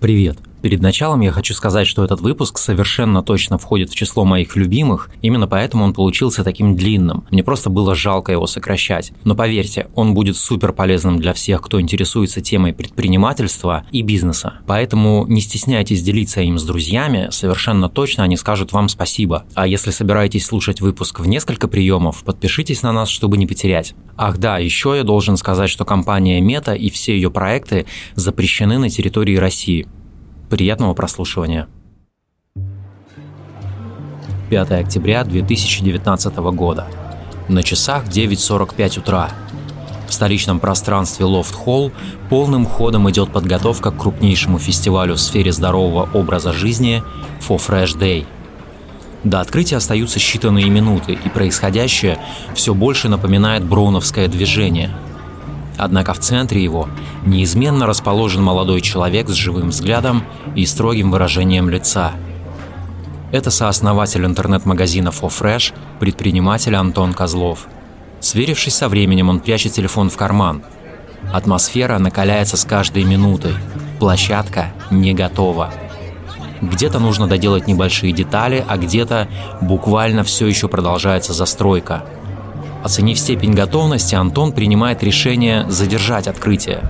Привет! Перед началом я хочу сказать, что этот выпуск совершенно точно входит в число моих любимых, именно поэтому он получился таким длинным. Мне просто было жалко его сокращать. Но поверьте, он будет супер полезным для всех, кто интересуется темой предпринимательства и бизнеса. Поэтому не стесняйтесь делиться им с друзьями, совершенно точно они скажут вам спасибо. А если собираетесь слушать выпуск в несколько приемов, подпишитесь на нас, чтобы не потерять. Ах да, еще я должен сказать, что компания Мета и все ее проекты запрещены на территории России. Приятного прослушивания. 5 октября 2019 года. На часах 9.45 утра. В столичном пространстве Loft Hall полным ходом идет подготовка к крупнейшему фестивалю в сфере здорового образа жизни For Fresh Day. До открытия остаются считанные минуты, и происходящее все больше напоминает броуновское движение – Однако в центре его неизменно расположен молодой человек с живым взглядом и строгим выражением лица. Это сооснователь интернет-магазина ForFresh, предприниматель Антон Козлов. Сверившись со временем, он прячет телефон в карман. Атмосфера накаляется с каждой минутой. Площадка не готова. Где-то нужно доделать небольшие детали, а где-то буквально все еще продолжается застройка – Оценив степень готовности, Антон принимает решение задержать открытие.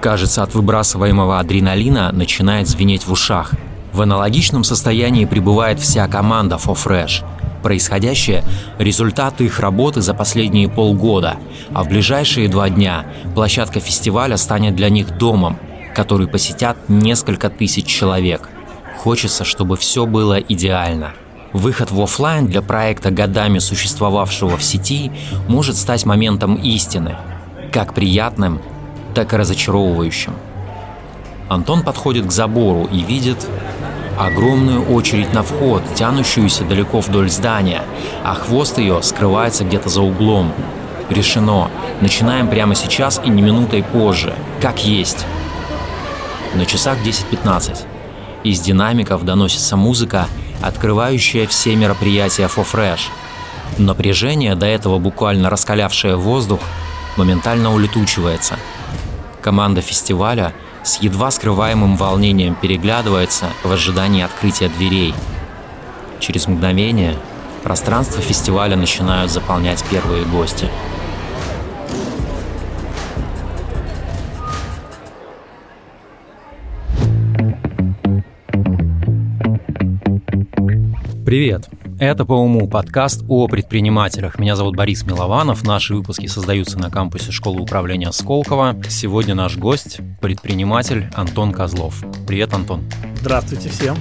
Кажется, от выбрасываемого адреналина начинает звенеть в ушах. В аналогичном состоянии пребывает вся команда Fresh. Происходящее – результат их работы за последние полгода, а в ближайшие два дня площадка фестиваля станет для них домом, который посетят несколько тысяч человек. Хочется, чтобы все было идеально – Выход в офлайн для проекта, годами существовавшего в сети, может стать моментом истины, как приятным, так и разочаровывающим. Антон подходит к забору и видит огромную очередь на вход, тянущуюся далеко вдоль здания, а хвост ее скрывается где-то за углом. Решено. Начинаем прямо сейчас и не минутой позже. Как есть. На часах 10.15. Из динамиков доносится музыка, открывающая все мероприятия Fresh. Напряжение, до этого буквально раскалявшее воздух, моментально улетучивается. Команда фестиваля с едва скрываемым волнением переглядывается в ожидании открытия дверей. Через мгновение пространство фестиваля начинают заполнять первые гости – Привет! Это «По уму» подкаст о предпринимателях. Меня зовут Борис Милованов. Наши выпуски создаются на кампусе школы управления Сколково. Сегодня наш гость – предприниматель Антон Козлов. Привет, Антон. Здравствуйте всем.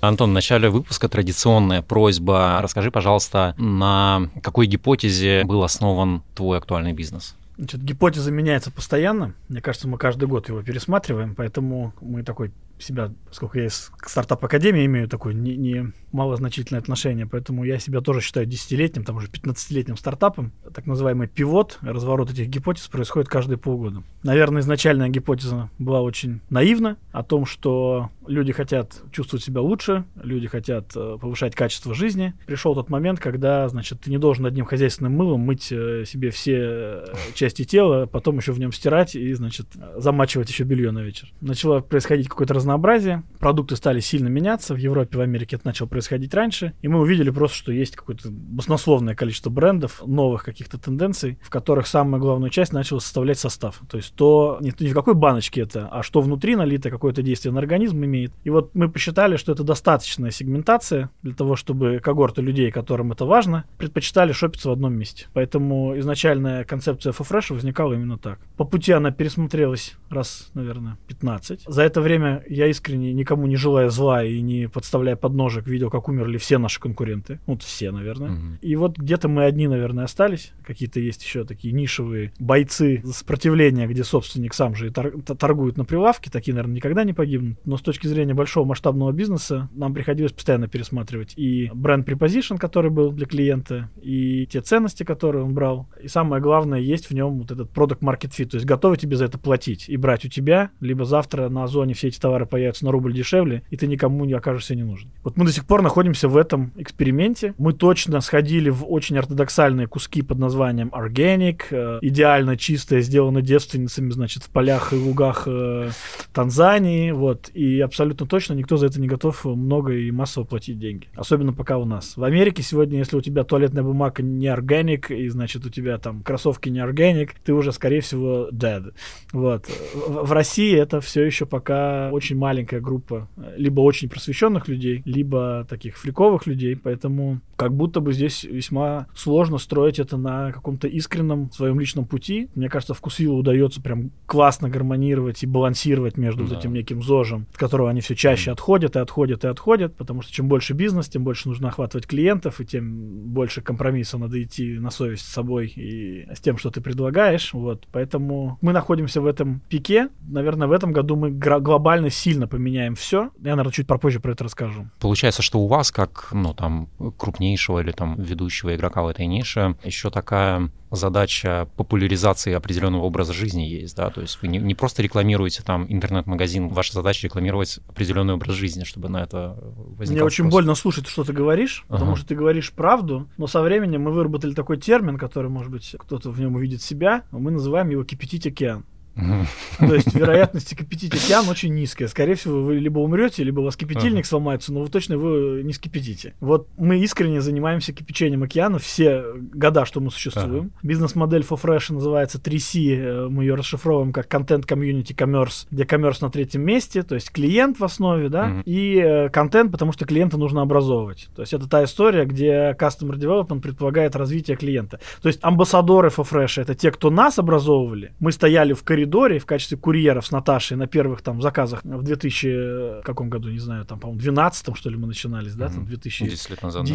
Антон, в начале выпуска традиционная просьба. Расскажи, пожалуйста, на какой гипотезе был основан твой актуальный бизнес? Значит, гипотеза меняется постоянно. Мне кажется, мы каждый год его пересматриваем, поэтому мы такой себя, поскольку я из стартап-академии имею такое не, не малозначительное отношение, поэтому я себя тоже считаю десятилетним, там уже 15-летним стартапом. Так называемый пивот, разворот этих гипотез происходит каждые полгода. Наверное, изначальная гипотеза была очень наивна о том, что люди хотят чувствовать себя лучше, люди хотят э, повышать качество жизни. Пришел тот момент, когда, значит, ты не должен одним хозяйственным мылом мыть э, себе все э, части тела, потом еще в нем стирать и, значит, замачивать еще белье на вечер. Начало происходить какое-то разнообразие разнообразие, продукты стали сильно меняться, в Европе, в Америке это начало происходить раньше, и мы увидели просто, что есть какое-то баснословное количество брендов, новых каких-то тенденций, в которых самая главная часть начала составлять состав. То есть то, не, не в какой баночке это, а что внутри налито, какое-то действие на организм имеет. И вот мы посчитали, что это достаточная сегментация для того, чтобы когорты людей, которым это важно, предпочитали шопиться в одном месте. Поэтому изначальная концепция FoFresh возникала именно так. По пути она пересмотрелась раз, наверное, 15. За это время я я искренне, никому не желая зла и не подставляя подножек, видел, как умерли все наши конкуренты. Вот все, наверное. Угу. И вот где-то мы одни, наверное, остались. Какие-то есть еще такие нишевые бойцы сопротивления, где собственник сам же и торгует на прилавке. Такие, наверное, никогда не погибнут. Но с точки зрения большого масштабного бизнеса нам приходилось постоянно пересматривать и бренд препозишн, который был для клиента, и те ценности, которые он брал. И самое главное, есть в нем вот этот product market fit. То есть готовы тебе за это платить и брать у тебя, либо завтра на Озоне все эти товары товары появятся на рубль дешевле, и ты никому не окажешься не нужен. Вот мы до сих пор находимся в этом эксперименте. Мы точно сходили в очень ортодоксальные куски под названием Organic, э, идеально чистое, сделано девственницами, значит, в полях и лугах э, Танзании, вот, и абсолютно точно никто за это не готов много и массово платить деньги. Особенно пока у нас. В Америке сегодня, если у тебя туалетная бумага не органик, и, значит, у тебя там кроссовки не органик, ты уже, скорее всего, dead. Вот. В, в России это все еще пока очень маленькая группа либо очень просвещенных людей, либо таких фриковых людей, поэтому как будто бы здесь весьма сложно строить это на каком-то искреннем своем личном пути. Мне кажется, вкусвиллу удается прям классно гармонировать и балансировать между да. этим неким зожем, от которого они все чаще mm. отходят и отходят и отходят, потому что чем больше бизнес, тем больше нужно охватывать клиентов, и тем больше компромисса надо идти на совесть с собой и с тем, что ты предлагаешь. Вот. Поэтому мы находимся в этом пике. Наверное, в этом году мы глобально сильно поменяем все. Я, наверное, чуть попозже про это расскажу. Получается, что у вас, как ну, там, крупнейшего или там ведущего игрока в этой нише, еще такая задача популяризации определенного образа жизни есть, да, то есть вы не, не просто рекламируете там интернет-магазин, ваша задача рекламировать определенный образ жизни, чтобы на это возникал Мне очень больно слушать, что ты говоришь, ага. потому что ты говоришь правду, но со временем мы выработали такой термин, который, может быть, кто-то в нем увидит себя, мы называем его «кипятить океан». То есть вероятность кипятить океан очень низкая. Скорее всего, вы либо умрете, либо у вас кипятильник сломается, но вы точно его не скипятите. Вот мы искренне занимаемся кипячением океана все года, что мы существуем. Бизнес-модель for Fresh называется 3C. Э, мы ее расшифровываем как Content Community Commerce, где коммерс на третьем месте, то есть клиент в основе, да, и э, контент, потому что клиента нужно образовывать. То есть это та история, где Customer Development предполагает развитие клиента. То есть амбассадоры for Fresh это те, кто нас образовывали. Мы стояли в коридоре коридоре в качестве курьеров с Наташей на первых там заказах в 2000 э, каком году, не знаю, там, по-моему, 12 что ли мы начинались, да, там 2010 лет назад, да.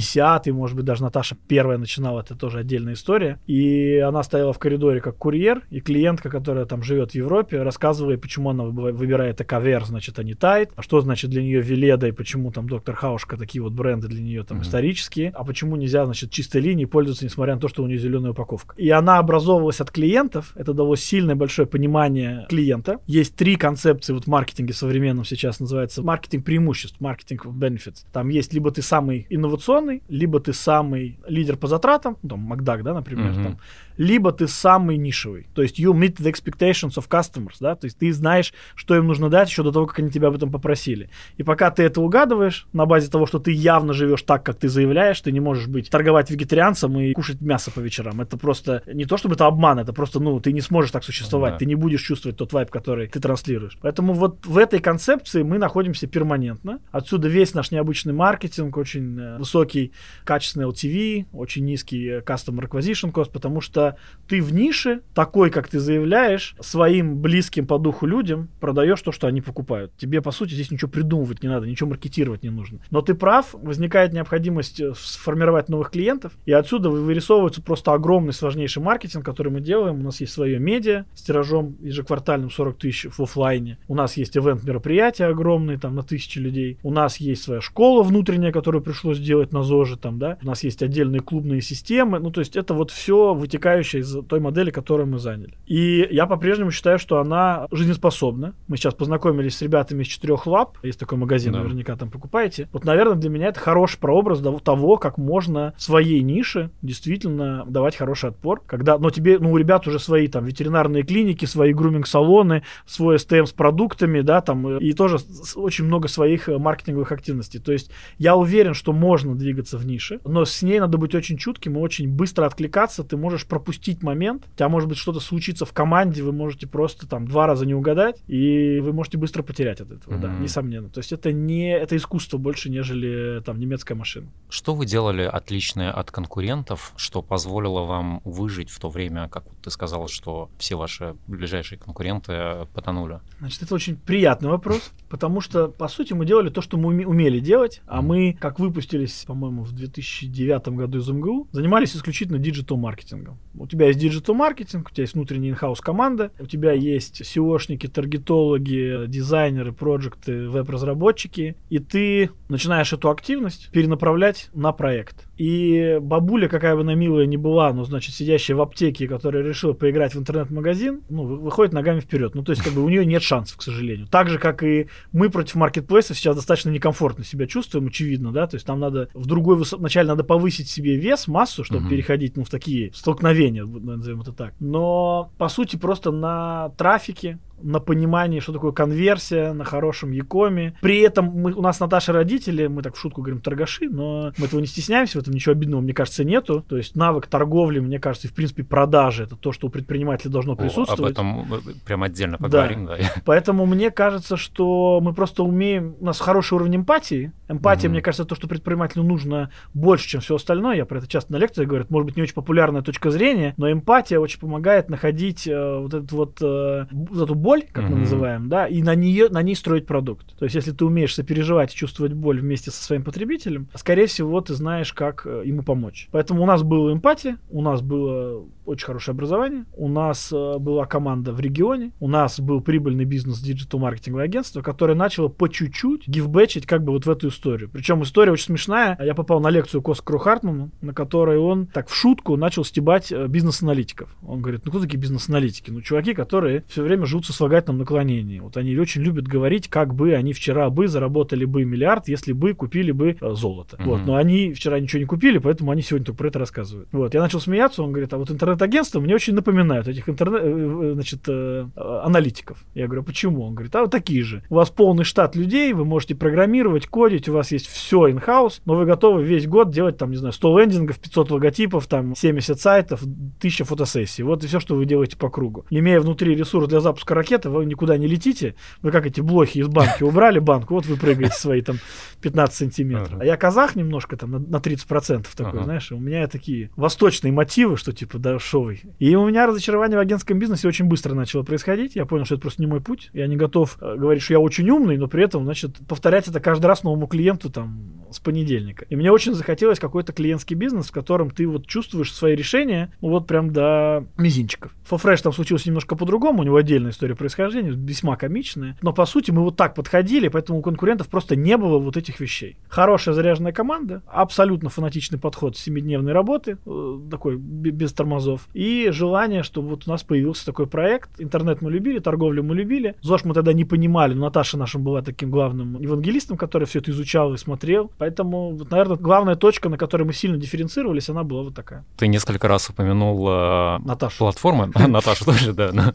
может быть, даже Наташа первая начинала, это тоже отдельная история. И она стояла в коридоре как курьер, и клиентка, которая там живет в Европе, рассказывая, почему она выбирает ЭКВР, значит, а не Тайт, а что значит для нее Веледа, и почему там Доктор Хаушка, такие вот бренды для нее там mm-hmm. исторические, а почему нельзя, значит, чистой линии пользоваться, несмотря на то, что у нее зеленая упаковка. И она образовывалась от клиентов, это дало сильное большое понимание понимание клиента. Есть три концепции вот в маркетинге современном сейчас называется маркетинг преимуществ, маркетинг benefits. Там есть либо ты самый инновационный, либо ты самый лидер по затратам, ну, там Макдак, да, например, mm-hmm. там, либо ты самый нишевый. То есть you meet the expectations of customers, да, то есть ты знаешь, что им нужно дать еще до того, как они тебя об этом попросили. И пока ты это угадываешь на базе того, что ты явно живешь так, как ты заявляешь, ты не можешь быть торговать вегетарианцем и кушать мясо по вечерам. Это просто не то, чтобы это обман, это просто, ну, ты не сможешь так существовать, да. ты не будешь чувствовать тот вайб, который ты транслируешь. Поэтому вот в этой концепции мы находимся перманентно. Отсюда весь наш необычный маркетинг, очень э, высокий качественный LTV, очень низкий э, Customer Acquisition Cost, потому что ты в нише, такой, как ты заявляешь, своим близким по духу людям продаешь то, что они покупают. Тебе, по сути, здесь ничего придумывать не надо, ничего маркетировать не нужно. Но ты прав, возникает необходимость э, сформировать новых клиентов, и отсюда вырисовывается просто огромный, сложнейший маркетинг, который мы делаем. У нас есть свое медиа с тиражом ежеквартальным 40 тысяч в офлайне. У нас есть ивент мероприятия огромные, там, на тысячи людей. У нас есть своя школа внутренняя, которую пришлось сделать на ЗОЖе, там, да. У нас есть отдельные клубные системы. Ну, то есть это вот все вытекает вытекающая из той модели, которую мы заняли. И я по-прежнему считаю, что она жизнеспособна. Мы сейчас познакомились с ребятами из четырех лап. Есть такой магазин, да. наверняка там покупаете. Вот, наверное, для меня это хороший прообраз того, как можно своей нише действительно давать хороший отпор. Когда, но тебе, ну, у ребят уже свои там ветеринарные клиники, свои груминг-салоны, свой СТМ с продуктами, да, там, и тоже очень много своих э, маркетинговых активностей. То есть я уверен, что можно двигаться в нише, но с ней надо быть очень чутким и очень быстро откликаться. Ты можешь пропустить пропустить момент, у тебя может быть что-то случится в команде, вы можете просто там два раза не угадать, и вы можете быстро потерять от этого, mm-hmm. да, несомненно. То есть это не это искусство больше, нежели там немецкая машина. Что вы делали отличное от конкурентов, что позволило вам выжить в то время, как ты сказал, что все ваши ближайшие конкуренты потонули? Значит, это очень приятный вопрос, потому что, по сути, мы делали то, что мы умели делать, а мы, как выпустились, по-моему, в 2009 году из МГУ, занимались исключительно digital-маркетингом. У тебя есть digital-маркетинг, у тебя есть внутренняя in-house команда, у тебя есть SEO шники, таргетологи, дизайнеры, проекты, веб-разработчики, и ты начинаешь эту активность перенаправлять на проект. И бабуля, какая бы она милая не была, ну, значит, сидящая в аптеке, которая решила поиграть в интернет-магазин, ну, выходит ногами вперед. Ну, то есть, как бы у нее нет шансов, к сожалению. Так же, как и мы против маркетплейса сейчас достаточно некомфортно себя чувствуем, очевидно, да, то есть нам надо в другой высот... вначале надо повысить себе вес, массу, чтобы угу. переходить, ну, в такие столкновения, назовем это так. Но, по сути, просто на трафике, на понимании, что такое конверсия, на хорошем якоме. При этом мы, у нас Наташа родители, мы так в шутку говорим торгаши, но мы этого не стесняемся, в этом ничего обидного, мне кажется, нету. То есть навык торговли, мне кажется, и в принципе продажи, это то, что у предпринимателя должно присутствовать. О, об этом прям отдельно поговорим, да. да. Поэтому мне кажется, что мы просто умеем, у нас хороший уровень эмпатии. Эмпатия, угу. мне кажется, то, что предпринимателю нужно больше, чем все остальное. Я про это часто на лекциях говорю, может быть, не очень популярная точка зрения, но эмпатия очень помогает находить э, вот эту вот, э, вот эту боль, как mm-hmm. мы называем, да, и на нее, на ней строить продукт. То есть, если ты умеешь сопереживать и чувствовать боль вместе со своим потребителем, скорее всего, ты знаешь, как э, ему помочь. Поэтому у нас была эмпатия, у нас было очень хорошее образование, у нас э, была команда в регионе, у нас был прибыльный бизнес диджитал-маркетинговое агентство, которое начало по чуть-чуть гифбэчить как бы вот в эту историю. Причем история очень смешная. Я попал на лекцию к Оскару Хартману, на которой он так в шутку начал стебать э, бизнес-аналитиков. Он говорит, ну кто такие бизнес-аналитики? Ну чуваки, которые все время живут со слагательном наклонении. Вот они очень любят говорить, как бы они вчера бы заработали бы миллиард, если бы купили бы э, золото. Mm-hmm. Вот. Но они вчера ничего не купили, поэтому они сегодня только про это рассказывают. Вот. Я начал смеяться, он говорит, а вот интернет интернет-агентства мне очень напоминают этих интернет, э, э, значит, аналитиков. Я говорю, почему? Он говорит, а вот такие же. У вас полный штат людей, вы можете программировать, кодить, у вас есть все in-house, но вы готовы весь год делать, там, не знаю, 100 лендингов, 500 логотипов, там, 70 сайтов, 1000 фотосессий. Вот и все, что вы делаете по кругу. Имея внутри ресурс для запуска ракеты, вы никуда не летите. Вы как эти блохи из банки убрали банку, вот вы прыгаете свои там 15 сантиметров. А я казах немножко там на, на 30% такой, знаешь, у меня такие восточные мотивы, что типа, да, дешевый. И у меня разочарование в агентском бизнесе очень быстро начало происходить. Я понял, что это просто не мой путь. Я не готов э, говорить, что я очень умный, но при этом, значит, повторять это каждый раз новому клиенту там с понедельника. И мне очень захотелось какой-то клиентский бизнес, в котором ты вот чувствуешь свои решения, ну вот прям до мизинчиков. Фофреш там случилось немножко по-другому, у него отдельная история происхождения, весьма комичная. Но по сути мы вот так подходили, поэтому у конкурентов просто не было вот этих вещей. Хорошая заряженная команда, абсолютно фанатичный подход семидневной работы, э, такой без тормозов, и желание, чтобы вот у нас появился такой проект. Интернет мы любили, торговлю мы любили. ЗОЖ мы тогда не понимали, но Наташа наша была таким главным евангелистом, который все это изучал и смотрел. Поэтому, вот, наверное, главная точка, на которой мы сильно дифференцировались, она была вот такая. Ты несколько раз упомянул э, Наташу. платформы. Наташа тоже, да.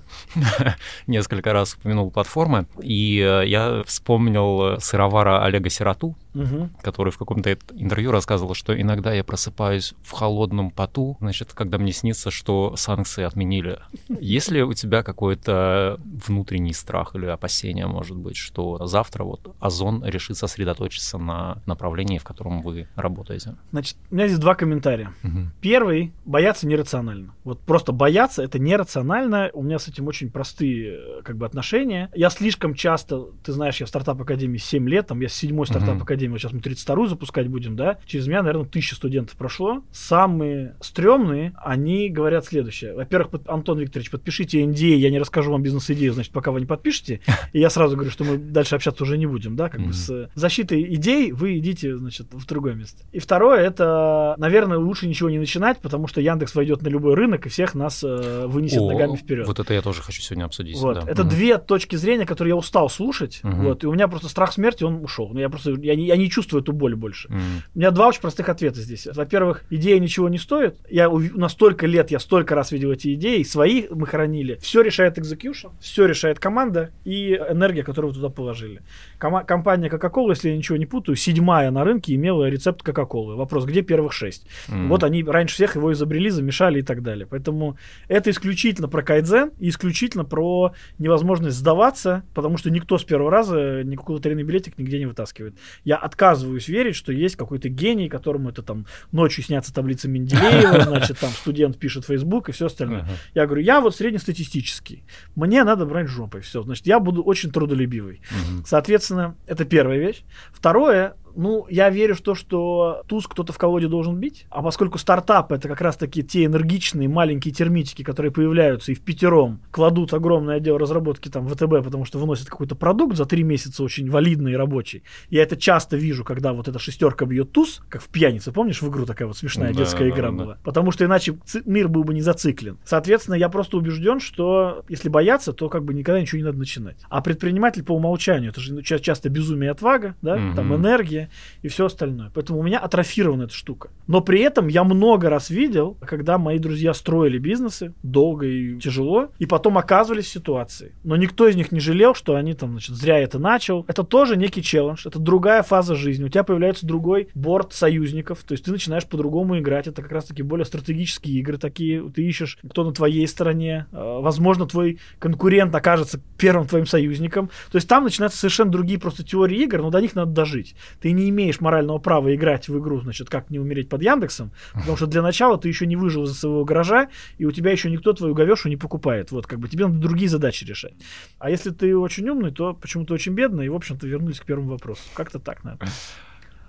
Несколько раз упомянул платформы. И э, я вспомнил сыровара Олега Сироту, угу. который в каком-то интервью рассказывал, что иногда я просыпаюсь в холодном поту, значит, когда мне снится, что санкции отменили. Есть ли у тебя какой-то внутренний страх или опасение, может быть, что завтра вот Озон решит сосредоточиться на направлении, в котором вы работаете? Значит, у меня здесь два комментария. Угу. Первый, бояться нерационально. Вот просто бояться это нерационально. У меня с этим очень простые э, как бы отношения. Я слишком часто, ты знаешь, я в стартап-академии 7 лет, там я седьмой стартап-академии академию, сейчас мы 32-ю запускать будем, да, через меня, наверное, тысяча студентов прошло. Самые стрёмные, они говорят следующее. Во-первых, Антон Викторович, подпишите NDA, я не расскажу вам бизнес-идею, значит, пока вы не подпишете. И я сразу говорю, что мы дальше общаться уже не будем, да, как mm-hmm. бы с защитой идей вы идите, значит, в другое место. И второе, это, наверное, лучше ничего не начинать, потому что Яндекс войдет на любой рынок и всех нас э, вынесет О, ногами вперед. Вот это я тоже хочу сегодня обсудить. Вот. Да. Это mm-hmm. две точки зрения, которые я устал слушать, mm-hmm. вот, и у меня просто страх смерти, он ушел. Ну, я просто, я не, я не чувствую эту боль больше. Mm. У меня два очень простых ответа здесь. Во-первых, идея ничего не стоит. Я на столько лет, я столько раз видел эти идеи, свои мы хранили. Все решает execution, все решает команда и энергия, которую вы туда положили. Ком- компания Coca-Cola, если я ничего не путаю, седьмая на рынке имела рецепт Coca-Cola. Вопрос, где первых шесть? Mm. Вот они раньше всех его изобрели, замешали и так далее. Поэтому это исключительно про кайдзен и исключительно про невозможность сдаваться, потому что никто с первого раза никакой лотерейный билетик нигде не вытаскивает. Я отказываюсь верить, что есть какой-то гений, которому это там ночью снятся таблицы Менделеева, значит, там студент пишет Facebook и все остальное. Я говорю, я вот среднестатистический. Мне надо брать жопой. Все, значит, я буду очень трудолюбивый. Соответственно, это первая вещь. Второе, Ну, я верю в то, что туз кто-то в колоде должен бить, а поскольку стартап это как раз-таки те энергичные маленькие термитики, которые появляются и в пятером кладут огромный отдел разработки там ВТБ, потому что выносят какой-то продукт за три месяца очень валидный и рабочий. Я это часто вижу, когда вот эта шестерка бьет туз, как в пьянице, помнишь, в игру такая вот смешная Да, детская да, игра да. была. Потому что иначе мир был бы не зациклен. Соответственно, я просто убежден, что если бояться, то как бы никогда ничего не надо начинать. А предприниматель по умолчанию, это же ну, ча- часто безумие и отвага, да, Мгм. там энергия и все остальное. Поэтому у меня атрофирована эта штука. Но при этом я много раз видел, когда мои друзья строили бизнесы долго и тяжело, и потом оказывались в ситуации. Но никто из них не жалел, что они там, значит, зря это начал. Это тоже некий челлендж, это другая фаза жизни. У тебя появляется другой борт союзников, то есть ты начинаешь по-другому играть. Это как раз-таки более стратегические игры такие. Ты ищешь, кто на твоей стороне. Э, Возможно, твой конкурент окажется первым твоим союзником. То есть там начинаются совершенно другие просто теории игр, но до них надо дожить. Ты не имеешь морального права играть в игру, значит, как не умереть под Яндексом, потому что для начала ты еще не выжил из своего гаража, и у тебя еще никто твою говешу не покупает. Вот, как бы тебе надо другие задачи решать. А если ты очень умный, то почему-то очень бедный, и, в общем-то, вернулись к первому вопросу. Как-то так, наверное.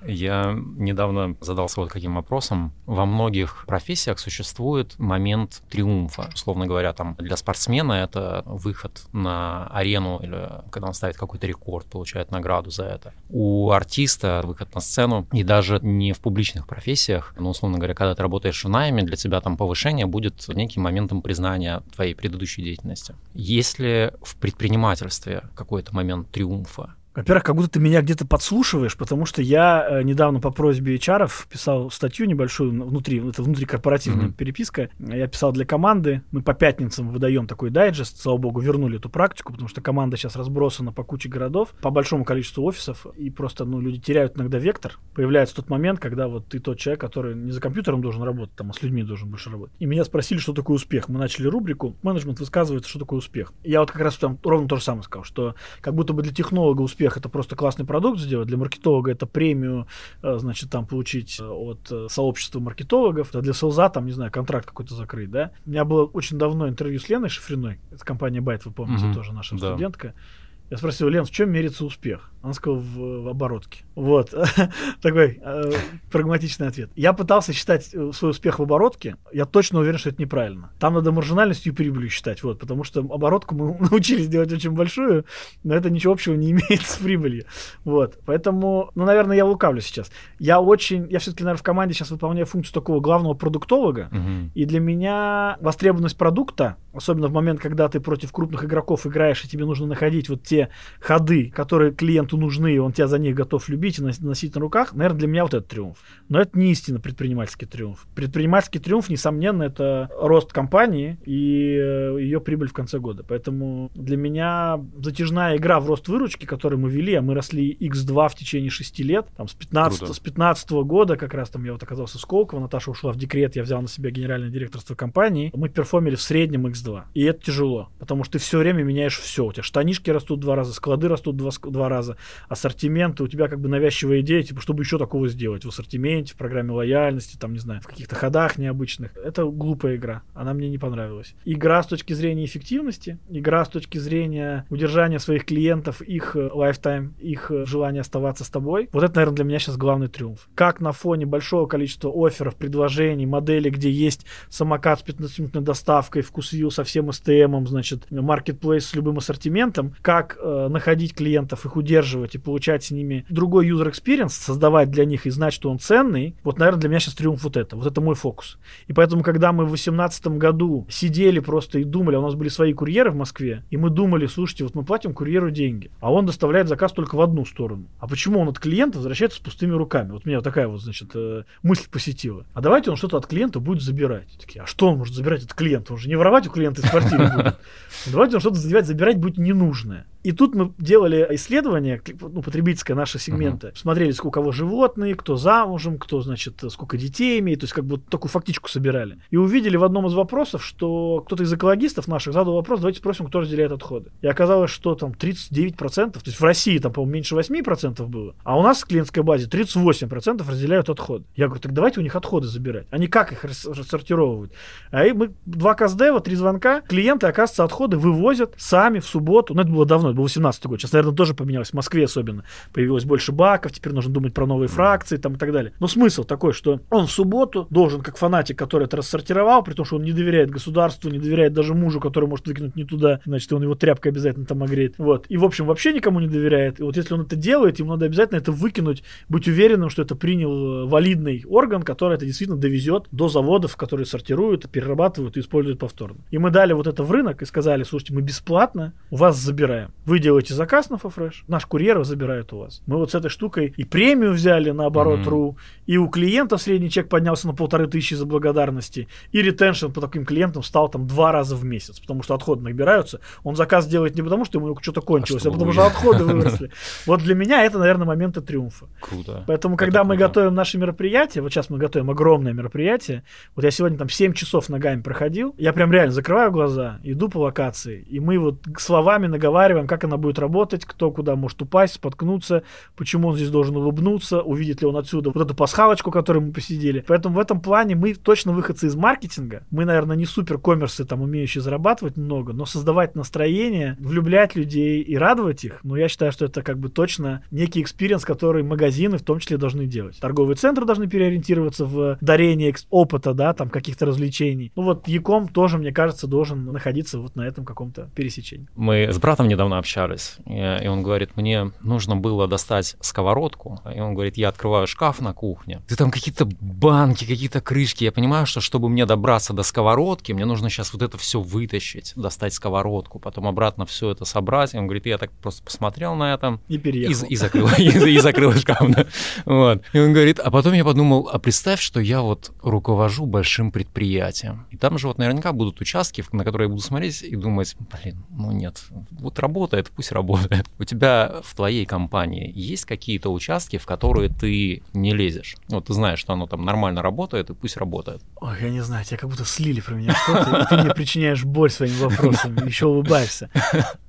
Я недавно задался вот каким вопросом. Во многих профессиях существует момент триумфа. Условно говоря, там для спортсмена это выход на арену или когда он ставит какой-то рекорд, получает награду за это. У артиста выход на сцену и даже не в публичных профессиях, но условно говоря, когда ты работаешь в найме, для тебя там повышение будет неким моментом признания твоей предыдущей деятельности. Есть ли в предпринимательстве какой-то момент триумфа? Во-первых, как будто ты меня где-то подслушиваешь, потому что я э, недавно по просьбе HR писал статью небольшую внутри, это внутрикорпоративная Мгм. переписка. Я писал для команды. Мы по пятницам выдаем такой дайджест. Слава богу, вернули эту практику, потому что команда сейчас разбросана по куче городов, по большому количеству офисов, и просто, ну, люди теряют иногда вектор. Появляется тот момент, когда вот ты тот человек, который не за компьютером должен работать, там, а с людьми должен больше работать. И меня спросили, что такое успех. Мы начали рубрику «Менеджмент высказывается, что такое успех». Я вот как раз там ровно то же самое сказал, что как будто бы для технолога успех это просто классный продукт сделать, для маркетолога это премию, э, значит, там получить э, от э, сообщества маркетологов, а для селза там, не знаю, контракт какой-то закрыть, да. У меня было очень давно интервью с Леной Шифриной, это компания Байт, вы помните, Мгм. тоже наша Да. студентка. Я спросил, Лен, в чем мерится успех? Она сказала, в, в оборотке. Вот. Такой э, прагматичный ответ. Я пытался считать э, свой успех в оборотке. Я точно уверен, что это неправильно. Там надо маржинальностью и прибылью считать. Вот, потому что оборотку мы научились делать очень большую, но это ничего общего не имеет с прибылью. Вот. Поэтому, ну, наверное, я лукавлю сейчас. Я очень, я все-таки, наверное, в команде сейчас выполняю функцию такого главного продуктолога. Мгм. И для меня востребованность продукта, особенно в момент, когда ты против крупных игроков играешь, и тебе нужно находить вот те ходы, которые клиенту нужны, и он тебя за них готов любить и нос- носить на руках, наверное, для меня вот это триумф. Но это не истинно предпринимательский триумф. Предпринимательский триумф, несомненно, это рост компании и э, ее прибыль в конце года. Поэтому для меня затяжная игра в рост выручки, которую мы вели, а мы росли x2 в течение 6 лет, там с 15, Круто. с 15 года как раз там я вот оказался в Сколково, Наташа ушла в декрет, я взял на себя генеральное директорство компании, мы перформили в среднем x2. И это тяжело, потому что ты все время меняешь все. У тебя штанишки растут два раза, склады растут два, два раза, ассортименты, у тебя как бы навязчивая идея, типа, чтобы еще такого сделать в ассортименте, в программе лояльности, там, не знаю, в каких-то ходах необычных. Это глупая игра, она мне не понравилась. Игра с точки зрения эффективности, игра с точки зрения удержания своих клиентов, их э, lifetime, их э, желания оставаться с тобой. Вот это, наверное, для меня сейчас главный триумф. Как на фоне большого количества офферов, предложений, моделей, где есть самокат с 15-минутной доставкой, вкусвилл со всем STM, значит, маркетплейс с любым ассортиментом, как э, находить клиентов, их удерживать и получать с ними другой user experience, создавать для них и знать, что он ценный, вот, наверное, для меня сейчас триумф вот это. Вот это мой фокус. И поэтому, когда мы в 2018 году сидели просто и думали, а у нас были свои курьеры в Москве, и мы думали, слушайте, вот мы платим курьеру деньги, а он доставляет заказ только в одну сторону. А почему он от клиента возвращается с пустыми руками? Вот меня вот такая вот, значит, э, мысль посетила. А давайте он что-то от клиента будет забирать. Такие, а что он может забирать от клиента? Он же не воровать у клиента из квартиры будет. Давайте он что-то забирать, забирать будет ненужное. И тут мы делали исследование, ну, потребительское наши сегменты. Смотрели, сколько у кого животные, кто замужем, кто, значит, сколько детей имеет. То есть, как бы такую фактичку собирали. И увидели в одном из вопросов, что кто-то из экологистов наших задал вопрос, давайте спросим, кто разделяет отходы. И оказалось, что там 39%, то есть в России там, по-моему, меньше 8% было, а у нас в клиентской базе 38% разделяют отходы. Я говорю, так давайте у них отходы забирать. Они как их рас- рассортировывают? А и мы два каздева, три звонка, клиенты, оказывается, отходы вывозят сами в субботу, ну это было давно, это был 18 год. Сейчас, наверное, тоже поменялось, в Москве особенно. Появилось больше баков, теперь нужно думать про новые фракции там и так далее. Но смысл такой, что он в субботу должен, как фанатик, который это рассортировал, при том, что он не доверяет государству, не доверяет даже мужу, который может выкинуть не туда, значит, он его тряпкой обязательно там огреет. Вот. И, в общем, вообще никому не доверяет. И вот если он это делает, ему надо обязательно это выкинуть, быть уверенным, что это принял э, валидный орган, который это действительно довезет до заводов, которые сортируют, перерабатывают и используют повторно. И мы дали вот это в рынок и сказали, слушайте, мы бесплатно у вас забираем. Вы делаете заказ на Фафреш, наш курьер забирает у вас. Мы вот с этой штукой и премию взяли на оборот.ру, mm-hmm. и у клиента средний чек поднялся на полторы тысячи за благодарности, и ретеншн по таким клиентам стал там два раза в месяц, потому что отходы набираются. Он заказ делает не потому, что ему что-то кончилось, а, а потому что отходы выросли. Вот для меня это, наверное, моменты триумфа. Круто. Поэтому, когда мы готовим наши мероприятия, вот сейчас мы готовим огромное мероприятие, вот я сегодня там 7 часов ногами проходил, я прям реально закрываю глаза, иду по локации, и мы вот словами наговариваем, как она будет работать, кто куда может упасть, споткнуться, почему он здесь должен улыбнуться, увидит ли он отсюда вот эту пасхалочку, которую мы посидели. Поэтому в этом плане мы точно выходцы из маркетинга. Мы, наверное, не супер коммерсы, там, умеющие зарабатывать много, но создавать настроение, влюблять людей и радовать их, ну, я считаю, что это как бы точно некий experience, который магазины в том числе должны делать. Торговые центры должны переориентироваться в дарение опыта, да, там, каких-то развлечений. Ну, вот e-com тоже, мне кажется, должен находиться вот на этом каком-то пересечении. Мы с братом недавно общались, и он говорит, мне нужно было достать сковородку, и он говорит, я открываю шкаф на кухне, ты там какие-то банки, какие-то крышки, я понимаю, что чтобы мне добраться до сковородки, мне нужно сейчас вот это все вытащить, достать сковородку, потом обратно все это собрать, и он говорит, я так просто посмотрел на это и переехал. И, и закрыл, и, и закрыл шкаф. Вот. И он говорит, а потом я подумал, а представь, что я вот руковожу большим предприятием, и там же вот наверняка будут участки, на которые я буду смотреть и думать, блин, ну нет, вот работает, пусть работает. У тебя в твоей компании есть какие-то участки, в которые ты не лезешь? Вот ты знаешь, что оно там нормально работает, и пусть работает. Ой, я не знаю, тебя как будто слили про меня что-то, и ты мне причиняешь боль своими вопросами, еще улыбаешься.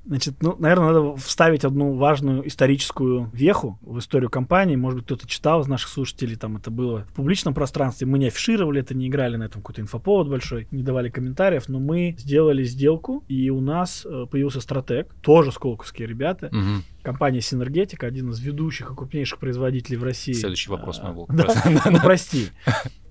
Значит, ну, наверное, надо вставить одну важную историческую веху в историю компании. Может быть, кто-то читал из наших слушателей, там это было в публичном пространстве. Мы не афишировали это, не играли на этом какой-то инфоповод большой, не давали комментариев, но мы сделали сделку, и у нас э, появился стратег, тоже сколковские ребята, угу. компания Синергетика, один из ведущих и крупнейших производителей в России. Следующий вопрос мой был. Ну, прости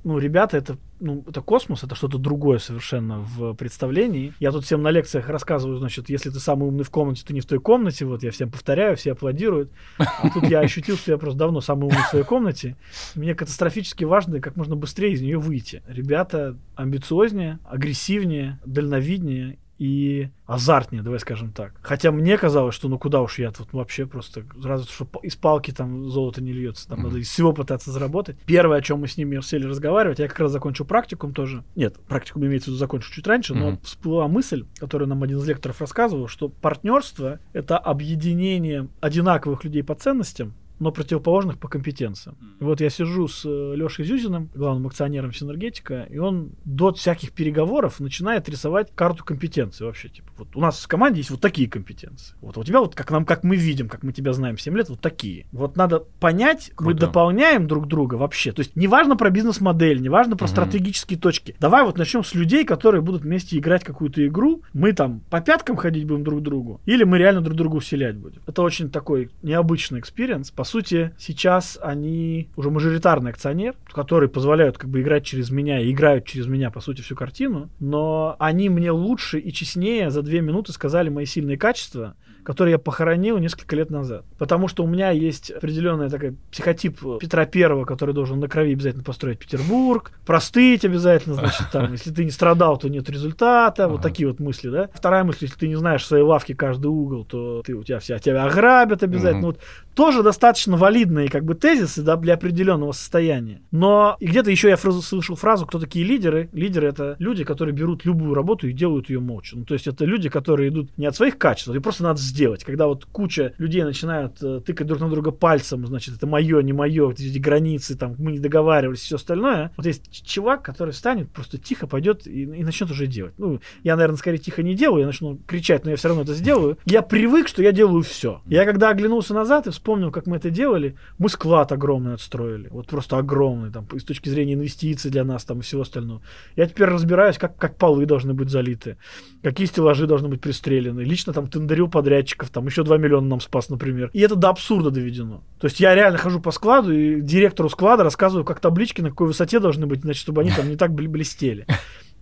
ну, ребята, это, ну, это космос, это что-то другое совершенно в представлении. Я тут всем на лекциях рассказываю, значит, если ты самый умный в комнате, ты не в той комнате, вот я всем повторяю, все аплодируют. А тут я ощутил, что я просто давно самый умный в своей комнате. Мне катастрофически важно как можно быстрее из нее выйти. Ребята амбициознее, агрессивнее, дальновиднее и азартнее, давай скажем так. Хотя мне казалось, что ну куда уж я тут вообще просто сразу, что из палки там золото не льется, там mm-hmm. надо из всего пытаться заработать. Первое, о чем мы с ними сели разговаривать, я как раз закончил практикум тоже. Нет, практикум имеется в виду закончил чуть раньше, mm-hmm. но всплыла мысль, которую нам один из лекторов рассказывал, что партнерство это объединение одинаковых людей по ценностям, но противоположных по компетенциям. И вот я сижу с э, Лешей Зюзиным, главным акционером Синергетика, и он до всяких переговоров начинает рисовать карту компетенций вообще. Типа, вот у нас в команде есть вот такие компетенции. Вот у тебя вот, как нам, как мы видим, как мы тебя знаем 7 лет, вот такие. Вот надо понять, Круто. мы дополняем друг друга вообще. То есть неважно про бизнес-модель, неважно про угу. стратегические точки. Давай вот начнем с людей, которые будут вместе играть какую-то игру. Мы там по пяткам ходить будем друг к другу, или мы реально друг другу усилять будем. Это очень такой необычный experience. По сути, сейчас они уже мажоритарный акционер, который позволяют как бы играть через меня и играют через меня, по сути, всю картину, но они мне лучше и честнее за две минуты сказали мои сильные качества, который я похоронил несколько лет назад. Потому что у меня есть определенный такой психотип Петра Первого, который должен на крови обязательно построить Петербург, простыть обязательно, значит, там, если ты не страдал, то нет результата, вот такие вот мысли, да. Вторая мысль, если ты не знаешь своей лавки каждый угол, то ты, у тебя все тебя ограбят обязательно. Вот тоже достаточно валидные как бы тезисы да, для определенного состояния. Но и где-то еще я фразу, слышал фразу, кто такие лидеры. Лидеры это люди, которые берут любую работу и делают ее молча. Ну, то есть это люди, которые идут не от своих качеств, и просто надо сделать. Когда вот куча людей начинают э, тыкать друг на друга пальцем, значит, это мое, не мое, эти границы, там, мы не договаривались, все остальное. Вот есть чувак, который встанет, просто тихо пойдет и, и начнет уже делать. Ну, я, наверное, скорее тихо не делаю, я начну кричать, но я все равно это сделаю. Я привык, что я делаю все. Я когда оглянулся назад и как мы это делали, мы склад огромный отстроили. Вот просто огромный, там, с точки зрения инвестиций для нас там и всего остального. Я теперь разбираюсь, как, как полы должны быть залиты, какие стеллажи должны быть пристрелены. Лично там подряд подрядчиков, там еще 2 миллиона нам спас, например. И это до абсурда доведено. То есть я реально хожу по складу и директору склада рассказываю, как таблички на какой высоте должны быть, значит, чтобы они там не так блестели.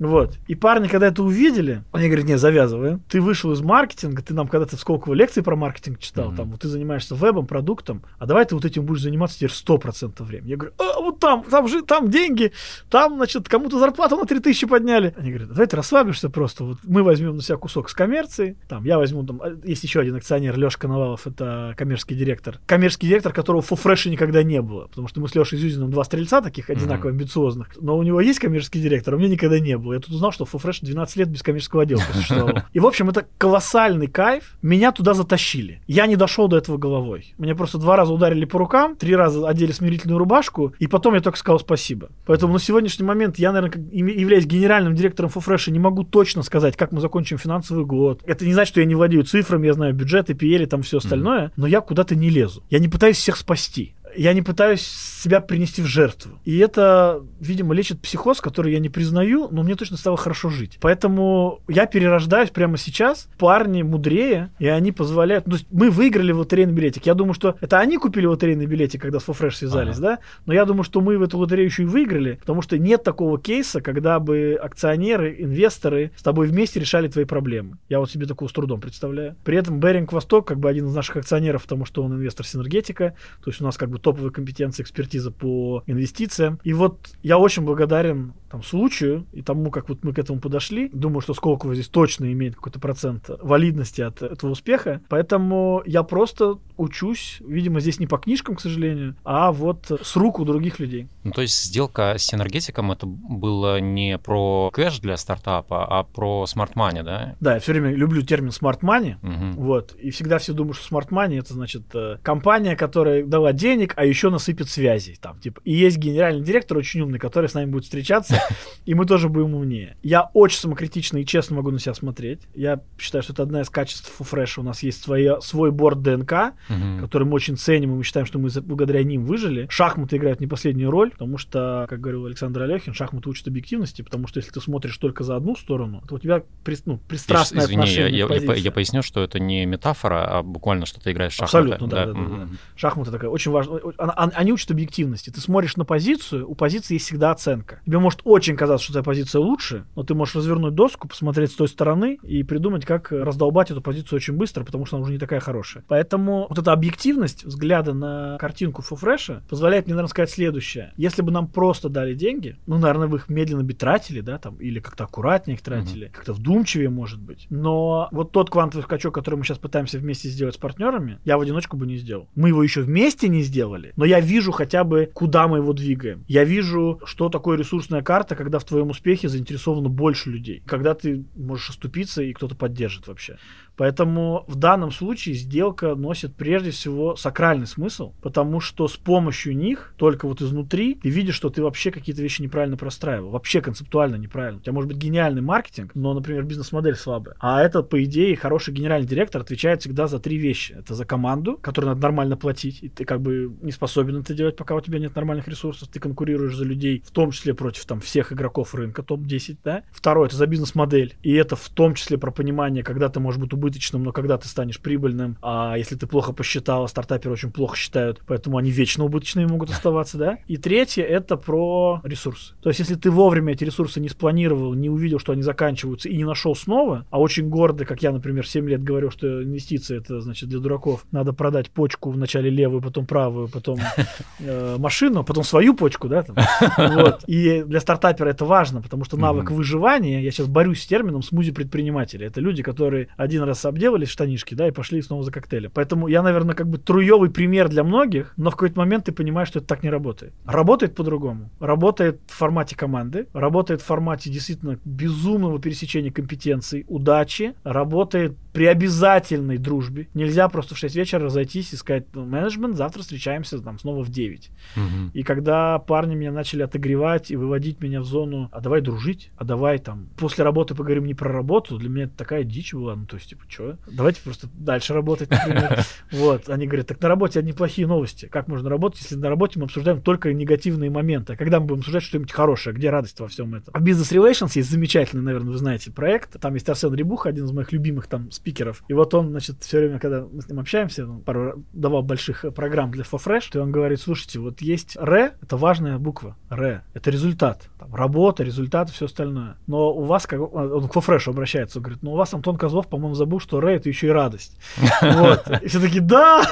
Вот. И парни, когда это увидели, они говорят, не, завязываем. Ты вышел из маркетинга, ты нам когда-то в Сколково лекции про маркетинг читал, mm-hmm. там, вот ты занимаешься вебом, продуктом, а давай ты вот этим будешь заниматься теперь 100% времени. Я говорю, а вот там, там же, там деньги, там, значит, кому-то зарплату на 3000 подняли. Они говорят, давай ты расслабишься просто, вот мы возьмем на себя кусок с коммерции, там, я возьму, там, а, есть еще один акционер, Леша Коновалов, это коммерческий директор. Коммерческий директор, которого в Фуфреше никогда не было, потому что мы с Лешей Зюзиным два стрельца таких одинаково mm-hmm. амбициозных, но у него есть коммерческий директор, а у меня никогда не было. Я тут узнал, что Фуфреш 12 лет без коммерческого отдела существовал. И, в общем, это колоссальный кайф. Меня туда затащили. Я не дошел до этого головой. Меня просто два раза ударили по рукам, три раза одели смирительную рубашку, и потом я только сказал спасибо. Поэтому на сегодняшний момент я, наверное, являюсь генеральным директором Фуфреша, не могу точно сказать, как мы закончим финансовый год. Это не значит, что я не владею цифрами, я знаю бюджеты, PL там все остальное, но я куда-то не лезу. Я не пытаюсь всех спасти я не пытаюсь себя принести в жертву. И это, видимо, лечит психоз, который я не признаю, но мне точно стало хорошо жить. Поэтому я перерождаюсь прямо сейчас. Парни мудрее, и они позволяют... То есть мы выиграли лотерейный билетик. Я думаю, что это они купили лотерейный билетик, когда с Фофреш связались, ага. да? Но я думаю, что мы в эту лотерею еще и выиграли, потому что нет такого кейса, когда бы акционеры, инвесторы с тобой вместе решали твои проблемы. Я вот себе такого с трудом представляю. При этом Беринг Восток, как бы один из наших акционеров, потому что он инвестор синергетика, то есть у нас как бы топовая компетенция, экспертиза по инвестициям. И вот я очень благодарен там, случаю и тому, как вот мы к этому подошли. Думаю, что Сколково здесь точно имеет какой-то процент валидности от этого успеха. Поэтому я просто учусь, видимо, здесь не по книжкам, к сожалению, а вот с рук у других людей. Ну, то есть сделка с энергетиком это было не про кэш для стартапа, а про money, да? Да, я все время люблю термин smart money, угу. вот, и всегда все думают, что smart money это значит э, компания, которая дала денег, а еще насыпет связей, там, типа, и есть генеральный директор очень умный, который с нами будет встречаться, и мы тоже будем умнее. Я очень самокритично и честно могу на себя смотреть. Я считаю, что это одна из качеств Фуфреша. У нас есть свои, свой борт ДНК, угу. который мы очень ценим, и мы считаем, что мы благодаря ним выжили. Шахматы играют не последнюю роль, потому что, как говорил Александр Алехин, шахматы учат объективности, потому что если ты смотришь только за одну сторону, то у тебя ну, пристрастное Извини, отношение я, я, я, я поясню, что это не метафора, а буквально, что ты играешь в шахматы. Абсолютно, да. да, да, да, да. Шахматы такая очень важная. Они учат объективности. Ты смотришь на позицию, у позиции есть всегда оценка. Тебе может очень казаться, что твоя позиция лучше, но ты можешь развернуть доску, посмотреть с той стороны и придумать, как раздолбать эту позицию очень быстро, потому что она уже не такая хорошая. Поэтому вот эта объективность взгляда на картинку Фуфреша позволяет мне, наверное, сказать следующее. Если бы нам просто дали деньги, ну, наверное, вы их медленно бы тратили, да, там, или как-то аккуратнее их тратили, mm-hmm. как-то вдумчивее, может быть. Но вот тот квантовый скачок, который мы сейчас пытаемся вместе сделать с партнерами, я в одиночку бы не сделал. Мы его еще вместе не сделали, но я вижу хотя бы, куда мы его двигаем. Я вижу, что такое ресурсная карта, когда в твоем успехе заинтересовано больше людей. Когда ты можешь оступиться и кто-то поддержит вообще. Поэтому в данном случае сделка носит прежде всего сакральный смысл, потому что с помощью них, только вот изнутри, ты видишь, что ты вообще какие-то вещи неправильно простраивал, вообще концептуально неправильно. У тебя может быть гениальный маркетинг, но, например, бизнес-модель слабая. А это, по идее, хороший генеральный директор отвечает всегда за три вещи. Это за команду, которой надо нормально платить, и ты как бы не способен это делать, пока у тебя нет нормальных ресурсов, ты конкурируешь за людей, в том числе против там всех игроков рынка, топ-10, да. Второе, это за бизнес-модель, и это в том числе про понимание, когда ты, может быть, убыточным, но когда ты станешь прибыльным, а если ты плохо посчитал, стартаперы очень плохо считают, поэтому они вечно убыточными могут оставаться, да. И третье, это про ресурсы. То есть, если ты вовремя эти ресурсы не спланировал, не увидел, что они заканчиваются, и не нашел снова, а очень гордый, как я, например, 7 лет говорю, что инвестиции это, значит, для дураков, надо продать почку вначале левую, потом правую, потом э, машину, потом свою почку, да, там. Вот. И для стартапера это важно, потому что навык выживания, я сейчас борюсь с термином смузи предпринимателя. Это люди, которые один раз обделали обделались штанишки, да, и пошли снова за коктейлем. Поэтому я, наверное, как бы труевый пример для многих, но в какой-то момент ты понимаешь, что это так не работает. Работает по-другому. Работает в формате команды, работает в формате действительно безумного пересечения компетенций, удачи, работает при обязательной дружбе. Нельзя просто в 6 вечера разойтись и сказать, ну, менеджмент, завтра встречаемся там снова в 9. Угу. И когда парни меня начали отогревать и выводить меня в зону, а давай дружить, а давай там после работы поговорим не про работу, для меня это такая дичь была, ну то есть типа, что? Давайте просто дальше работать, например. Вот, они говорят, так на работе одни плохие новости. Как можно работать, если на работе мы обсуждаем только негативные моменты? А когда мы будем обсуждать что-нибудь хорошее, где радость во всем этом? А Business Relations есть замечательный, наверное, вы знаете, проект. Там есть Арсен Рибуха, один из моих любимых там спикеров. И вот он, значит, все время, когда мы с ним общаемся, он пару давал больших программ для ForFresh, то он говорит, слушайте, вот есть ре, это важная буква, ре, это результат, там, работа, результат и все остальное. Но у вас, как он к ForFresh обращается, он говорит, ну у вас Антон Козлов, по-моему, забыл, что ре это еще и радость. Вот. И все таки да!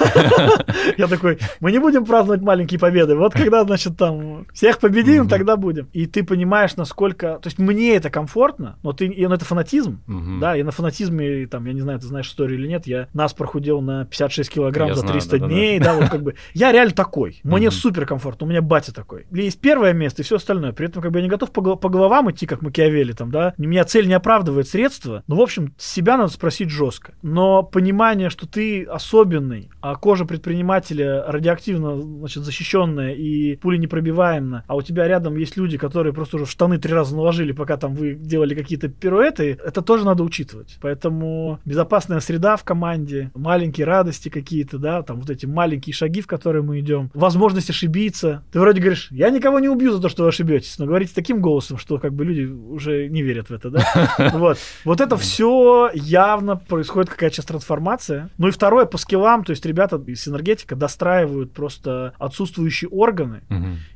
Я такой, мы не будем праздновать маленькие победы. Вот когда, значит, там всех победим, тогда будем. И ты понимаешь, насколько... То есть мне это комфортно, но ты... И это фанатизм, да, и на фанатизме, там, я не знаю, ты знаешь историю или нет, я нас прохудел на 56 килограмм за 300 дней, да, вот как бы... Я реально такой. Мне супер комфортно, у меня батя такой. Есть первое место и все остальное. При этом как бы я не готов по, по головам идти, как Макиавелли, там, да. У меня цель не оправдывает средства. Ну, в общем, себя надо спросить жестко. Но понимание, что ты особенный, а кожа предпринимателя радиоактивно, значит, защищенная и пули непробиваемая, а у тебя рядом есть люди, которые просто уже в штаны три раза наложили, пока там вы делали какие-то пируэты, это тоже надо учитывать. Поэтому безопасная среда в команде, маленькие радости какие-то, да, там вот эти маленькие шаги, в которые мы идем, возможность ошибиться. Ты вроде говоришь, я никого не убью за то, что вы ошибетесь, но говорите таким голосом, что как бы люди уже не верят в это, да? Вот. Вот это все явно происходит какая-то сейчас трансформация. Ну и второе, по скиллам, то есть ребята из энергетика достраивают просто отсутствующие органы,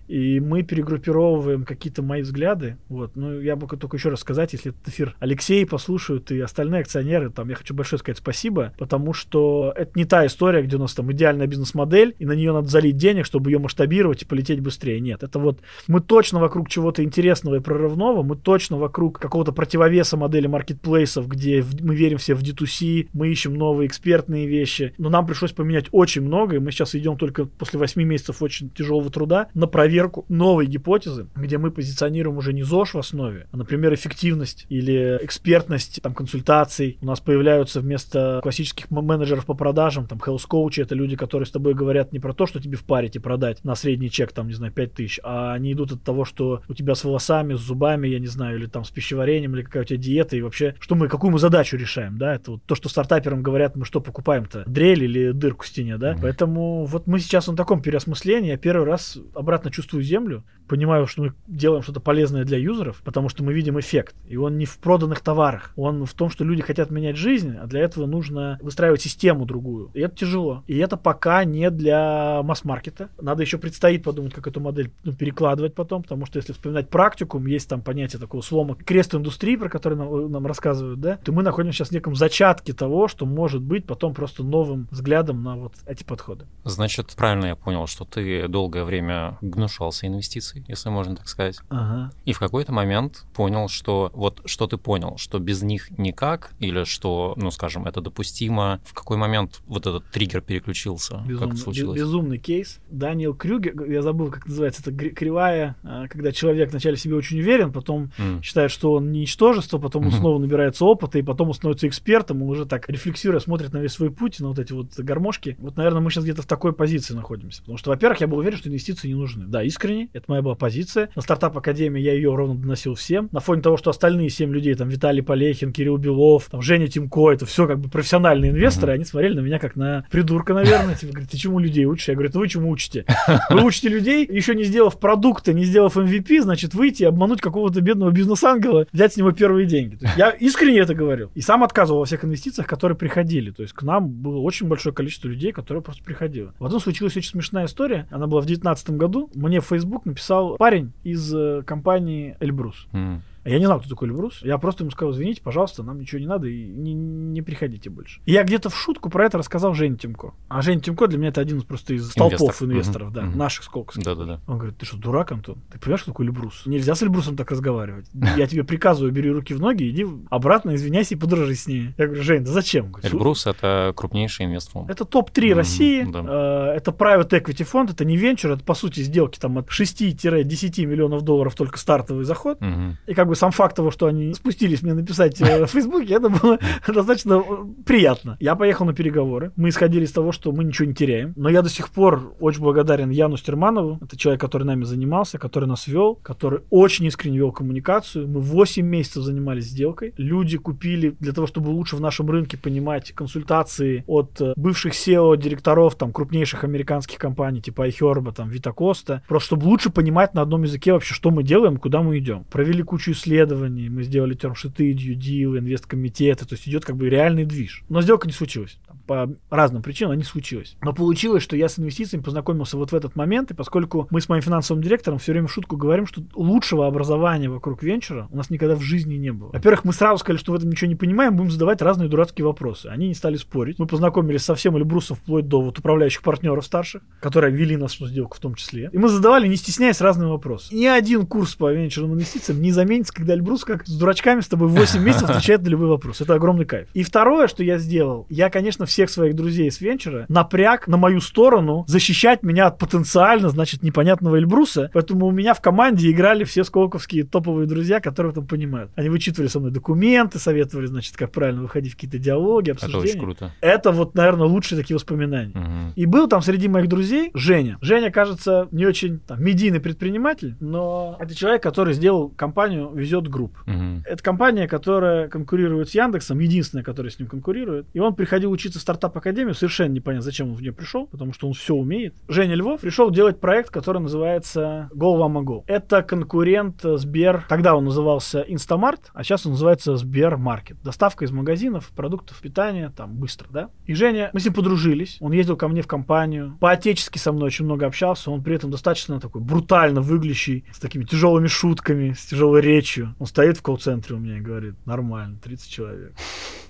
и мы перегруппировываем какие-то мои взгляды. Вот. Ну, я бы только еще раз сказать, если этот эфир Алексей послушают и остальные акционеры, там, я хочу большое сказать спасибо, потому что это не та история, где у нас там идеальная бизнес-модель, и на нее надо залить денег, чтобы ее масштабировать и полететь быстрее. Нет, это вот мы точно вокруг чего-то интересного и прорывного, мы точно вокруг какого-то противовеса модели маркетплейсов, где мы верим все в D2C, мы ищем новые экспертные вещи, но нам пришлось поменять очень много, и мы сейчас идем только после 8 месяцев очень тяжелого труда на проверку проверку новой гипотезы, где мы позиционируем уже не ЗОЖ в основе, а, например, эффективность или экспертность там, консультаций. У нас появляются вместо классических менеджеров по продажам, там, health коучи это люди, которые с тобой говорят не про то, что тебе впарить и продать на средний чек, там, не знаю, 5 тысяч, а они идут от того, что у тебя с волосами, с зубами, я не знаю, или там с пищеварением, или какая у тебя диета, и вообще, что мы, какую мы задачу решаем, да, это вот то, что стартаперам говорят, мы что покупаем-то, дрель или дырку в стене, да, mm-hmm. поэтому вот мы сейчас на таком переосмыслении, я первый раз обратно чувствую чувствую землю, понимаю, что мы делаем что-то полезное для юзеров, потому что мы видим эффект. И он не в проданных товарах, он в том, что люди хотят менять жизнь, а для этого нужно выстраивать систему другую. И это тяжело. И это пока не для масс-маркета. Надо еще предстоит подумать, как эту модель ну, перекладывать потом, потому что если вспоминать практикум, есть там понятие такого слома крест индустрии, про который нам, нам рассказывают, да, то мы находимся сейчас в неком зачатке того, что может быть потом просто новым взглядом на вот эти подходы. Значит, правильно я понял, что ты долгое время гнуш гнушался инвестиций, если можно так сказать. Ага. И в какой-то момент понял, что вот что ты понял, что без них никак, или что, ну, скажем, это допустимо. В какой момент вот этот триггер переключился? Безумно, как это случилось? Безумный кейс. Даниэл Крюгер, я забыл, как называется, это кривая, а, когда человек вначале себе очень уверен, потом mm. считает, что он ничтожество, потом он снова набирается опыта, и потом он становится экспертом, он уже так рефлексируя смотрит на весь свой путь, на вот эти вот гармошки. Вот, наверное, мы сейчас где-то в такой позиции находимся. Потому что, во-первых, я был уверен, что инвестиции не нужны. Да, искренне, это моя была позиция. На стартап Академии я ее ровно доносил всем. На фоне того, что остальные семь людей, там Виталий Полехин, Кирилл Белов, там Женя Тимко, это все как бы профессиональные инвесторы, mm-hmm. они смотрели на меня как на придурка, наверное. Типа, говорят, ты чему людей учишь? Я говорю, это вы чему учите? Вы учите людей, еще не сделав продукта, не сделав MVP, значит, выйти, обмануть какого-то бедного бизнес-ангела, взять с него первые деньги. Я искренне это говорил. И сам отказывал во всех инвестициях, которые приходили. То есть к нам было очень большое количество людей, которые просто приходили. В одном случилась очень смешная история. Она была в 2019 году. Мне в Facebook написал парень из э, компании Эльбрус. Mm. Я не знал, кто такой Эльбрус. Я просто ему сказал, извините, пожалуйста, нам ничего не надо и не, не приходите больше. И я где-то в шутку про это рассказал Жене Тимко. А Женя Тимко для меня это один из просто из столпов Инвестор. инвесторов, угу, да, угу. наших сколько. Да-да-да. Он говорит, ты что, дурак, Антон? Ты понимаешь, что такое Эльбрус? Нельзя с Эльбрусом так разговаривать. Я тебе приказываю, бери руки в ноги, иди обратно, извиняйся и подружись с ними. Я говорю, Жень, да зачем? Эльбрус — это крупнейший инвестфонд. Это топ-3 России. Э, это private equity фонд, это не венчур, это, по сути, сделки там от 6-10 миллионов долларов только стартовый заход. И как бы сам факт того, что они спустились мне написать э, в Фейсбуке, это было достаточно э, приятно. Я поехал на переговоры. Мы исходили из того, что мы ничего не теряем. Но я до сих пор очень благодарен Яну Стерманову. Это человек, который нами занимался, который нас вел, который очень искренне вел коммуникацию. Мы 8 месяцев занимались сделкой. Люди купили для того, чтобы лучше в нашем рынке понимать консультации от э, бывших SEO, директоров там крупнейших американских компаний, типа iHerb, там, Vita Costa. Просто чтобы лучше понимать на одном языке вообще, что мы делаем, куда мы идем. Провели кучу исследований мы сделали термшиты, deal, инвесткомитеты, то есть идет как бы реальный движ. Но сделка не случилась. По разным причинам она не случилась. Но получилось, что я с инвестициями познакомился вот в этот момент, и поскольку мы с моим финансовым директором все время шутку говорим, что лучшего образования вокруг венчура у нас никогда в жизни не было. Во-первых, мы сразу сказали, что в этом ничего не понимаем, будем задавать разные дурацкие вопросы. Они не стали спорить. Мы познакомились со всем Эльбрусом вплоть до вот управляющих партнеров старших, которые вели нас в сделку в том числе. И мы задавали, не стесняясь, разные вопросы. Ни один курс по венчурным инвестициям не заменится, когда Эльбрус как с дурачками с тобой 8 месяцев отвечает на любой вопрос. Это огромный кайф. И второе, что я сделал, я, конечно, всех своих друзей с венчура напряг на мою сторону защищать меня от потенциально, значит, непонятного Эльбруса. Поэтому у меня в команде играли все сколковские топовые друзья, которые этом понимают. Они вычитывали со мной документы, советовали, значит, как правильно выходить в какие-то диалоги, обсуждения. Это очень круто. Это вот, наверное, лучшие такие воспоминания. Мгм. И был там среди моих друзей Женя. Женя, кажется, не очень там, медийный предприниматель, но это человек, который сделал компанию Везет Групп. Мгм. Это компания, которая конкурирует с Яндексом, единственная, которая с ним конкурирует. И он приходил учиться в стартап-академию, совершенно непонятно, зачем он в нее пришел, потому что он все умеет. Женя Львов пришел делать проект, который называется Go Lama Go. Это конкурент Сбер, тогда он назывался Инстамарт, а сейчас он называется Сбер Маркет. Доставка из магазинов, продуктов питания, там, быстро, да? И Женя, мы с ним подружились, он ездил ко мне в компанию, по-отечески со мной очень много общался, он при этом достаточно такой брутально выглядящий, с такими тяжелыми шутками, с тяжелой речью. Он стоит в колл-центре у меня и говорит, нормально, 30 человек.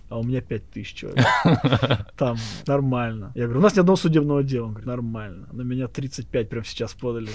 А у меня 5 тысяч человек. Там, нормально. Я говорю, у нас ни одного судебного дела. Он говорит, нормально. На меня 35 прямо сейчас подали.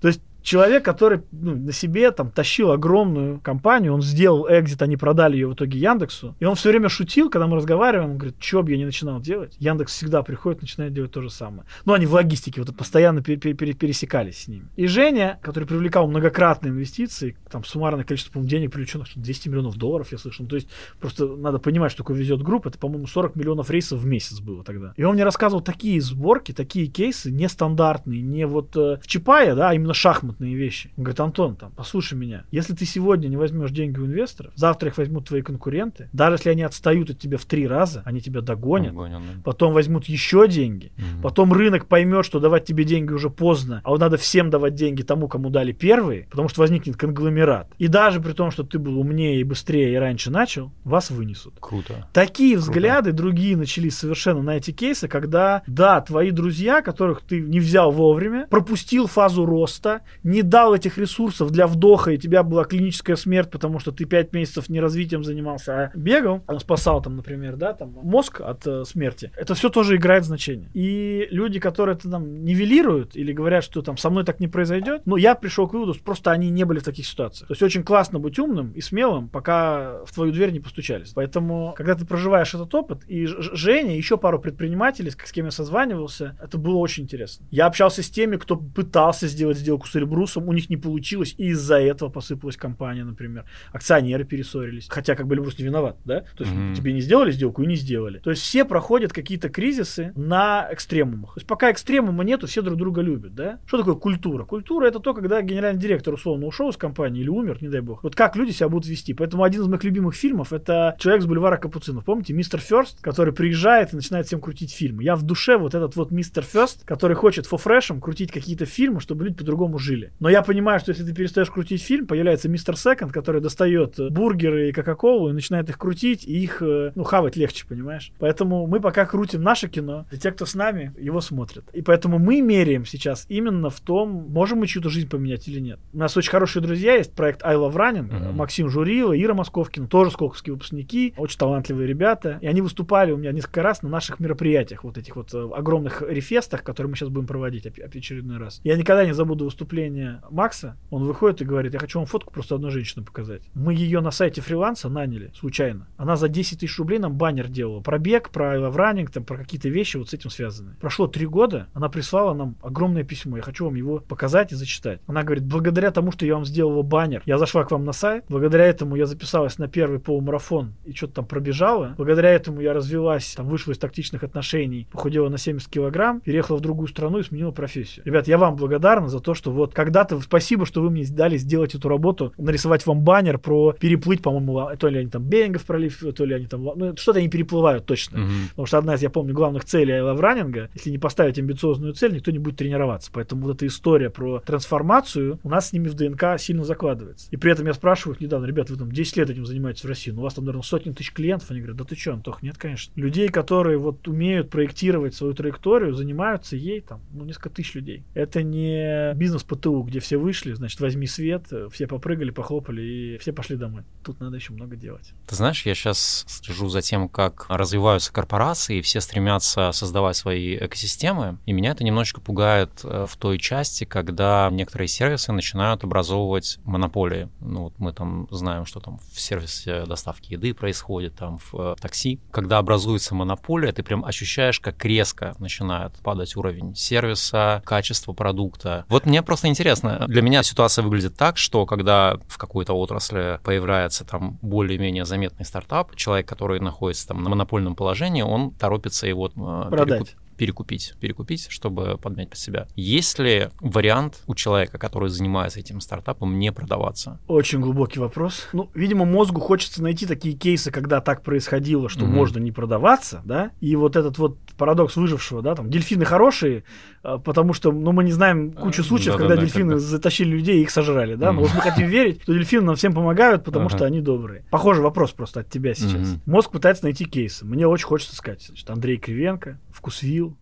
То есть человек, который ну, на себе там тащил огромную компанию, он сделал экзит, они продали ее в итоге Яндексу, и он все время шутил, когда мы разговариваем, он говорит, что бы я не начинал делать, Яндекс всегда приходит, начинает делать то же самое. Ну, они в логистике вот постоянно пер- пер- пер- пересекались с ним. И Женя, который привлекал многократные инвестиции, там суммарное количество, денег привлеченных, что 200 миллионов долларов, я слышал. Ну, то есть просто надо понимать, что такое везет группа, это, по-моему, 40 миллионов рейсов в месяц было тогда. И он мне рассказывал такие сборки, такие кейсы, нестандартные, не вот э, в Чапае, да, а именно шахматные вещи. Он говорит, Антон, там, послушай меня, если ты сегодня не возьмешь деньги у инвесторов, завтра их возьмут твои конкуренты, даже если они отстают от тебя в три раза, они тебя догонят, Гонят, да. потом возьмут еще деньги, Мгм. Потом рынок поймет, что давать тебе деньги уже поздно, а вот надо всем давать деньги тому, кому дали первые, потому что возникнет конгломерат. И даже при том, что ты был умнее и быстрее и раньше начал, вас вынесут. Круто. Такие взгляды другие начались совершенно на эти кейсы, когда, да, твои друзья, которых ты не взял вовремя, пропустил фазу роста, не дал этих ресурсов для вдоха, и у тебя была клиническая смерть, потому что ты пять месяцев не развитием занимался, а бегал, спасал там, например, да, там мозг от э, смерти. Это все тоже играет значение. И люди, которые это там нивелируют или говорят, что там со мной так не произойдет, ну, я пришел к выводу, что просто они не были в таких ситуациях. То есть очень классно быть умным и смелым, пока в твою дверь не постучались. Поэтому, когда ты проживаешь этот опыт, и Женя, еще пару предпринимателей, с кем я созванивался, это было очень интересно. Я общался с теми, кто пытался сделать сделку с Эльбрусом, у них не получилось, и из-за этого посыпалась компания, например. Акционеры перессорились. Хотя как бы Эльбрус не виноват, да? То есть Мгм. тебе не сделали сделку и не сделали. То есть все проходят какие-то кризисы на экстремумах. То есть пока экстремума нету, все друг друга любят, да? Что такое культура? Культура это то, когда генеральный директор условно ушел из компании или умер, не дай бог. Вот как люди себя будут вести. Поэтому один из моих любимых фильмов это человек с бульвара Капуцинов. Помните, мистер Ферст, который приезжает и начинает всем крутить фильмы. Я в душе вот этот вот мистер Ферст, который хочет фофрешем крутить какие-то фильмы, чтобы люди по-другому жили. Но я понимаю, что если ты перестаешь крутить фильм, появляется мистер Секонд, который достает э, бургеры и кока-колу и начинает их крутить, и их, э, ну, хавать легче, понимаешь? Поэтому мы пока крутим наше кино, и те, кто с нами, его смотрят. И поэтому мы меряем сейчас именно в том, можем мы чью-то жизнь поменять или нет. У нас очень хорошие друзья есть, проект I Love Running, Мгм. Максим Журила, Ира Московкина, тоже сколковские выпускники, очень талантливые ребята. И они выступали у меня несколько раз на наших мероприятиях, вот этих вот э, огромных рефестах, которые мы сейчас будем проводить очередной раз. Я никогда не забуду выступление Макса. Он выходит и говорит, я хочу вам фотку просто одной женщины показать. Мы ее на сайте фриланса наняли случайно. Она за 10 тысяч рублей нам баннер делала. Про бег, про Running, там, про какие-то вещи вот с этим связаны. Прошло три года, она прислала нам огромное письмо. Я хочу вам его показать и зачитать. Она говорит, благодаря тому, что я вам сделала баннер, я зашла к вам на сайт, благодаря этому я записалась на первый полумарафон и что-то там пробежала. Благодаря этому я развелась, там вышла из тактичных отношений, похудела на 70 килограмм, переехала в другую страну и сменила профессию. Ребят, я вам благодарна за то, что вот когда-то спасибо, что вы мне дали сделать эту работу, нарисовать вам баннер про переплыть, по-моему, то ли они там Берингов пролив, то ли они там, ну, что-то они переплывают точно. Mm-hmm. Потому что одна из, я помню, главных целей лавранинга, если не поставить амбициозную цель, никто не будет тренироваться. Поэтому вот эта история про трансформацию у нас с ними в ДНК сильно закладывается. И при этом я спрашиваю их недавно, ребят, вы там 10 лет этим занимаетесь в России, ну у вас там, наверное, сотни тысяч клиентов. Они говорят, да ты что, Антох, нет, конечно. Людей, которые вот умеют проектировать свою траекторию, занимаются ей там, ну, несколько тысяч людей. Это не бизнес ПТУ, где все вышли, значит, возьми свет, все попрыгали, похлопали и все пошли домой. Тут надо еще много делать. Ты знаешь, я сейчас слежу за тем, как развиваются корпорации, и все стремятся создавать свои экосистемы, и меня это немножечко пугает э, в той части, когда некоторые сервисы начинают образовывать монополии. Ну вот мы там знаем, что там в сервисе доставки еды происходит, там в, в э, такси. Когда образуется монополия, ты прям ощущаешь, как резко начинает падать уровень сервиса, качество продукта. Вот мне просто интересно, для меня ситуация выглядит так, что когда в какой-то отрасли появляется там более-менее заметный стартап, человек, который находится там на монопольном положении, он торопится его э, продать перекупить, перекупить, чтобы подмять под себя. Есть ли вариант у человека, который занимается этим стартапом, не продаваться? Очень глубокий вопрос. Ну, видимо, мозгу хочется найти такие кейсы, когда так происходило, что mm-hmm. можно не продаваться, да, и вот этот вот парадокс выжившего, да, там, дельфины хорошие, потому что, ну, мы не знаем кучу случаев, когда дельфины затащили людей и их сожрали, да, но вот мы хотим верить, что дельфины нам всем помогают, потому что они добрые. Похожий вопрос просто от тебя сейчас. Мозг пытается найти кейсы. Мне очень хочется сказать, значит, Андрей Кривенко, Вкусвилл, Э,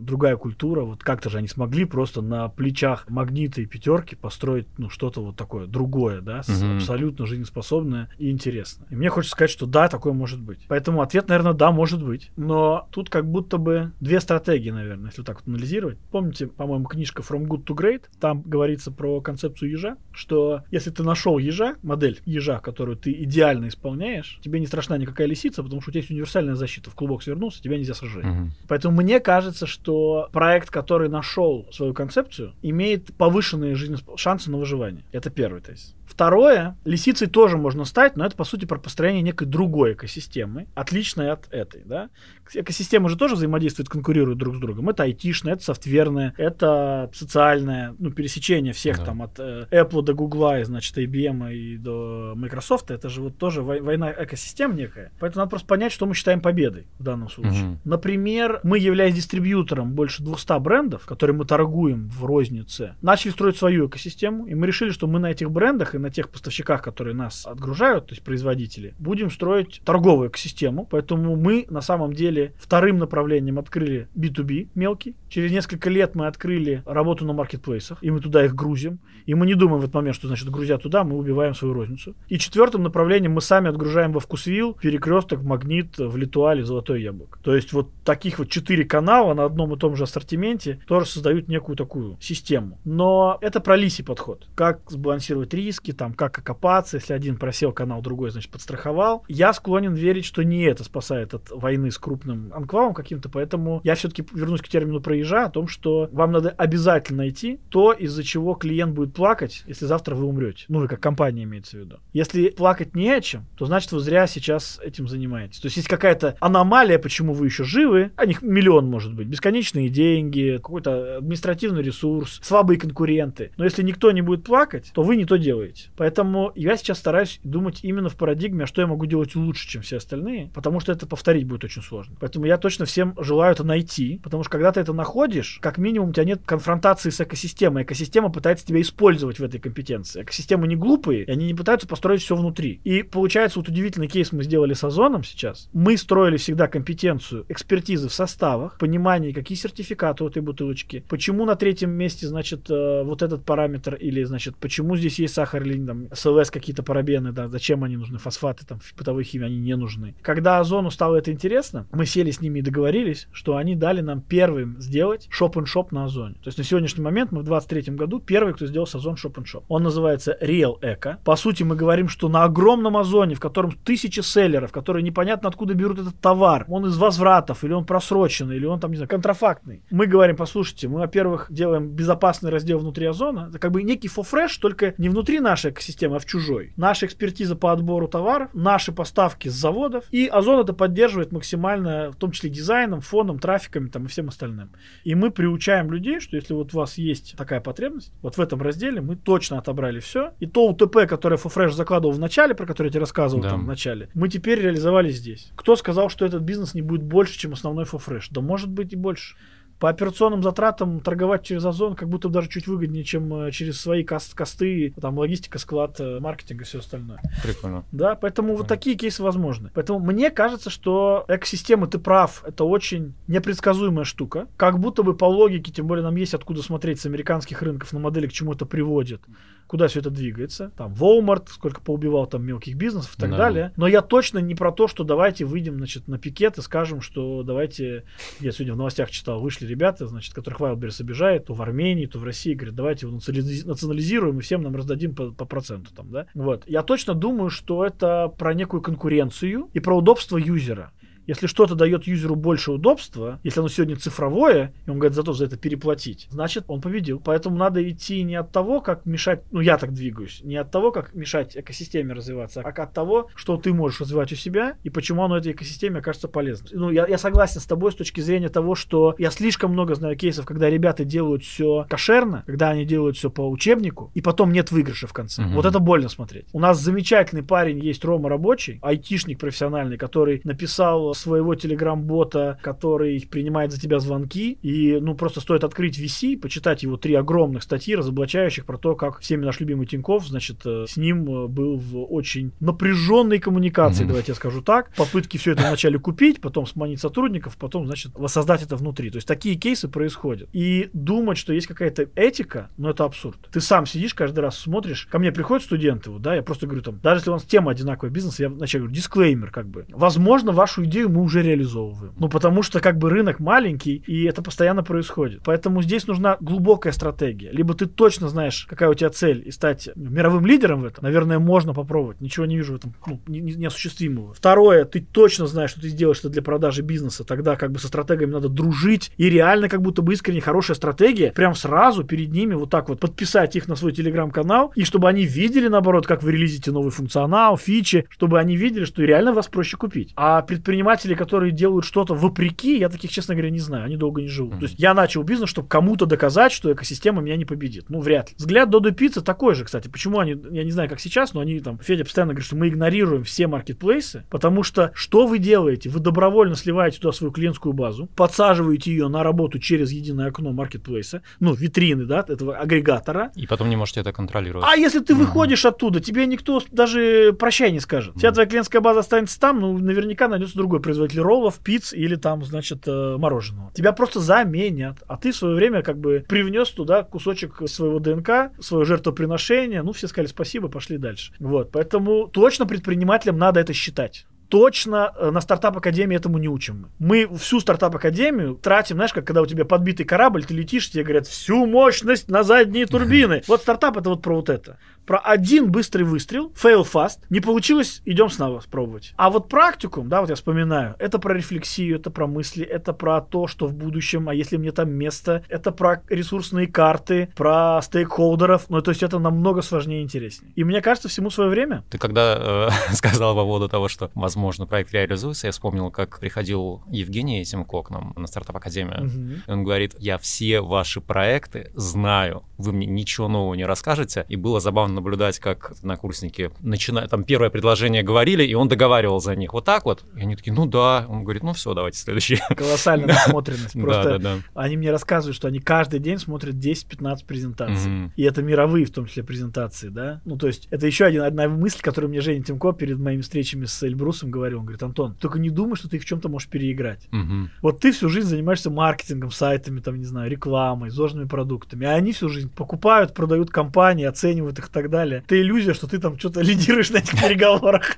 другая культура. Вот как-то же они смогли просто на плечах магнита и пятерки построить ну, что-то вот такое другое, да, mm-hmm. абсолютно жизнеспособное и интересное. И мне хочется сказать, что да, такое может быть. Поэтому ответ, наверное, да, может быть. Но тут как будто бы две стратегии, наверное, если так вот анализировать. Помните, по-моему, книжка From Good to Great? Там говорится про концепцию ежа, что если ты нашел ежа, модель ежа, которую ты идеально исполняешь, тебе не страшна никакая лисица, потому что у тебя есть универсальная защита. В клубок свернулся, тебя нельзя сожрать. Mm-hmm. Поэтому мне кажется, кажется, что проект, который нашел свою концепцию, имеет повышенные жизненные шансы на выживание. Это первый тезис. Второе, лисицей тоже можно стать, но это, по сути, про построение некой другой экосистемы, отличной от этой, да. Экосистемы же тоже взаимодействуют, конкурируют друг с другом. Это айтишная, это софтверная, это социальное, ну, пересечение всех да. там от э, Apple до Google, и, значит, IBM и до Microsoft. Это же вот тоже война экосистем некая. Поэтому надо просто понять, что мы считаем победой в данном случае. Угу. Например, мы, являясь дистрибьютором больше 200 брендов, которые мы торгуем в рознице, начали строить свою экосистему, и мы решили, что мы на этих брендах и на тех поставщиках, которые нас отгружают, то есть производители, будем строить торговую экосистему. Поэтому мы на самом деле вторым направлением открыли B2B мелкий. Через несколько лет мы открыли работу на маркетплейсах, и мы туда их грузим. И мы не думаем в этот момент, что значит грузя туда, мы убиваем свою розницу. И четвертым направлением мы сами отгружаем во вкусвилл, перекресток, магнит, в Литуале, золотое яблоко. То есть вот таких вот четыре канала на одном и том же ассортименте тоже создают некую такую систему. Но это про лиси подход. Как сбалансировать риски, там, как окопаться, если один просел канал, другой, значит, подстраховал. Я склонен верить, что не это спасает от войны с крупным анклавом каким-то, поэтому я все-таки вернусь к термину проезжа о том, что вам надо обязательно найти то, из-за чего клиент будет плакать, если завтра вы умрете. Ну, вы как компания имеется в виду. Если плакать не о чем, то значит вы зря сейчас этим занимаетесь. То есть есть какая-то аномалия, почему вы еще живы, а них миллион может быть, бесконечные деньги, какой-то административный ресурс, слабые конкуренты. Но если никто не будет плакать, то вы не то делаете. Поэтому я сейчас стараюсь думать именно в парадигме, а что я могу делать лучше, чем все остальные, потому что это повторить будет очень сложно. Поэтому я точно всем желаю это найти, потому что когда ты это находишь, как минимум у тебя нет конфронтации с экосистемой. Экосистема пытается тебя использовать в этой компетенции. Экосистемы не глупые, и они не пытаются построить все внутри. И получается вот удивительный кейс мы сделали с Озоном сейчас. Мы строили всегда компетенцию экспертизы в составах, понимание, какие сертификаты у этой бутылочки, почему на третьем месте, значит, э, вот этот параметр, или, значит, почему здесь есть сахар или там СЛС какие-то парабены, да, зачем они нужны, фосфаты там в бытовой химии, они не нужны. Когда Озону стало это интересно, мы сели с ними и договорились, что они дали нам первым сделать шоп н шоп на Озоне. То есть на сегодняшний момент мы в 23 году первый, кто сделал с Озон шоп н шоп. Он называется Real Eco. По сути, мы говорим, что на огромном Озоне, в котором тысячи селлеров, которые непонятно откуда берут этот товар, он из возвратов, или он просроченный, или он там, не знаю, контрафактный. Мы говорим, послушайте, мы, во-первых, делаем безопасный раздел внутри Озона. Это как бы некий фофреш, только не внутри на нашей экосистемы, а в чужой. Наша экспертиза по отбору товаров, наши поставки с заводов. И Озон это поддерживает максимально, в том числе дизайном, фоном, трафиками там, и всем остальным. И мы приучаем людей, что если вот у вас есть такая потребность, вот в этом разделе мы точно отобрали все. И то УТП, которое Фуфреш закладывал в начале, про которое я тебе рассказывал Да. там в начале, мы теперь реализовали здесь. Кто сказал, что этот бизнес не будет больше, чем основной Фуфреш? Да может быть и больше. По операционным затратам торговать через Озон как будто даже чуть выгоднее, чем э, через свои кос- косты, там логистика, склад, э, маркетинг и все остальное. Прикольно. Да, поэтому вот такие кейсы возможны. Поэтому мне кажется, что экосистема, ты прав, это очень непредсказуемая штука. Как будто бы по логике, тем более нам есть откуда смотреть с американских рынков на модели, к чему это приводит, куда все это двигается. Там Walmart, сколько поубивал там мелких бизнесов и так Да. далее. Но я точно не про то, что давайте выйдем, значит, на пикет и скажем, что давайте, я сегодня в новостях читал, вышли ребята, значит, которых Wildberries обижает, то в Армении, то в России, говорят, давайте его национализи- национализируем и всем нам раздадим по, по проценту там, да. Вот. Я точно думаю, что это про некую конкуренцию и про удобство юзера. Если что-то дает юзеру больше удобства, если оно сегодня цифровое, и он говорит за то, за это переплатить, значит, он победил. Поэтому надо идти не от того, как мешать, ну я так двигаюсь, не от того, как мешать экосистеме развиваться, а от того, что ты можешь развивать у себя и почему оно этой экосистеме окажется полезным. Ну, я, я согласен с тобой с точки зрения того, что я слишком много знаю кейсов, когда ребята делают все кошерно, когда они делают все по учебнику, и потом нет выигрыша в конце. Мгм. Вот это больно смотреть. У нас замечательный парень есть Рома Рабочий, айтишник профессиональный, который написал своего телеграм-бота, который принимает за тебя звонки, и ну просто стоит открыть VC, почитать его три огромных статьи, разоблачающих про то, как всеми наш любимый Тиньков, значит, э, с ним э, был в очень напряженной коммуникации, Мгм. давайте я скажу так. Попытки все это вначале купить, потом сманить сотрудников, потом, значит, воссоздать это внутри. То есть такие кейсы происходят. И думать, что есть какая-то этика, ну это абсурд. Ты сам сидишь каждый раз, смотришь, ко мне приходят студенты, вот, да, я просто говорю там, даже если у нас тема одинаковая бизнеса, я вначале говорю, дисклеймер как бы. Возможно, вашу идею мы уже реализовываем. Ну потому что как бы рынок маленький, и это постоянно происходит. Поэтому здесь нужна глубокая стратегия. Либо ты точно знаешь, какая у тебя цель, и стать мировым лидером в этом, наверное, можно попробовать. Ничего не вижу в этом ну, не- не- неосуществимого. Второе, ты точно знаешь, что ты сделаешь это для продажи бизнеса. Тогда как бы со стратегами надо дружить. И реально как будто бы искренне хорошая стратегия. Прям сразу перед ними вот так вот подписать их на свой телеграм-канал. И чтобы они видели, наоборот, как вы релизите новый функционал, фичи. Чтобы они видели, что реально вас проще купить. А предприниматели, которые делают что-то вопреки, я таких, честно говоря, не знаю. Они долго не живут. То есть я начал бизнес, чтобы кому-то доказать, что экосистема меня не победит. Ну, вряд ли. Взгляд Додо Пицца такой же, кстати. Почему они, я не знаю, как сейчас, но они там, Федя постоянно говорит, что мы игнорируем все маркетплейсы, потому что что вы делаете? Вы добровольно сливаете туда свою клиентскую базу, подсаживаете ее на работу через единое окно маркетплейса, ну, витрины, да, этого агрегатора, И потом не можете это контролировать. а если ты Мгм. выходишь оттуда, тебе никто даже прощай не скажет. Вся Мгм. твоя клиентская база останется там, ну, наверняка найдется другой производитель роллов, пиц или там, значит, э, мороженого. Тебя просто заменят. А ты в свое время как бы привнес туда кусочек своего ДНК, свое жертвоприношение. Ну, все сказали спасибо, пошли дальше. Вот, поэтому точно предпринимателям надо это считать. Точно э, на стартап академии этому не учим мы. Всю стартап академию тратим, знаешь, как когда у тебя подбитый корабль, ты летишь, тебе говорят всю мощность на задние турбины. Вот стартап это вот про вот это. Про один быстрый выстрел, fail fast, не получилось, идем снова спробовать. А вот практикум, да, вот я вспоминаю, это про рефлексию, это про мысли, это про то, что в будущем, а если мне там место, это про ресурсные карты, про стейкхолдеров, ну то есть это намного сложнее и интереснее. И мне кажется, всему свое время. Ты когда э, сказал по поводу того, что, возможно, проект реализуется, я вспомнил, как приходил Евгений Тимко к нам на стартап Академию. Мгм. Он говорит, я все ваши проекты знаю, вы мне ничего нового не расскажете. И было забавно наблюдать, как однокурсники начинают, там первое предложение говорили, и он договаривал за них. Вот так вот. И они такие, ну да. Он говорит, ну все, давайте следующий. Колоссальная насмотренность. Просто да, да. они мне рассказывают, что они каждый день смотрят 10-15 презентаций. И это мировые, в том числе, презентации, да? Ну, то есть, это еще один, одна мысль, которую мне Женя Тимко перед моими встречами с Эльбрусом говорил. Он говорит, Антон, только не думай, что ты их в чем-то можешь переиграть. Мгм. Вот ты всю жизнь занимаешься маркетингом, сайтами, там, не знаю, рекламой, зожными продуктами, а они всю жизнь покупают, продают компании, оценивают их и так далее. Это иллюзия, что ты там что-то лидируешь на этих переговорах.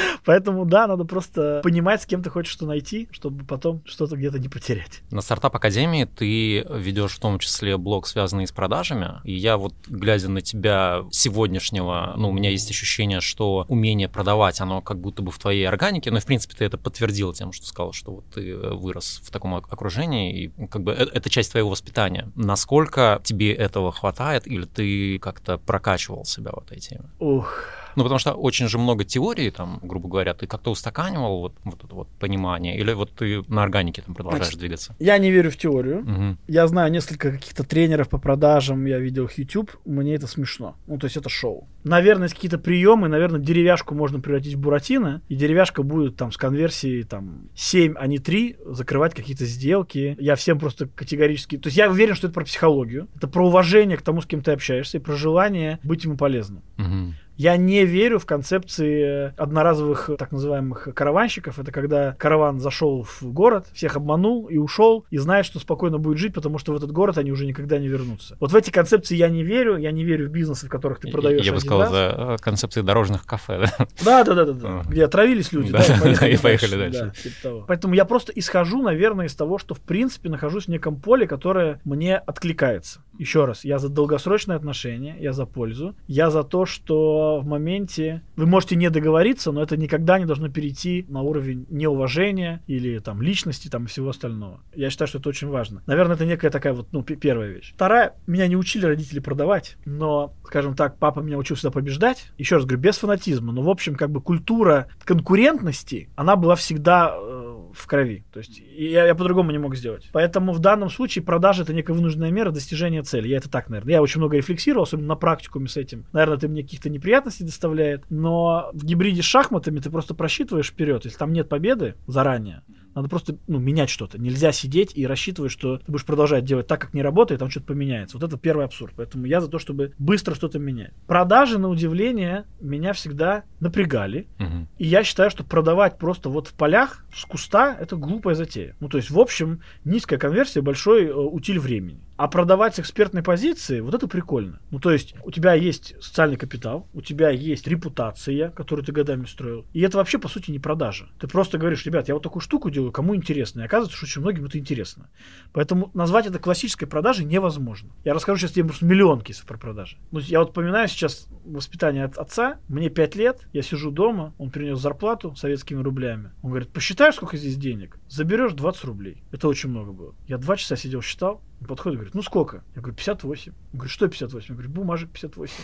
Поэтому, да, надо просто понимать, с кем ты хочешь что найти, чтобы потом что-то где-то не потерять. На стартап Академии ты ведешь в том числе блог, связанный с продажами. И я вот, глядя на тебя сегодняшнего, ну, у меня есть ощущение, что умение продавать, оно как будто бы в твоей органике. И, в принципе, ты это подтвердил тем, что сказал, что вот ты вырос в таком окружении, и как бы э, это часть твоего воспитания. Насколько тебе этого хватает, или ты как-то прокачивал себя в этой теме? Ух, ну, потому что очень же много теории, там, грубо говоря, ты как-то устаканивал вот, вот это вот понимание, или вот ты на органике там продолжаешь Значит, двигаться? Я не верю в теорию. Угу. Я знаю несколько каких-то тренеров по продажам, я видел их YouTube, мне это смешно. Ну, то есть это шоу. Наверное, есть какие-то приемы, наверное, деревяшку можно превратить в буратино, и деревяшка будет там с конверсией там 7, а не 3, закрывать какие-то сделки. Я всем просто категорически... То есть я уверен, что это про психологию, это про уважение к тому, с кем ты общаешься, и про желание быть ему полезным. Угу. Я не верю в концепции одноразовых так называемых караванщиков. Это когда караван зашел в город, всех обманул и ушел, и знает, что спокойно будет жить, потому что в этот город они уже никогда не вернутся. Вот в эти концепции я не верю. Я не верю в бизнесы, в которых ты продаешь. Я бы сказал, раз. за э, концепции дорожных кафе, да? Да, да, да, да, да. Где отравились люди, да, да, и поехали дальше. Типа Поэтому я просто исхожу, наверное, из того, что в принципе нахожусь в неком поле, которое мне откликается. Еще раз, я за долгосрочные отношения, я за пользу, я за то, что в моменте вы можете не договориться, но это никогда не должно перейти на уровень неуважения или там личности там всего остального. Я считаю, что это очень важно. Наверное, это некая такая вот, ну, первая вещь. Вторая, меня не учили родители продавать, но, скажем так, папа меня учил всегда побеждать. Еще раз говорю, без фанатизма, но, в общем, как бы культура конкурентности, она была всегда э, в крови. То есть я, я по-другому не мог сделать. Поэтому в данном случае продажа это некая вынужденная мера достижения цели. Я это так, наверное. Я очень много рефлексировал, особенно на практикуме с этим. Наверное, это мне каких-то неприятностей доставляет. Но в гибриде с шахматами ты просто просчитываешь вперед. Если там нет победы заранее, надо просто ну, менять что-то. Нельзя сидеть и рассчитывать, что ты будешь продолжать делать так, как не работает, там что-то поменяется. Вот это первый абсурд. Поэтому я за то, чтобы быстро что-то менять. Продажи, на удивление, меня всегда напрягали. Угу. И я считаю, что продавать просто вот в полях с куста это глупая затея. Ну, то есть, в общем, низкая конверсия, большой э, утиль времени. А продавать с экспертной позиции, вот это прикольно. Ну, то есть, у тебя есть социальный капитал, у тебя есть репутация, которую ты годами строил. И это вообще, по сути, не продажа. Ты просто говоришь, ребят, я вот такую штуку делаю, кому интересно. И оказывается, что очень многим это интересно. Поэтому назвать это классической продажей невозможно. Я расскажу сейчас тебе просто миллион кейсов про продажи. Ну, я вот вспоминаю сейчас воспитание от отца. Мне 5 лет, я сижу дома, он принес зарплату советскими рублями. Он говорит, посчитаешь, сколько здесь денег? Заберешь 20 рублей. Это очень много было. Я два часа сидел, считал. Подходит и говорит, ну сколько? Я говорю, 58. Он говорит, что 58? Я говорю, бумажек 58.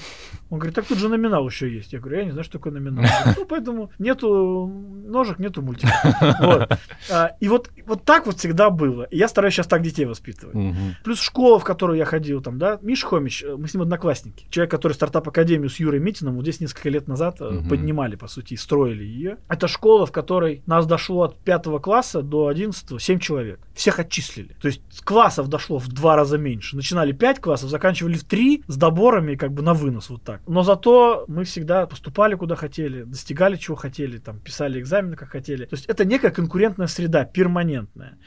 Он говорит, так тут же номинал еще есть. Я говорю, я не знаю, что такое номинал. Ну, поэтому нету ножек, нету мультиков. Вот. А, и вот, вот так вот всегда было. И я стараюсь сейчас так детей воспитывать. Угу. Плюс школа, в которую я ходил, там, да, Миш Хомич, э, мы с ним одноклассники. Человек, который стартап-академию с Юрой Митиным вот здесь несколько лет назад угу. поднимали, по сути, и строили ее. Это школа, в которой нас дошло от пятого класса до одиннадцатого 7 человек. Всех отчислили. То есть с классов дошло в в два раза меньше. Начинали 5 классов, заканчивали в 3 с доборами как бы на вынос вот так. Но зато мы всегда поступали куда хотели, достигали чего хотели, там писали экзамены как хотели. То есть это некая конкурентная среда, перманентная.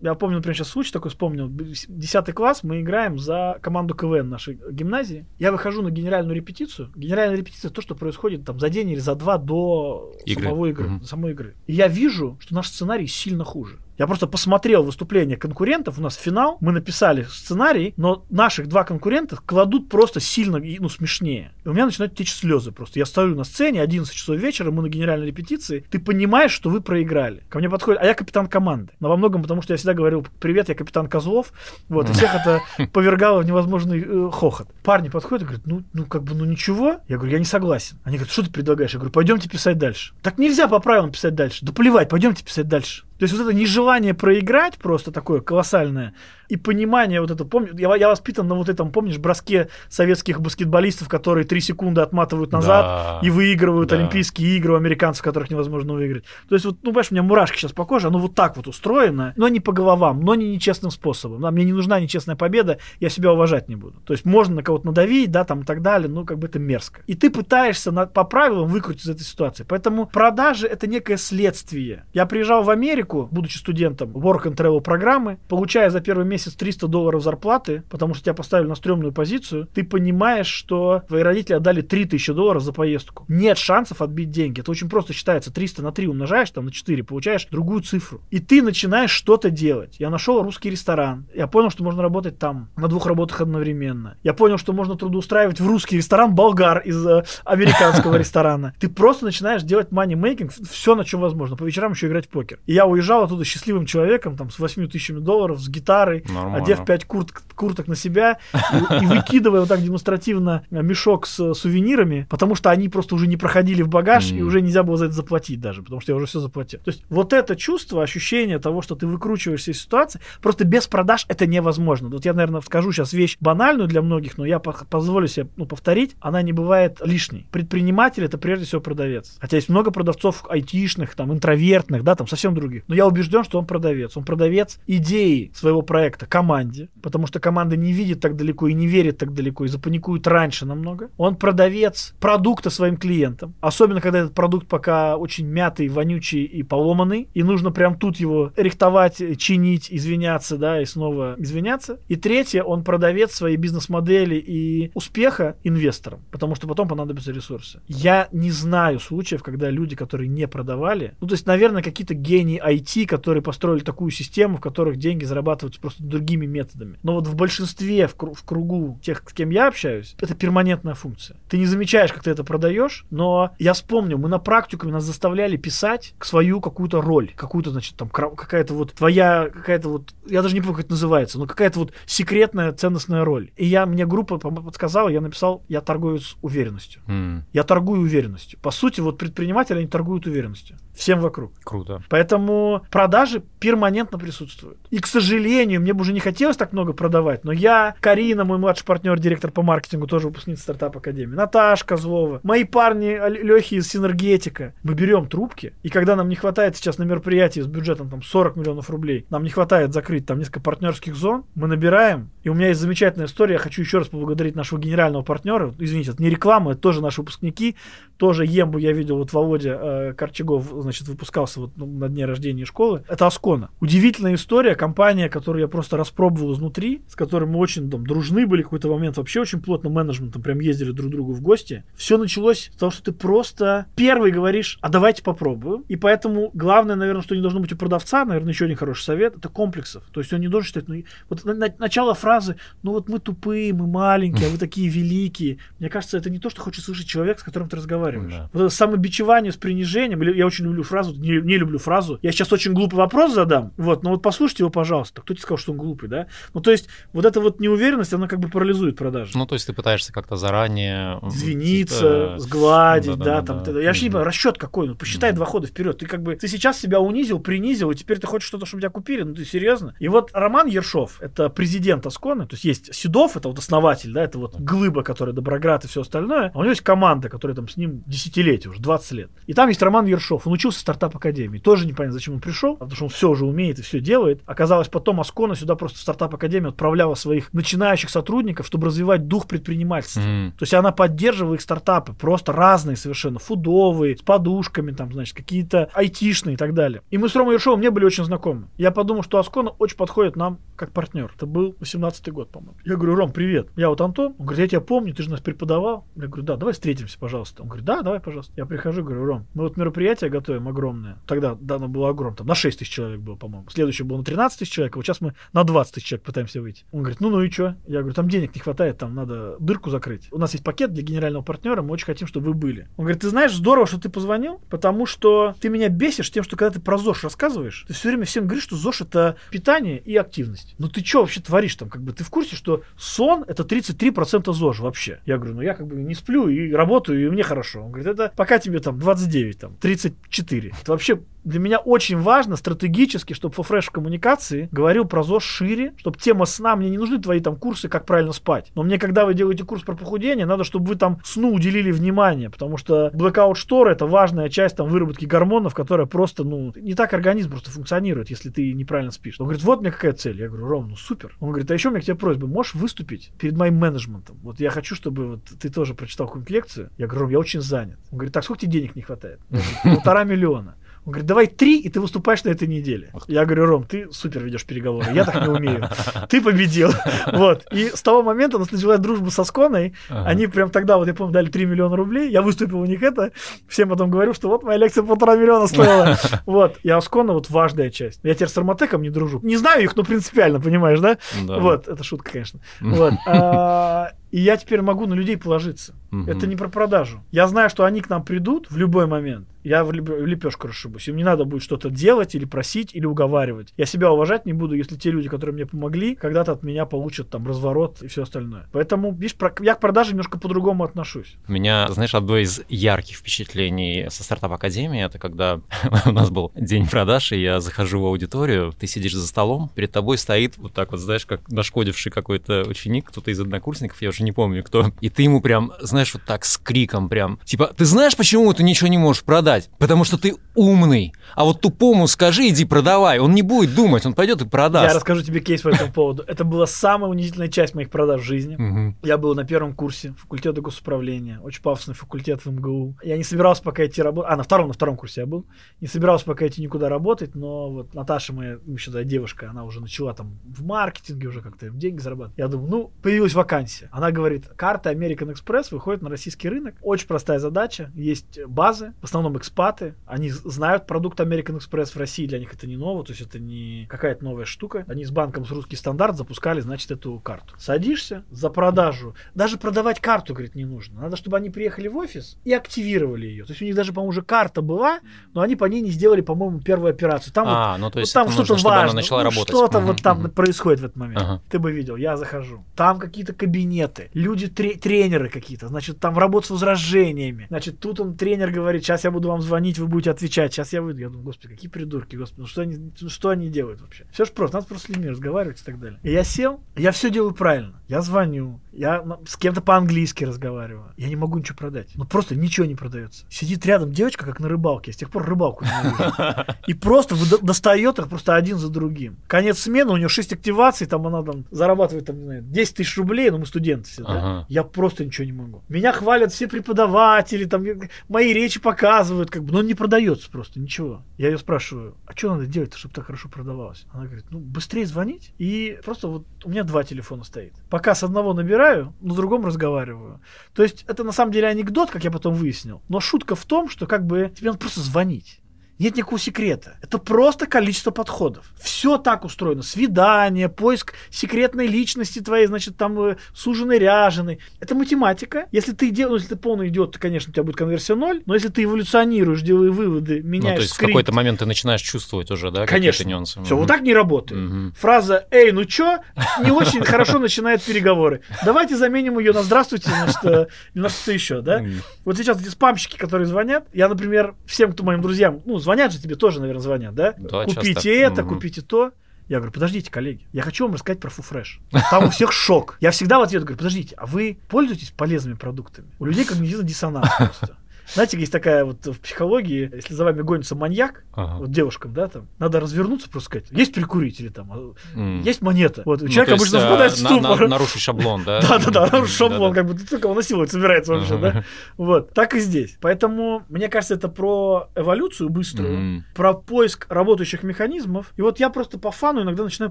Я помню, например, сейчас случай такой вспомнил. Десятый класс, мы играем за команду КВН нашей гимназии. Я выхожу на генеральную репетицию. Генеральная репетиция то, что происходит там за день или за два до игры. самого игры, угу. самой игры. И я вижу, что наш сценарий сильно хуже. Я просто посмотрел выступление конкурентов, у нас финал, мы написали сценарий, но наших два конкурента кладут просто сильно, ну, смешнее. И у меня начинают течь слезы просто. Я стою на сцене, 11 часов вечера, мы на генеральной репетиции, ты понимаешь, что вы проиграли. Ко мне подходит, а я капитан команды. Но во многом потому, что я всегда говорил, привет, я капитан Козлов. Вот, и всех это повергало в невозможный э, хохот. Парни подходят и говорят, ну, ну, как бы, ну ничего. Я говорю, я не согласен. Они говорят, что ты предлагаешь? Я говорю, пойдемте писать дальше. Так нельзя по правилам писать дальше. Да плевать, пойдемте писать дальше. То есть вот это нежелание проиграть просто такое колоссальное, и понимание вот это, помню, я, я воспитан на вот этом, помнишь, броске советских баскетболистов, которые три секунды отматывают назад да, и выигрывают да. Олимпийские игры у американцев, которых невозможно выиграть. То есть вот, ну, понимаешь, у меня мурашки сейчас по коже, оно вот так вот устроено, но не по головам, но не нечестным способом. Да, мне не нужна нечестная победа, я себя уважать не буду. То есть можно на кого-то надавить, да, там и так далее, ну, как бы это мерзко. И ты пытаешься на, по правилам выкрутить из этой ситуации. Поэтому продажи это некое следствие. Я приезжал в Америку, будучи студентом work and travel программы, получая за первый месяц месяц 300 долларов зарплаты, потому что тебя поставили на стрёмную позицию, ты понимаешь, что твои родители отдали 3000 долларов за поездку. Нет шансов отбить деньги. Это очень просто считается. 300 на 3 умножаешь, там на 4, получаешь другую цифру. И ты начинаешь что-то делать. Я нашел русский ресторан. Я понял, что можно работать там на двух работах одновременно. Я понял, что можно трудоустраивать в русский ресторан болгар из э, американского ресторана. Ты просто начинаешь делать money-making, все на чем возможно. По вечерам еще играть в покер. И я уезжал оттуда счастливым человеком, там, с 8 тысячами долларов, с гитарой, Нормально. одев 5 курт, курток на себя и, и выкидывая вот так демонстративно мешок с сувенирами, потому что они просто уже не проходили в багаж, и уже нельзя было за это заплатить даже, потому что я уже все заплатил. То есть вот это чувство, ощущение того, что ты выкручиваешься из ситуации, просто без продаж это невозможно. Вот я, наверное, скажу сейчас вещь банальную для многих, но я по- позволю себе ну, повторить, она не бывает лишней. Предприниматель это прежде всего продавец. Хотя есть много продавцов айтишных, там, интровертных, да, там, совсем других. Но я убежден, что он продавец. Он продавец идеи своего проекта команде, потому что команда не видит так далеко и не верит так далеко, и запаникует раньше намного. Он продавец продукта своим клиентам. Особенно, когда этот продукт пока очень мятый, вонючий и поломанный, и нужно прям тут его рихтовать, чинить, извиняться, да, и снова извиняться. И третье, он продавец своей бизнес-модели и успеха инвесторам, потому что потом понадобятся ресурсы. Я не знаю случаев, когда люди, которые не продавали, ну, то есть, наверное, какие-то гении IT, которые построили такую систему, в которых деньги зарабатываются просто другими методами. Но вот в большинстве, в, кру- в кругу тех, с кем я общаюсь, это перманентная функция. Ты не замечаешь, как ты это продаешь, но я вспомню, мы на практикуме нас заставляли писать свою какую-то роль, какую-то, значит, там, какая-то вот твоя, какая-то вот, я даже не помню, как это называется, но какая-то вот секретная ценностная роль. И я, мне группа подсказала, я написал, я торгуюсь уверенностью. М, Я торгую уверенностью. По сути, вот предприниматели, они торгуют уверенностью. Всем вокруг. Круто. Поэтому продажи перманентно присутствуют. И, к сожалению, мне бы уже не хотелось так много продавать, но я, Карина, мой младший партнер, директор по маркетингу, тоже выпускница стартап академии, Наташа Козлова, мои парни Лехи из Синергетика. Мы берем трубки, и когда нам не хватает сейчас на мероприятии с бюджетом там 40 миллионов рублей, нам не хватает закрыть там несколько партнерских зон, мы набираем, и у меня есть замечательная история, я хочу еще раз поблагодарить нашего генерального партнера, извините, это не реклама, это тоже наши выпускники, тоже Ембу я видел, вот Володя э, Корчагов, значит, выпускался вот ну, на дне рождения школы. Это Аскона. Удивительная история, компания, которую я просто распробовал изнутри, с которой мы очень там дружны были какой-то момент, вообще очень плотно менеджментом прям ездили друг к другу в гости. Все началось с того, что ты просто первый говоришь, а давайте попробуем. И поэтому главное, наверное, что не должно быть у продавца, наверное, еще один хороший совет, это комплексов. То есть он не должен считать, ну, вот на- на- начало фразы, ну вот мы тупые, мы маленькие, а вы такие великие. Мне кажется, это не то, что хочет слышать человек, с которым ты разговариваешь. Да. Вот это самобичевание с принижением. Я очень люблю фразу, не, не люблю фразу. Я сейчас очень глупый вопрос задам, вот, но вот послушайте его, пожалуйста. Кто тебе сказал, что он глупый, да? Ну, то есть, вот эта вот неуверенность, она как бы парализует продажи. Ну, то есть ты пытаешься как-то заранее... Извиниться, э, сгладить, да, да-да-да-да. там. т- Я вообще не понимаю, расчет какой, ну посчитай два хода вперед. Ты как бы, ты сейчас себя унизил, принизил, и теперь ты хочешь что-то, чтобы тебя купили, ну ты серьезно? И вот Роман Ершов, это президент Асконы, то есть есть Седов, это вот основатель, да, это вот глыба, которая Доброград и все остальное, а у него есть команда, которая там с ним десятилетия, уже 20 лет. И там есть Роман Ершов, он учился в стартап-академии, тоже непонятно, зачем он пришел, потому что он все уже умеет и все делает. Оказалось, потом Аскона сюда просто в стартап-академию отправляла своих начинающих сотрудников, чтобы развивать дух предпринимательства. Мгм. То есть она поддерживает их стартапы, просто разные совершенно, фудовые, с подушками, там, значит, какие-то айтишные и так далее. И мы с Ромой Ершовым не были очень знакомы. Я подумал, что Аскона очень подходит нам как партнер. Это был 18-й год, по-моему. Я говорю, Ром, привет. Я вот Антон. Он говорит, я тебя помню, ты же нас преподавал. Я говорю, да, давай встретимся, пожалуйста. Он говорит, да, давай, пожалуйста. Я прихожу, говорю, Ром, мы вот мероприятие готовим огромное. Тогда, да, оно было огромное. Там на 6 тысяч человек было, по-моему. Следующее было на 13 тысяч человек, а вот сейчас мы на 20 тысяч человек пытаемся выйти. Он говорит, ну, ну и что? Я говорю, там денег не хватает, там надо дырку закрыть. У нас есть пакет для генерального партнера, мы очень хотим, чтобы вы были. Он говорит, ты знаешь, здорово, что ты позвонил, потому что ты меня бесишь тем, что когда ты про ЗОЖ рассказываешь, ты все время всем говоришь, что ЗОЖ это питание и активность. Ну ты что вообще творишь там? Как бы ты в курсе, что сон это 33% ЗОЖ вообще? Я говорю, ну я как бы не сплю и работаю, и мне хорошо. Он говорит, это пока тебе там 29, там 34. Это вообще для меня очень важно стратегически, чтобы Фофреш в коммуникации говорил про ЗОЖ шире, чтобы тема сна, мне не нужны твои там курсы, как правильно спать. Но мне, когда вы делаете курс про похудение, надо, чтобы вы там сну уделили внимание, потому что blackout шторы это важная часть там выработки гормонов, которая просто, ну, не так организм просто функционирует, если ты неправильно спишь. Он говорит, вот меня какая цель. Я говорю, Ром, ну супер. Он говорит, а еще у меня к тебе просьба, можешь выступить перед моим менеджментом? Вот я хочу, чтобы вот ты тоже прочитал какую-нибудь лекцию. Я говорю, Ром, я очень занят. Он говорит, так, сколько тебе денег не хватает? Полтора миллиона. Он говорит, давай три, и ты выступаешь на этой неделе. Я говорю, Ром, ты супер ведешь переговоры, я так не умею. Ты победил. Вот. И с того момента у нас началась дружба со Сконой. Они прям тогда, вот я помню, дали 3 миллиона рублей. Я выступил у них это. Всем потом говорю, что вот моя лекция полтора миллиона стоила. Вот. Я Скона вот важная часть. Я теперь с Арматеком не дружу. Не знаю их, но принципиально, понимаешь, да? Вот. Это шутка, конечно. Вот. А, и я теперь могу на людей положиться. Угу. Это не про продажу. Я знаю, что они к нам придут в любой момент. Я в лепешку расшибусь. Им не надо будет что-то делать или просить, или уговаривать. Я себя уважать не буду, если те люди, которые мне помогли, когда-то от меня получат там разворот и все остальное. Поэтому, видишь, я к продаже немножко по-другому отношусь. У меня, знаешь, одно из ярких впечатлений со стартап Академии, это когда у нас был день продаж, и я захожу в аудиторию, ты сидишь за столом, перед тобой стоит вот так вот, знаешь, как нашкодивший какой-то ученик, кто-то из однокурсников, я уже не помню кто, и ты ему прям, знаешь, вот так с криком прям, типа, ты знаешь, почему ты ничего не можешь продать? Потому что ты умный. А вот тупому скажи, иди продавай. Он не будет думать, он пойдет и продаст. Я расскажу тебе кейс по этому поводу. Это была самая унизительная часть моих продаж в жизни. Я был на первом курсе факультета госуправления, очень пафосный факультет в МГУ. Я не собирался пока идти работать. А, на втором, на втором курсе я был. Не собирался пока идти никуда работать, но вот Наташа, моя еще да, девушка, она уже начала там в маркетинге уже как-то деньги зарабатывать. Я думаю, ну, появилась вакансия. Она говорит, карта American Express выходит на российский рынок. Очень простая задача. Есть базы, в основном экспаты. Они знают продукт American Express в России, для них это не ново, то есть это не какая-то новая штука. Они с банком с русский стандарт запускали, значит, эту карту. Садишься за продажу. Даже продавать карту, говорит, не нужно. Надо, чтобы они приехали в офис и активировали ее. То есть у них даже, по-моему, уже карта была, но они по ней не сделали, по-моему, первую операцию. Там а, вот, ну, то есть вот там что-то важное, начала ну, что-то угу, вот там угу. происходит в этот момент. Ага. Ты бы видел, я захожу. Там какие-то кабинеты, люди, тре- тренеры какие-то, значит, там работа с возражениями. Значит, тут он, тренер говорит, сейчас я буду вам звонить, вы будете отвечать, сейчас я выйду. Я думаю, господи, какие придурки, господи, ну что они, ну что они делают вообще? Все же просто, надо просто с людьми разговаривать и так далее. И я сел, я все делаю правильно. Я звоню, я с кем-то по-английски разговариваю. Я не могу ничего продать. Ну просто ничего не продается. Сидит рядом девочка, как на рыбалке. Я с тех пор рыбалку не вижу. И просто достает их просто один за другим. Конец смены, у нее 6 активаций, там она там зарабатывает там, не знаю, 10 тысяч рублей, ну мы студенты да? Ага. Я просто ничего не могу. Меня хвалят все преподаватели, там мои речи показывают, как бы, но не продается просто, ничего. Я ее спрашиваю, а что надо делать, чтобы так хорошо продавалось? Она говорит, ну быстрее звонить. И просто вот у меня два телефона стоит. Пока с одного набираю, на другом разговариваю. То есть это на самом деле анекдот, как я потом выяснил. Но шутка в том, что как бы тебе надо просто звонить. Нет никакого секрета. Это просто количество подходов. Все так устроено. Свидание, поиск секретной личности твоей, значит, там э, суженый, ряженый. Это математика. Если ты дел... ну, если ты полный идиот, то, конечно, у тебя будет конверсия ноль. Но если ты эволюционируешь, делаешь выводы, меняешь Ну, то есть скрипт, в какой-то момент ты начинаешь чувствовать уже, да, Конечно. нюансы. Все, Мгм. вот так не работает. Мгм. Фраза «Эй, ну чё?» не очень хорошо начинает переговоры. Давайте заменим ее на «Здравствуйте», значит, э, на что-то еще, да? Вот сейчас эти спамщики, которые звонят, я, например, всем, кто моим друзьям, ну, звонят же тебе тоже, наверное, звонят, да? Да, купите часто. это, Мгм. купите то. Я говорю, подождите, коллеги, я хочу вам рассказать про фуфреш. Там у всех шок. Я всегда в ответ говорю, подождите, а вы пользуетесь полезными продуктами? У людей когнитивный диссонанс просто. Знаете, есть такая вот в психологии, если за вами гонится маньяк, Ага. вот девушкам, да, там, надо развернуться, просто сказать, есть прикурить или там, М. есть монета. Вот, у Ну, есть, обычно а, впадает в на- на- ступор. нарушить шаблон, да? Да-да-да, нарушить шаблон, как бы ты только его насиловать собирается вообще, да? Вот, так и здесь. Поэтому, мне кажется, это про эволюцию быструю, про поиск работающих механизмов. И вот я просто по фану иногда начинаю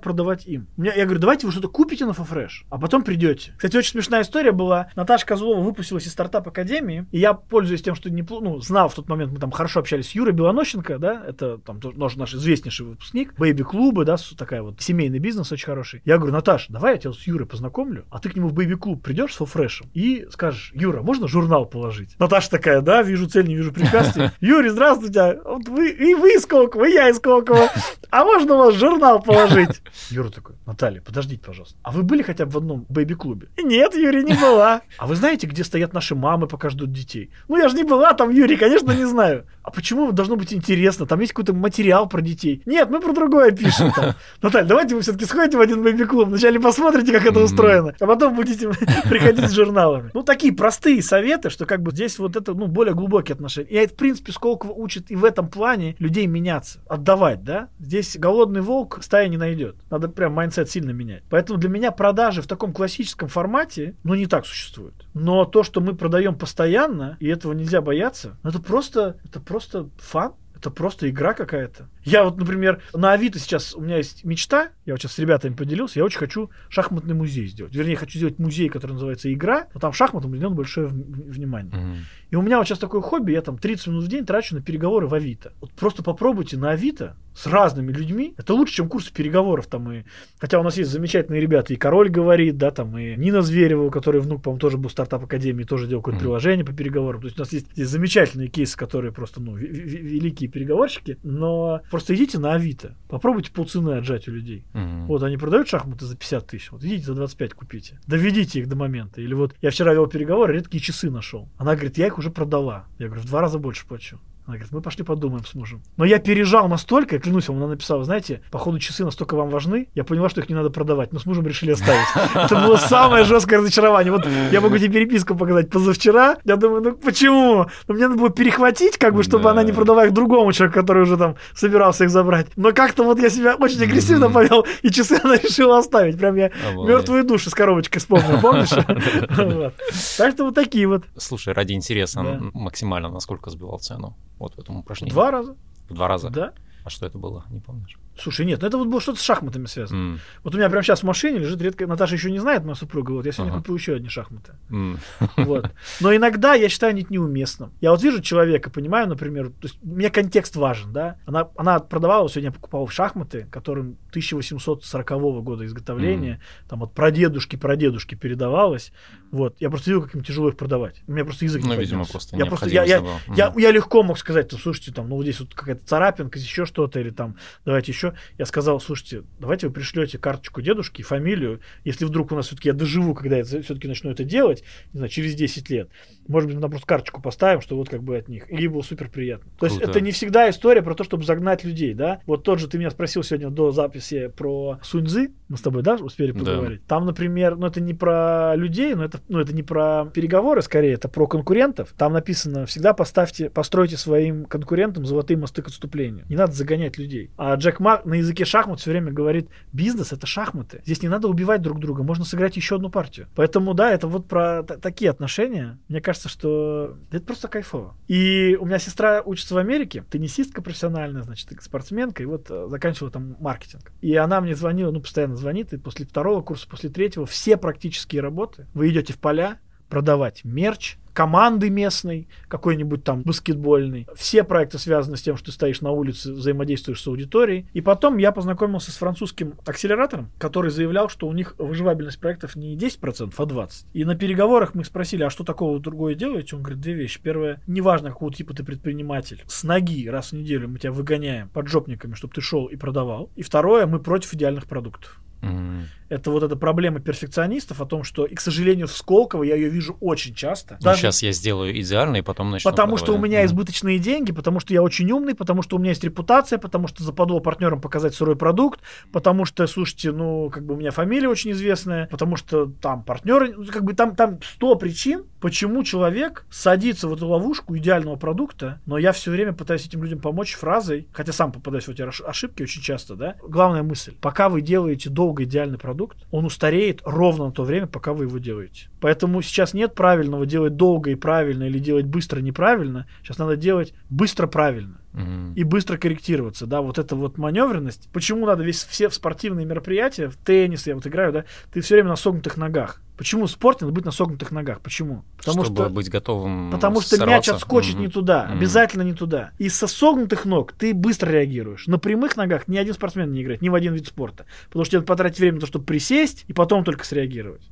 продавать им. Я говорю, давайте вы что-то купите на Фафреш, а потом придете. Кстати, очень смешная история была. Наташа Козлова выпустилась из стартап академии, и я, пользуясь тем, что не, пл- ну, знал в тот момент, мы там хорошо общались с Юрой Белонощенко, да, это там тоже наш, известнейший выпускник, бэйби-клубы, да, такая вот семейный бизнес очень хороший. Я говорю, Наташ, давай я тебя с Юрой познакомлю, а ты к нему в бэйби-клуб придешь с Фафрешем и скажешь, Юра, можно журнал положить? Наташа такая, да, вижу цель, не вижу препятствий. Юрий, здравствуйте, вот вы, и вы из Сколково, и я из Сколково. А можно у вас журнал положить? Юра такой, Наталья, подождите, пожалуйста. А вы были хотя бы в одном бэйби-клубе? Нет, Юрий, не была. А вы знаете, где стоят наши мамы, пока ждут детей? Ну, я же не была там, Юрий, конечно, не знаю. А почему должно быть интересно? Там есть какой-то материал про детей. Нет, мы про другое пишем там. Наталья, давайте вы все-таки сходите в один бэйби-клуб, вначале посмотрите, как это устроено, а потом будете приходить с журналами. Ну, такие простые советы, что как бы здесь вот это, ну, более глубокие отношения. И, в принципе, Сколково учит и в этом плане людей меняться, отдавать, да? Здесь голодный волк стая не найдет. Надо прям mindset сильно менять. Поэтому для меня продажи в таком классическом формате, ну, не так существуют. Но то, что мы продаем постоянно, и этого нельзя бояться, ну, это просто, это просто фан. Это просто игра какая-то. Я вот, например, на Авито сейчас у меня есть мечта, я вот сейчас с ребятами поделился, я очень хочу шахматный музей сделать. Вернее, хочу сделать музей, который называется «Игра», но там шахматам уделено большое внимание. Mm-hmm. И у меня вот сейчас такое хобби, я там 30 минут в день трачу на переговоры в Авито. Вот просто попробуйте на Авито с разными людьми. Это лучше, чем курсы переговоров там и... Хотя у нас есть замечательные ребята, и Король говорит, да, там, и Нина Зверева, который внук, по-моему, тоже был стартап академии, тоже делал какое-то mm-hmm. приложение по переговорам. То есть у нас есть, есть замечательные кейсы, которые просто, ну, великие переговорщики, но просто идите на Авито, попробуйте полцены отжать у людей. Mm-hmm. Вот они продают шахматы за 50 тысяч, вот идите за 25 купите. Доведите их до момента. Или вот я вчера вел переговоры, редкие часы нашел. Она говорит, я их уже продала. Я говорю, в два раза больше плачу. Она говорит, мы пошли подумаем с мужем. Но я пережал настолько, я клянусь вам, она написала, знаете, походу часы настолько вам важны, я поняла, что их не надо продавать. Мы с мужем решили оставить. Это было самое жесткое разочарование. Вот я могу тебе переписку показать позавчера. Я думаю, ну почему? Ну, мне надо было перехватить, как бы, чтобы она не продала их другому человеку, который уже там собирался их забрать. Но как-то вот я себя очень агрессивно повел, и часы она решила оставить. Прям я мертвые души с коробочкой вспомнил, помнишь? Так что вот такие вот. Слушай, ради интереса максимально насколько сбивал цену? Вот в этом упражнении. Два раза. В два раза? Да. А что это было, не помнишь? Слушай, нет, ну это вот было что-то с шахматами связано. Mm. Вот у меня прямо сейчас в машине лежит редко. Наташа еще не знает, моя супруга. Вот я сегодня uh-huh. купил еще одни шахматы. Mm. Вот. Но иногда я считаю это неуместным. Я вот вижу человека, понимаю, например, то есть мне контекст важен, да. Она, она продавала, сегодня я покупал шахматы, которым 1840 года изготовления, mm. там от прадедушки прадедушки передавалось. Вот. Я просто видел, как им тяжело их продавать. У меня просто язык ну, не видимо, просто я просто я, я, я, я легко мог сказать, слушайте, там, ну вот здесь вот какая-то царапинка, еще что-то, или там, давайте еще. Я сказал, слушайте, давайте вы пришлете карточку дедушки, фамилию, если вдруг у нас все-таки я доживу, когда я все-таки начну это делать, не знаю, через 10 лет. Может быть, мы там просто карточку поставим, что вот как бы от них. И ей было супер приятно. То есть это не всегда история про то, чтобы загнать людей, да. Вот тот же ты меня спросил сегодня до записи про Суньцзы, мы с тобой, да, успели поговорить. Да. Там, например, ну это не про людей, но это, ну это не про переговоры, скорее, это про конкурентов. Там написано, всегда поставьте, постройте своим конкурентам золотые мосты к отступлению. Не надо загонять людей. А Джек Мак на языке шахмат все время говорит, бизнес это шахматы. Здесь не надо убивать друг друга, можно сыграть еще одну партию. Поэтому, да, это вот про такие отношения. Мне кажется, что это просто кайфово. И у меня сестра учится в Америке, теннисистка профессиональная, значит, спортсменка, и вот э, заканчивала там маркетинг. И она мне звонила, ну, постоянно звонит, и после второго курса, после третьего, все практические работы, вы идете в поля, продавать мерч, команды местной, какой-нибудь там баскетбольный. Все проекты связаны с тем, что ты стоишь на улице, взаимодействуешь с аудиторией. И потом я познакомился с французским акселератором, который заявлял, что у них выживабельность проектов не 10%, а 20%. И на переговорах мы спросили, а что такого другое делаете? Он говорит, две вещи. Первое, неважно, какого типа ты предприниматель, с ноги раз в неделю мы тебя выгоняем под жопниками, чтобы ты шел и продавал. И второе, мы против идеальных продуктов. Mm-hmm. Это вот эта проблема перфекционистов о том, что, и, к сожалению, в Сколково я ее вижу очень часто. Ну, Даже... Сейчас я сделаю идеально, и потом начну Потому что у меня mm-hmm. избыточные деньги, потому что я очень умный, потому что у меня есть репутация, потому что западло партнерам показать сырой продукт, потому что, слушайте, ну, как бы у меня фамилия очень известная, потому что там партнеры, ну, как бы там, там 100 причин, почему человек садится в эту ловушку идеального продукта, но я все время пытаюсь этим людям помочь фразой, хотя сам попадаюсь в эти ошибки очень часто, да. Главная мысль, пока вы делаете долго идеальный продукт, он устареет ровно на то время, пока вы его делаете. Поэтому сейчас нет правильного делать долго и правильно или делать быстро неправильно. Сейчас надо делать быстро правильно угу. и быстро корректироваться, да, вот эта вот маневренность. Почему надо весь все в спортивные мероприятия, в теннис я вот играю, да, ты все время на согнутых ногах. Почему надо быть на согнутых ногах? Почему? Потому Чтобы что, быть готовым Потому что мяч отскочит mm не туда, mm обязательно не туда. И со согнутых ног ты быстро реагируешь. На прямых ногах ни один спортсмен не играет, ни в один вид спорта. Потому что тебе потратить время на то, чтобы присесть и потом только среагировать.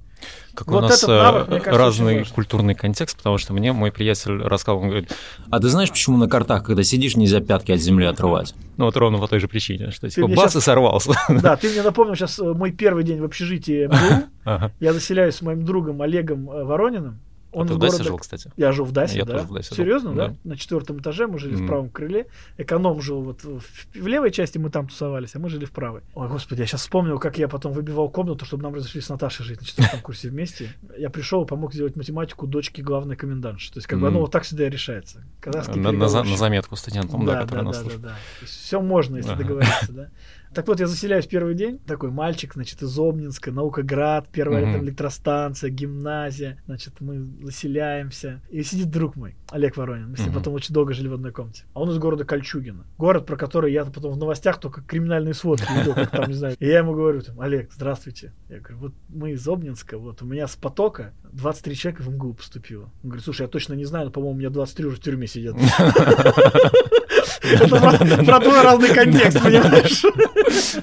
Как вот у нас навык, кажется, разный культурный контекст, потому что мне мой приятель рассказал, он говорит... А ты знаешь, почему на картах, когда сидишь, нельзя пятки от земли отрывать? Ну вот ровно по той же причине, что типа бац сейчас... и сорвался. Да, ты мне напомнил сейчас э, мой первый день в общежитии МГУ. Я заселяюсь с моим другом Олегом э, Ворониным. Он а ты в Дасе жил, кстати? Я жил в Дасе, я да. Тоже в Дасе Серьезно, да? да? На четвертом этаже мы жили mm. в правом крыле. Эконом жил вот в, в левой части, мы там тусовались, а мы жили в правой. Ой, господи, я сейчас вспомнил, как я потом выбивал комнату, чтобы нам разрешили с Наташей жить на четвертом курсе вместе. Я пришел и помог сделать математику дочки главной комендантши. То есть, как бы оно вот так всегда решается. На, заметку студентам, да, да, да, да, да, да. Все можно, если договориться, да. Так вот, я заселяюсь первый день. Такой мальчик, значит, из Обнинска, Наукоград, первая там электростанция, гимназия. Значит, мы заселяемся. И сидит друг мой, Олег Воронин. Мы с ним Мгм. потом очень долго жили в одной комнате. А он из города Кольчугино. Город, про который я потом в новостях только криминальные сводки видел, как там, не знаю. И я ему говорю, там, Олег, здравствуйте. Я говорю, вот мы из Обнинска, вот у меня с потока 23 человека в МГУ поступило. Он говорит, слушай, я точно не знаю, но, по-моему, у меня 23 уже в тюрьме сидят. Это про твой разный контекст, понимаешь?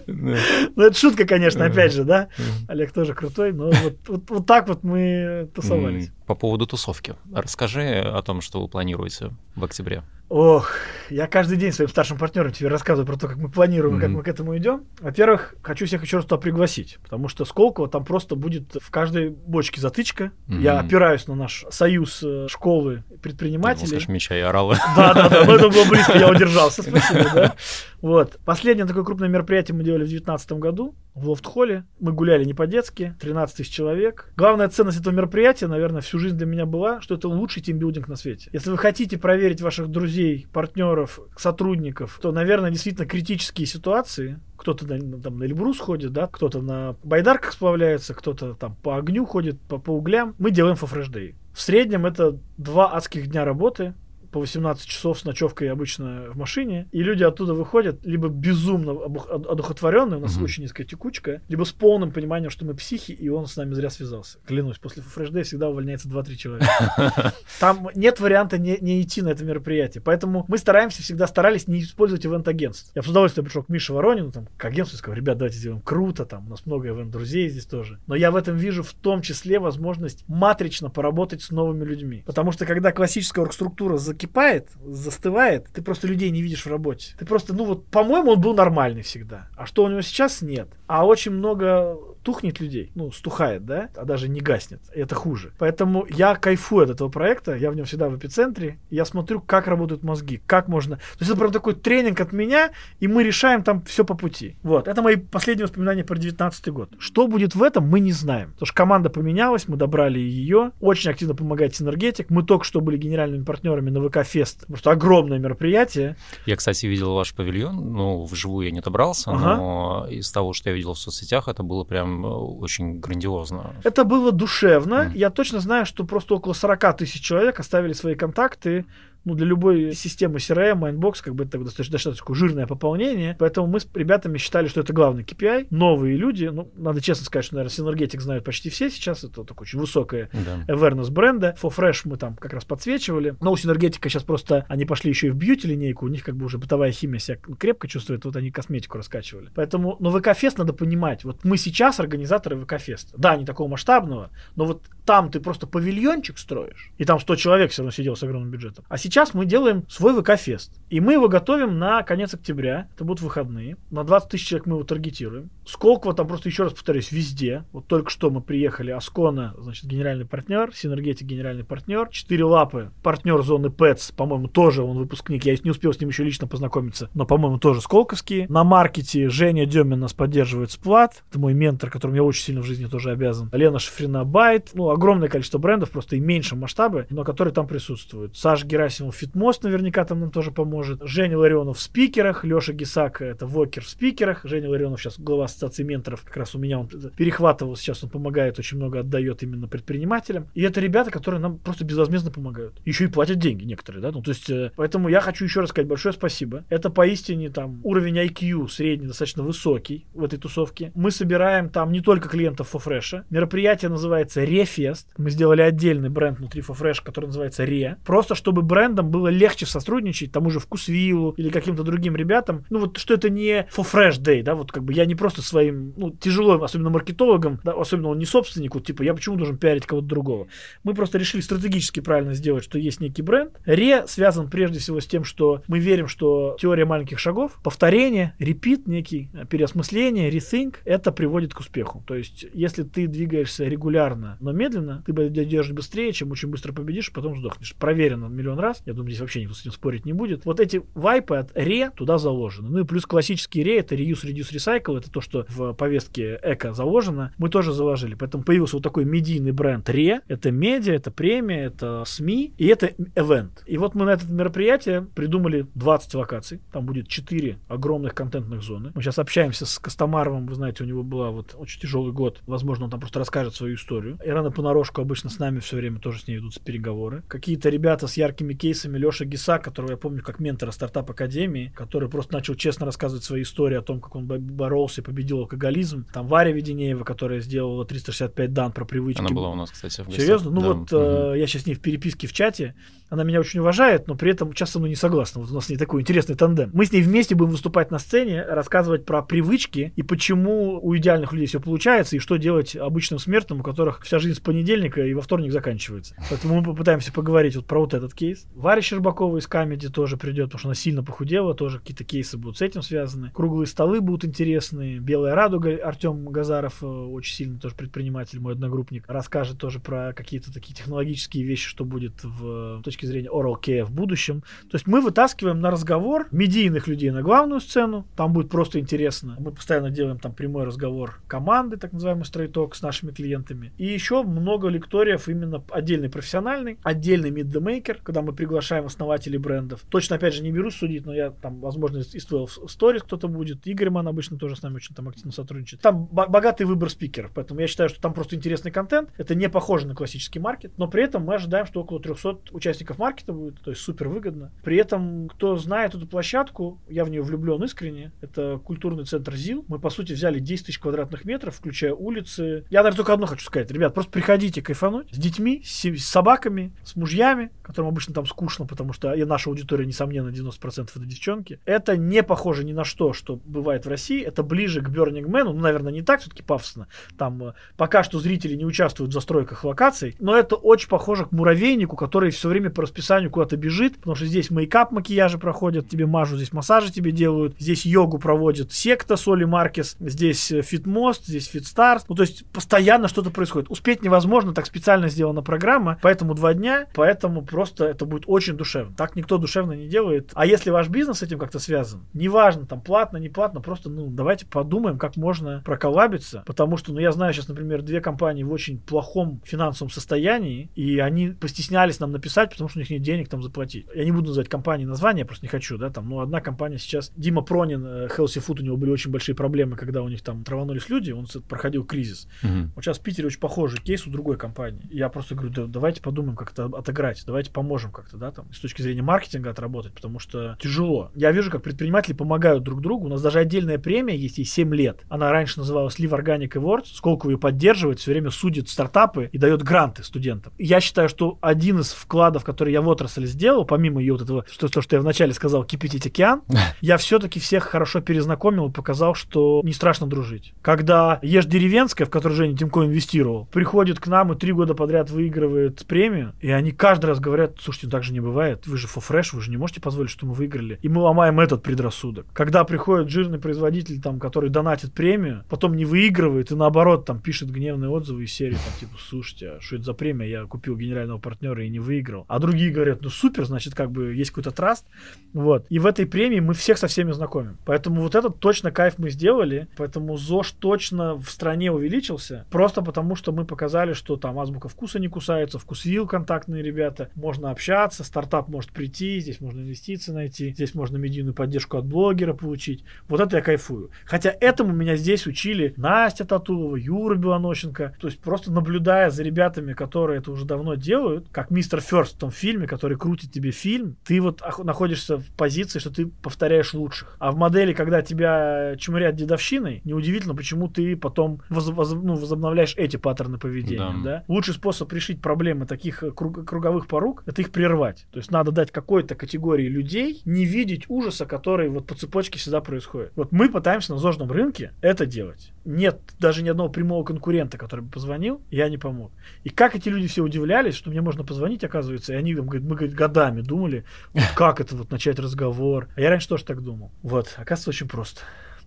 Ну, это шутка, конечно, опять же, да? Олег тоже крутой, но вот, так вот мы тусовались. По поводу тусовки. Расскажи о том, что вы планируете в октябре. Ох, я каждый день своим старшим партнерам тебе рассказываю про то, как мы планируем, и как мы к этому идем. Во-первых, хочу всех еще раз туда пригласить, потому что Сколково там просто будет в каждой бочке затычка. Я Мгм. опираюсь на наш союз э, школы предпринимателей. Скажешь, меча и орала. Да, да, да, но это было близко, я удержался, спасибо, да. Вот. Последнее такое крупное мероприятие мы делали в 2019 году в Лофт-холле. Мы гуляли не по-детски, 13 тысяч человек. Главная ценность этого мероприятия, наверное, всю жизнь для меня была, что это лучший тимбилдинг на свете. Если вы хотите проверить ваших друзей, партнеров, сотрудников, то, наверное, действительно критические ситуации, кто-то на, там на Эльбрус ходит, да, кто-то на байдарках сплавляется, кто-то там по огню ходит, по, по углям. Мы делаем фофреш. В среднем это два адских дня работы, по 18 часов с ночевкой обычно в машине, и люди оттуда выходят либо безумно одухотворенные, у нас Мгм. очень низкая текучка, либо с полным пониманием, что мы психи, и он с нами зря связался. Клянусь, после Day всегда увольняется 2-3 человека. Там нет варианта не, не идти на это мероприятие. Поэтому мы стараемся, всегда старались не использовать ивент-агентств. Я с удовольствием пришел к Мише Воронину, там, к агентству, и сказал, ребят, давайте сделаем круто, там, у нас много ивент-друзей здесь тоже. Но я в этом вижу в том числе возможность матрично поработать с новыми людьми. Потому что когда классическая оргструктура закипает, застывает, ты просто людей не видишь в работе. Ты просто, ну вот, по-моему, он был нормальный всегда. А что у него сейчас нет. А очень много тухнет людей, ну, стухает, да, а даже не гаснет. Это хуже. Поэтому я кайфую от этого проекта, я в нем всегда в эпицентре, я смотрю, как работают мозги, как можно... То есть это прям такой тренинг от меня, и мы решаем там все по пути. Вот, это мои последние воспоминания про 19 год. Что будет в этом, мы не знаем. Потому что команда поменялась, мы добрали ее, очень активно помогает Синергетик. Мы только что были генеральными партнерами на ВК Фест, потому что огромное мероприятие. Я, кстати, видел ваш павильон, ну, вживую я не добрался, Ага. но из того, что я видел в соцсетях, это было прям э, очень грандиозно. Это было душевно. Мгм. Я точно знаю, что просто около 40 тысяч человек оставили свои контакты. Ну, для любой системы CRM, Mindbox, как бы это достаточно, достаточно такое жирное пополнение. Поэтому мы с ребятами считали, что это главный KPI. Новые люди, ну, надо честно сказать, что, наверное, Synergetic знают почти все сейчас. Это такое очень высокое Да. awareness бренда. For Fresh мы там как раз подсвечивали. Но у Синергетика сейчас просто они пошли еще и в бьюти линейку. У них как бы уже бытовая химия себя крепко чувствует. Вот они косметику раскачивали. Поэтому, но ВК-фест надо понимать. Вот мы сейчас организаторы ВК-феста. Да, не такого масштабного, но вот там ты просто павильончик строишь. И там 100 человек все равно сидел с огромным бюджетом. А сейчас мы делаем свой ВК-фест. И мы его готовим на конец октября. Это будут выходные. На 20 тысяч человек мы его таргетируем. Сколково там просто еще раз повторюсь, везде. Вот только что мы приехали. Аскона, значит, генеральный партнер. Синергетик, генеральный партнер. Четыре лапы, партнер зоны ПЭЦ, по-моему, тоже он выпускник. Я не успел с ним еще лично познакомиться, но, по-моему, тоже сколковский. На маркете Женя Демин нас поддерживает Сплат. Это мой ментор, которому я очень сильно в жизни тоже обязан. Лена Шифрина Байт. Ну, огромное количество брендов, просто и меньше масштабы, но которые там присутствуют. Саш Герасимов Фитмост наверняка там нам тоже поможет. Женя Ларионов в спикерах. Леша Гисака это Вокер в спикерах. Женя Ларионов сейчас глава ассоциации менторов. Как раз у меня он перехватывал сейчас, он помогает, очень много отдает именно предпринимателям. И это ребята, которые нам просто безвозмездно помогают. Еще и платят деньги некоторые, да. Ну, то есть, э, поэтому я хочу еще раз сказать большое спасибо. Это поистине там уровень IQ средний, достаточно высокий в этой тусовке. Мы собираем там не только клиентов Фофреша. Мероприятие называется Рефест. Мы сделали отдельный бренд внутри Фофреша, который называется Ре. Просто чтобы брендам было легче сотрудничать, тому же Вкусвиллу или каким-то другим ребятам. Ну вот что это не Фофреш Day, да, вот как бы я не просто своим, ну тяжело, особенно маркетологам, да, особенно он не собственнику, типа я почему должен пиарить кого-то другого. Мы просто решили стратегически правильно сделать, что есть некий бренд. Ре связан прежде всего с тем, что мы верим, что теория маленьких шагов, повторение, репит некий, э, переосмысление, rethink, это приводит к успеху. То есть, если ты двигаешься регулярно, но медленно, ты дойдешь быстрее, чем очень быстро победишь, потом сдохнешь. Проверено миллион раз. Я думаю, здесь вообще никто с этим спорить не будет. Вот эти вайпы от ре туда заложены. Ну и плюс классический ре, это reuse, reduce, recycle, это то, что в повестке эко заложено, мы тоже заложили. Поэтому появился вот такой медийный бренд ре, это медиа, это премия, это СМИ, и это event. И вот мы на это мероприятие придумали 20 локаций, там будет 4 огромных контентных зоны. Мы сейчас общаемся с Костомаровым, вы знаете, у него была вот очень тяжелый год, возможно, он там просто расскажет свою историю. Ирана Понарошку обычно с нами все время тоже с ней ведутся переговоры. Какие-то ребята с яркими кейсами, Леша Гиса, которого я помню как ментора стартап Академии, который просто начал честно рассказывать свои истории о том, как он боролся и победил алкоголизм. Там Варя Веденеева, которая сделала 365 дан про привычки. Она была у нас, кстати, в гостях. Серьезно? Ну да. вот угу. э, я сейчас с ней в переписке в чате. Она меня очень уважает, но при этом часто со мной не согласна. Вот у нас не такой интересный тандем. Мы с ней вместе будем выступать на сцене, рассказывать про привычки и почему у идеальных людей все получается, и что делать обычным смертным, у которых вся жизнь с понедельника и во вторник заканчивается. Поэтому мы попытаемся поговорить вот про вот этот кейс. Варя Щербакова из Камеди тоже придет, потому что она сильно похудела, тоже какие-то кейсы будут с этим связаны. Круглые столы будут интересные. Белая радуга Артем Газаров, э, очень сильный тоже предприниматель, мой одногруппник, расскажет тоже про какие-то такие технологические вещи, что будет в точки зрения oral care в будущем. То есть мы вытаскиваем на разговор медийных людей на главную сцену, там будет просто интересно. Мы постоянно делаем там прямой разговор команды, так называемый стройток с нашими клиентами. И еще много лекториев именно отдельный профессиональный, отдельный миддемейкер, когда мы приглашаем основателей брендов. Точно, опять же, не берусь судить, но я там, возможно, из 12 Stories кто-то будет. Игорь Ман обычно тоже с нами очень там активно сотрудничает. Там богатый выбор спикеров, поэтому я считаю, что там просто интересный контент. Это не похоже на классический маркет, но при этом мы ожидаем, что около 300 участников маркета будет, то есть супер выгодно. При этом, кто знает эту площадку, я в нее влюблен искренне, это культурный центр ЗИЛ. Мы, по сути, взяли 10 тысяч квадратных метров, включая улицы. Я, наверное, только одно хочу сказать. Ребят, просто приходите кайфануть с детьми, с, с собаками, с мужьями, которым обычно там скучно, потому что и наша аудитория, несомненно, 90% это девчонки. Это не похоже ни на что, что бывает в России. Это ближе к Burning Man. Ну, наверное, не так все-таки пафосно. Там э, пока что зрители не участвуют в застройках локаций, но это очень похоже к муравейнику, который все время по расписанию куда-то бежит, потому что здесь мейкап, макияжи проходят, тебе мажут, здесь массажи тебе делают, здесь йогу проводит секта Соли Маркес, здесь э, Фитмост, здесь Фитстарс. Ну, то есть постоянно что-то происходит. Успеть невозможно, так специально сделана программа, поэтому два дня, поэтому просто это будет очень душевно. Так никто душевно не делает. А если ваш бизнес с этим как-то связан, неважно, там платно, не платно, просто, ну, давайте подумаем, как можно проколабиться, потому что, ну, я знаю сейчас, например, две компании в очень плохом финансовом состоянии, и они постеснялись нам написать, потому что у них нет денег там заплатить. Я не буду называть компании название, я просто не хочу, да, там, ну, одна компания сейчас, Дима Пронин, э, Healthy Food, у него были очень большие проблемы, когда у них там траванулись люди, он проходил кризис. Угу. Вот сейчас в Питере очень похожий кейс у другой компании. Я просто говорю, да, давайте подумаем, как это отыграть, давайте поможем как-то, да, там, с точки зрения маркетинга отработать, потому что тяжело. Я вижу, как предприниматели помогают друг другу. У нас даже отдельная премия есть, ей 7 лет. Она раньше называлась Live Organic Awards. Сколько ее поддерживает, все время судит стартапы и дает гранты студентам. Я считаю, что один из вкладов, который я в отрасль сделал, помимо ее вот этого, что, то, что я вначале сказал, кипятить океан, я все-таки всех хорошо перезнакомил и показал, что не страшно дружить. Когда Ешь деревенская, в которой Женя Тимко инвестировал, приходит к нам и три года подряд выигрывает премию, и они каждый раз говорят, слушайте, так же не бывает, вы же фофреш, вы же не можете позволить, что мы выиграли. И мы ломаем этот предрассудок. Когда приходит жирный производитель, там, который донатит премию, потом не выигрывает и наоборот там пишет гневные отзывы из серии, там, типа, слушайте, а что это за премия, я купил генерального партнера и не выиграл. А другие говорят, ну супер, значит, как бы есть какой-то траст. Вот. И в этой премии мы всех со всеми знакомим. Поэтому вот этот точно кайф мы сделали. Поэтому ЗОЖ точно в стране увеличился. Просто потому, что мы показали, что там азбука вкуса не кусается, вкусвил контактные ребята. Можно общаться, стартап может прийти, здесь можно инвестиции найти, здесь можно медийную поддержку от блогера получить. Вот это я кайфую. Хотя этому меня здесь учили Настя Татулова, Юра Белонощенко. То есть просто наблюдая за ребятами, которые это уже давно делают, как мистер Ферст в том фильме, который крутит тебе фильм, ты вот находишься в позиции, что ты повторяешь лучших. А в модели, когда тебя чморят дедовщиной, неудивительно, почему ты потом воз, воз, ну, возобновляешь эти паттерны поведения. Да. Да? Лучший способ решить проблемы таких э, круг, круговых порук это их прервать. То есть надо дать какой-то категории людей не видеть ужаса, который вот по цепочке всегда происходит. Вот мы пытаемся на зожном рынке это делать. Нет даже ни одного прямого конкурента, который бы позвонил, я не помог. И как эти люди все удивлялись, что мне можно позвонить, оказывается, и они, мы, говорит, годами думали, как это вот начать разговор. А я раньше тоже так думал. Вот, оказывается, очень просто.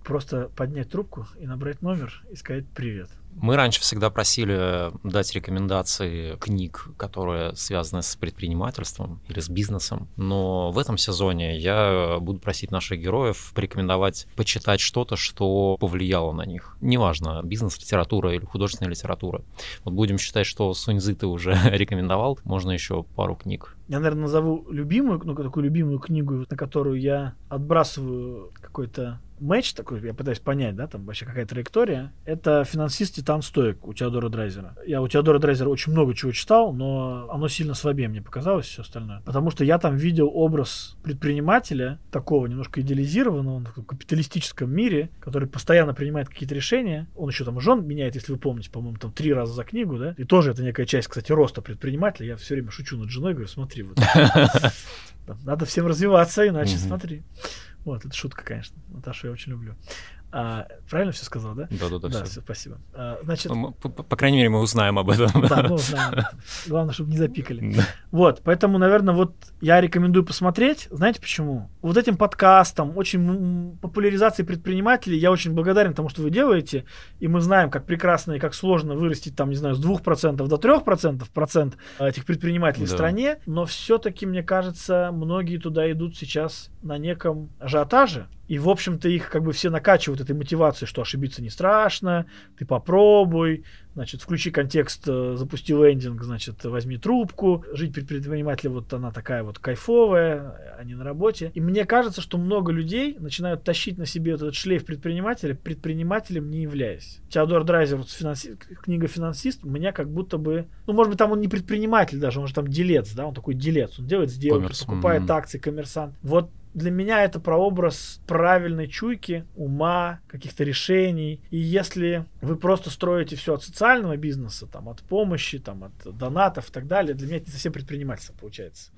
Просто поднять трубку и набрать номер и сказать привет. Мы раньше всегда просили дать рекомендации книг, которые связаны с предпринимательством или с бизнесом, но в этом сезоне я буду просить наших героев порекомендовать почитать что-то, что повлияло на них. Неважно, бизнес-литература или художественная литература. Вот будем считать, что Суньзы ты уже рекомендовал, можно еще пару книг. Я, наверное, назову любимую, ну, такую любимую книгу, на которую я отбрасываю какой-то матч такой, я пытаюсь понять, да, там вообще какая траектория, это «Финансист Титан Стоек» у Теодора Драйзера. Я у Теодора Драйзера очень много чего читал, но оно сильно слабее мне показалось все остальное. Потому что я там видел образ предпринимателя, такого немножко идеализированного, в капиталистическом мире, который постоянно принимает какие-то решения. Он еще там жен меняет, если вы помните, по-моему, там три раза за книгу, да. И тоже это некая часть, кстати, роста предпринимателя. Я все время шучу над женой, говорю, смотри, вот. Надо всем развиваться, иначе смотри. Вот, это шутка, конечно. Наташу я очень люблю. А, правильно все сказал, да? Да, да, да. Да, все, спасибо. А, значит, ну, по, по, по крайней мере, мы узнаем об этом. Да, мы узнаем. Главное, чтобы не запикали. Да. Вот, поэтому, наверное, вот я рекомендую посмотреть. Знаете почему? Вот этим подкастом, очень популяризации предпринимателей, я очень благодарен тому, что вы делаете. И мы знаем, как прекрасно и как сложно вырастить, там, не знаю, с 2% до 3% процент этих предпринимателей да. в стране. Но все-таки, мне кажется, многие туда идут сейчас на неком ажиотаже и, в общем-то, их как бы все накачивают этой мотивацией, что ошибиться не страшно, ты попробуй, значит, включи контекст, э, запусти лендинг, значит, возьми трубку. Жить предпринимателя вот она такая вот кайфовая, а не на работе. И мне кажется, что много людей начинают тащить на себе этот шлейф предпринимателя, предпринимателем не являясь. Теодор Драйзер, вот финанси... книга «Финансист», меня как будто бы... Ну, может быть, там он не предприниматель даже, он же там делец, да, он такой делец. Он делает сделки, Коммерс. покупает акции, коммерсант. Вот для меня это прообраз правильной чуйки, ума, каких-то решений. И если вы просто строите все от социального бизнеса, там, от помощи, там, от донатов и так далее, для меня это не совсем предпринимательство получается.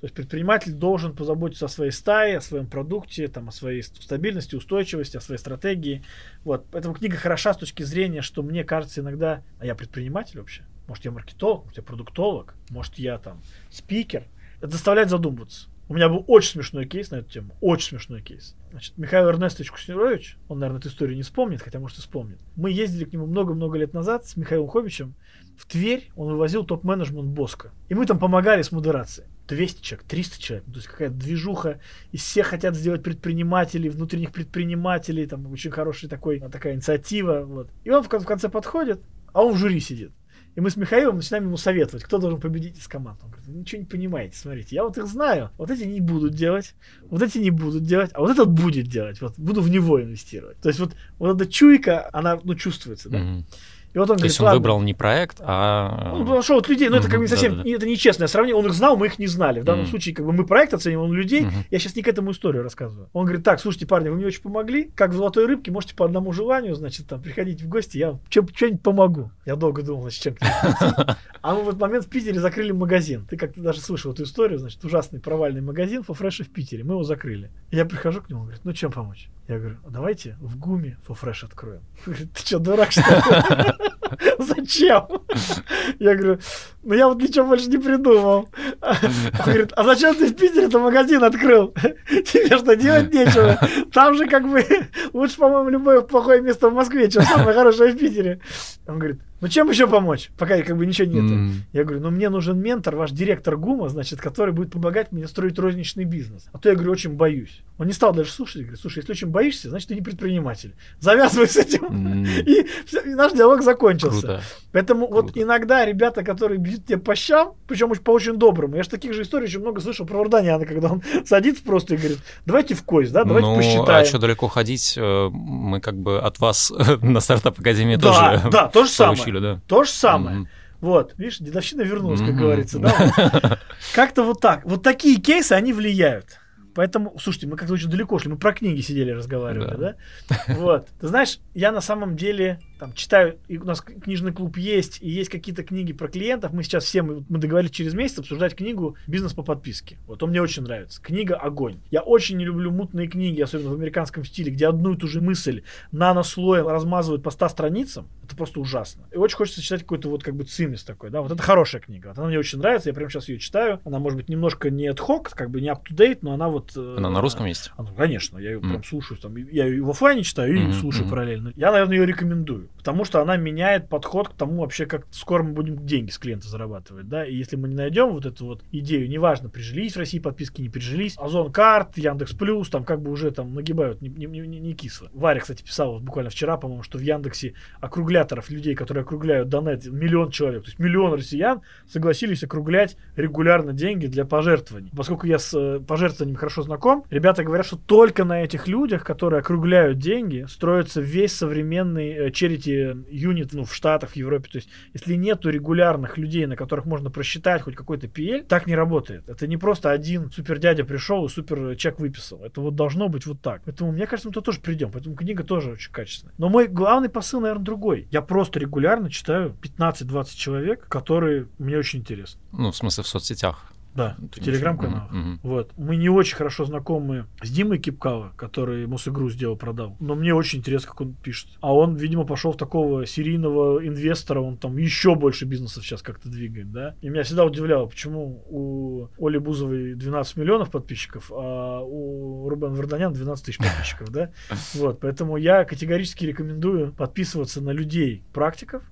То есть предприниматель должен позаботиться о своей стае, о своем продукте, там, о своей стабильности, устойчивости, о своей стратегии. Вот. Поэтому книга хороша с точки зрения, что мне кажется иногда, а я предприниматель вообще? Может, я маркетолог, может, я продуктолог, может, я там спикер. Это заставляет задумываться. У меня был очень смешной кейс на эту тему. Очень смешной кейс. Значит, Михаил Эрнестович Куснирович, он, наверное, эту историю не вспомнит, хотя, может, и вспомнит. Мы ездили к нему много-много лет назад с Михаилом Хобичем в Тверь. Он вывозил топ-менеджмент Боска. И мы там помогали с модерацией. 200 человек, 300 человек. То есть какая-то движуха. И все хотят сделать предпринимателей, внутренних предпринимателей. Там очень хорошая такой, такая инициатива. Вот. И он в конце подходит, а он в жюри сидит. И мы с Михаилом начинаем ему советовать, кто должен победить из команд. Он говорит, ничего не понимаете, смотрите, я вот их знаю, вот эти не будут делать, вот эти не будут делать, а вот этот будет делать, вот буду в него инвестировать. То есть вот, вот эта чуйка, она ну, чувствуется, да. Mm-hmm. И вот он То говорит, есть он выбрал не проект, а... Он нашел вот людей, но это как бы не совсем, да, да, это нечестное сравнение, он их знал, мы их не знали. В данном mm случае как бы мы проект оцениваем, он людей, mm я сейчас не к этому историю рассказываю. Он говорит, так, слушайте, парни, вы мне очень помогли, как в «Золотой рыбке», можете по одному желанию, значит, там, приходить в гости, я что-нибудь помогу. Я долго думал, значит, чем А мы в этот момент в Питере закрыли магазин. Ты как-то даже слышал эту историю, значит, ужасный провальный магазин Фофреша в Питере, мы его закрыли. Я прихожу к нему, он говорит, ну чем помочь? Я говорю, «А давайте в ГУМе Фофреш откроем. Говорит, ты что, дурак, что ли? Зачем? Я говорю, ну я вот ничего больше не придумал. Он говорит, а зачем ты в Питере-то магазин открыл? Тебе что, делать нечего? Там же как бы лучше, по-моему, любое плохое место в Москве, чем самое хорошее в Питере. Он говорит, ну чем еще помочь, пока как бы ничего нет. Mm. Я говорю, ну мне нужен ментор, ваш директор ГУМа, значит, который будет помогать мне строить розничный бизнес. А то я говорю, очень боюсь. Он не стал даже слушать, говорит, слушай, если очень боишься, значит, ты не предприниматель. Завязывай с этим. Mm. И, и наш диалог закончился. Круто. Поэтому Круто. вот иногда ребята, которые бьют тебе по щам, причем по очень доброму, я же таких же историй очень много слышал про Варданяна, когда он садится просто и говорит, давайте в кость, да, давайте ну, посчитаем. а что далеко ходить, э, мы как бы от вас на стартап Академии да, тоже Да, то же самое получили, да. То же самое. Mm-hmm. Вот, видишь, дедовщина вернулась, как mm-hmm. говорится, да? Как-то вот так. Вот такие кейсы, они влияют. Поэтому, слушайте, мы как-то очень далеко шли, мы про книги сидели, разговаривали, да? да? Вот. Ты знаешь, я на самом деле там читаю, и у нас книжный клуб есть, и есть какие-то книги про клиентов. Мы сейчас все, мы, договорились через месяц обсуждать книгу «Бизнес по подписке». Вот он мне очень нравится. Книга «Огонь». Я очень не люблю мутные книги, особенно в американском стиле, где одну и ту же мысль нанослоем размазывают по 100 страницам. Это просто ужасно. И очень хочется читать какой-то вот как бы цимис такой, да. Вот это хорошая книга. Вот она мне очень нравится, я прямо сейчас ее читаю. Она может быть немножко не ad как бы не up-to-date, но она вот... э, Она на русском есть? Она, конечно, я ее mm. прям слушаю. Там, я ее в офлайне читаю и mm-hmm. слушаю mm-hmm. параллельно. Я, наверное, ее рекомендую. Потому что она меняет подход к тому вообще, как скоро мы будем деньги с клиента зарабатывать, да. И если мы не найдем вот эту вот идею, неважно, прижились в России подписки, не прижились, Озон Карт, Яндекс Плюс, там как бы уже там нагибают не, не, не, не кисло. Варя, кстати, писала вот буквально вчера, по-моему, что в Яндексе округляторов, людей, которые округляют донет, миллион человек, то есть миллион россиян согласились округлять регулярно деньги для пожертвований. Поскольку я с э, пожертвованиями хорошо знаком, ребята говорят, что только на этих людях, которые округляют деньги, строится весь современный черити э, юнит ну, в Штатах, в Европе. То есть, если нету регулярных людей, на которых можно просчитать хоть какой-то PL, так не работает. Это не просто один супер дядя пришел и супер чек выписал. Это вот должно быть вот так. Поэтому, мне кажется, мы туда тоже придем. Поэтому книга тоже очень качественная. Но мой главный посыл, наверное, другой. Я просто регулярно читаю 15-20 человек, которые мне очень интересны. Ну, в смысле, в соцсетях. Да, в телеграм-каналах. Mm-hmm. Вот. Мы не очень хорошо знакомы с Димой Кипкава, который Мосигру сделал, продал. Но мне очень интересно, как он пишет. А он, видимо, пошел в такого серийного инвестора, он там еще больше бизнесов сейчас как-то двигает, да. И меня всегда удивляло, почему у Оли Бузовой 12 миллионов подписчиков, а у Рубен Варданян 12 тысяч подписчиков, да. Вот, поэтому я категорически рекомендую подписываться на людей, практиков,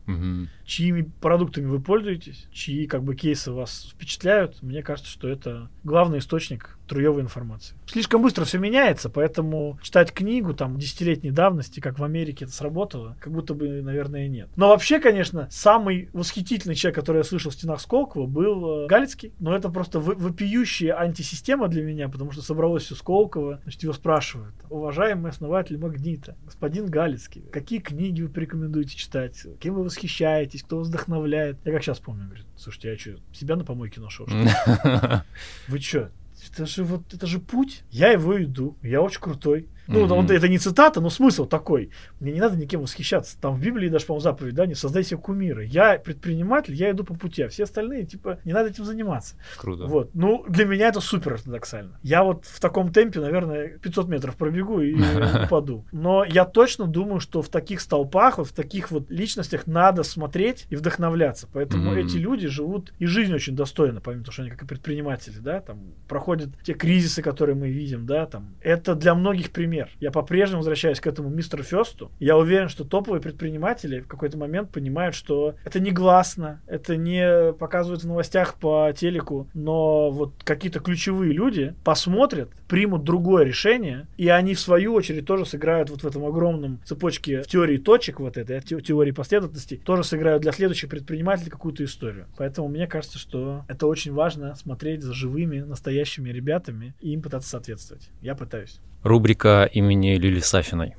чьими продуктами вы пользуетесь, чьи как бы кейсы вас впечатляют. Мне кажется, что это главный источник труевой информации. Слишком быстро все меняется, поэтому читать книгу там десятилетней давности, как в Америке это сработало, как будто бы, наверное, нет. Но вообще, конечно, самый восхитительный человек, который я слышал в стенах Сколково, был э, Галицкий. Но это просто вопиющая антисистема для меня, потому что собралось все Сколково. Значит, его спрашивают, уважаемый основатель Магнита, господин Галицкий, какие книги вы порекомендуете читать? Кем вы восхищаетесь? Кто вас вдохновляет? Я как сейчас помню, говорит, слушайте, я что, себя на помойке нашел? Вы что, это же вот, это же путь. Я его иду. Я очень крутой. Ну, mm-hmm. он, это не цитата, но смысл такой. Мне не надо никем восхищаться. Там в Библии даже, по-моему, заповедь, да, не создай себе кумира. Я предприниматель, я иду по пути, а все остальные, типа, не надо этим заниматься. Круто. Вот. Ну, для меня это супер ортодоксально. Я вот в таком темпе, наверное, 500 метров пробегу и упаду. Но я точно думаю, что в таких столпах, вот в таких вот личностях надо смотреть и вдохновляться. Поэтому mm-hmm. эти люди живут и жизнь очень достойно, помимо того, что они как и предприниматели, да, там проходят те кризисы, которые мы видим, да, там. Это для многих пример пример. Я по-прежнему возвращаюсь к этому мистеру Фесту. Я уверен, что топовые предприниматели в какой-то момент понимают, что это не гласно, это не показывают в новостях по телеку, но вот какие-то ключевые люди посмотрят, примут другое решение, и они в свою очередь тоже сыграют вот в этом огромном цепочке в теории точек вот этой, теории последовательности, тоже сыграют для следующих предпринимателей какую-то историю. Поэтому мне кажется, что это очень важно смотреть за живыми, настоящими ребятами и им пытаться соответствовать. Я пытаюсь. Рубрика имени Лили Сафиной.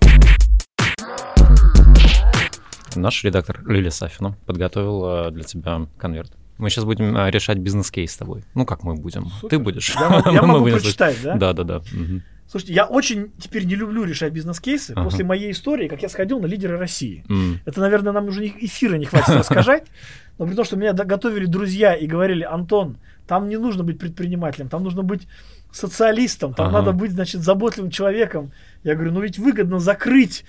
Наш редактор Лили Сафина подготовил э, для тебя конверт. Мы сейчас будем э, решать бизнес-кейс с тобой. Ну, как мы будем? Супер. Ты будешь. Я, могу, я могу прочитать, да? Да, да, да. Угу. Слушайте, я очень теперь не люблю решать бизнес-кейсы ага. после моей истории, как я сходил на лидера России. Mm. Это, наверное, нам уже эфира не хватит рассказать. Но при том, что меня готовили друзья и говорили, Антон, там не нужно быть предпринимателем, там нужно быть социалистом, там ага. надо быть, значит, заботливым человеком. Я говорю, ну ведь выгодно закрыть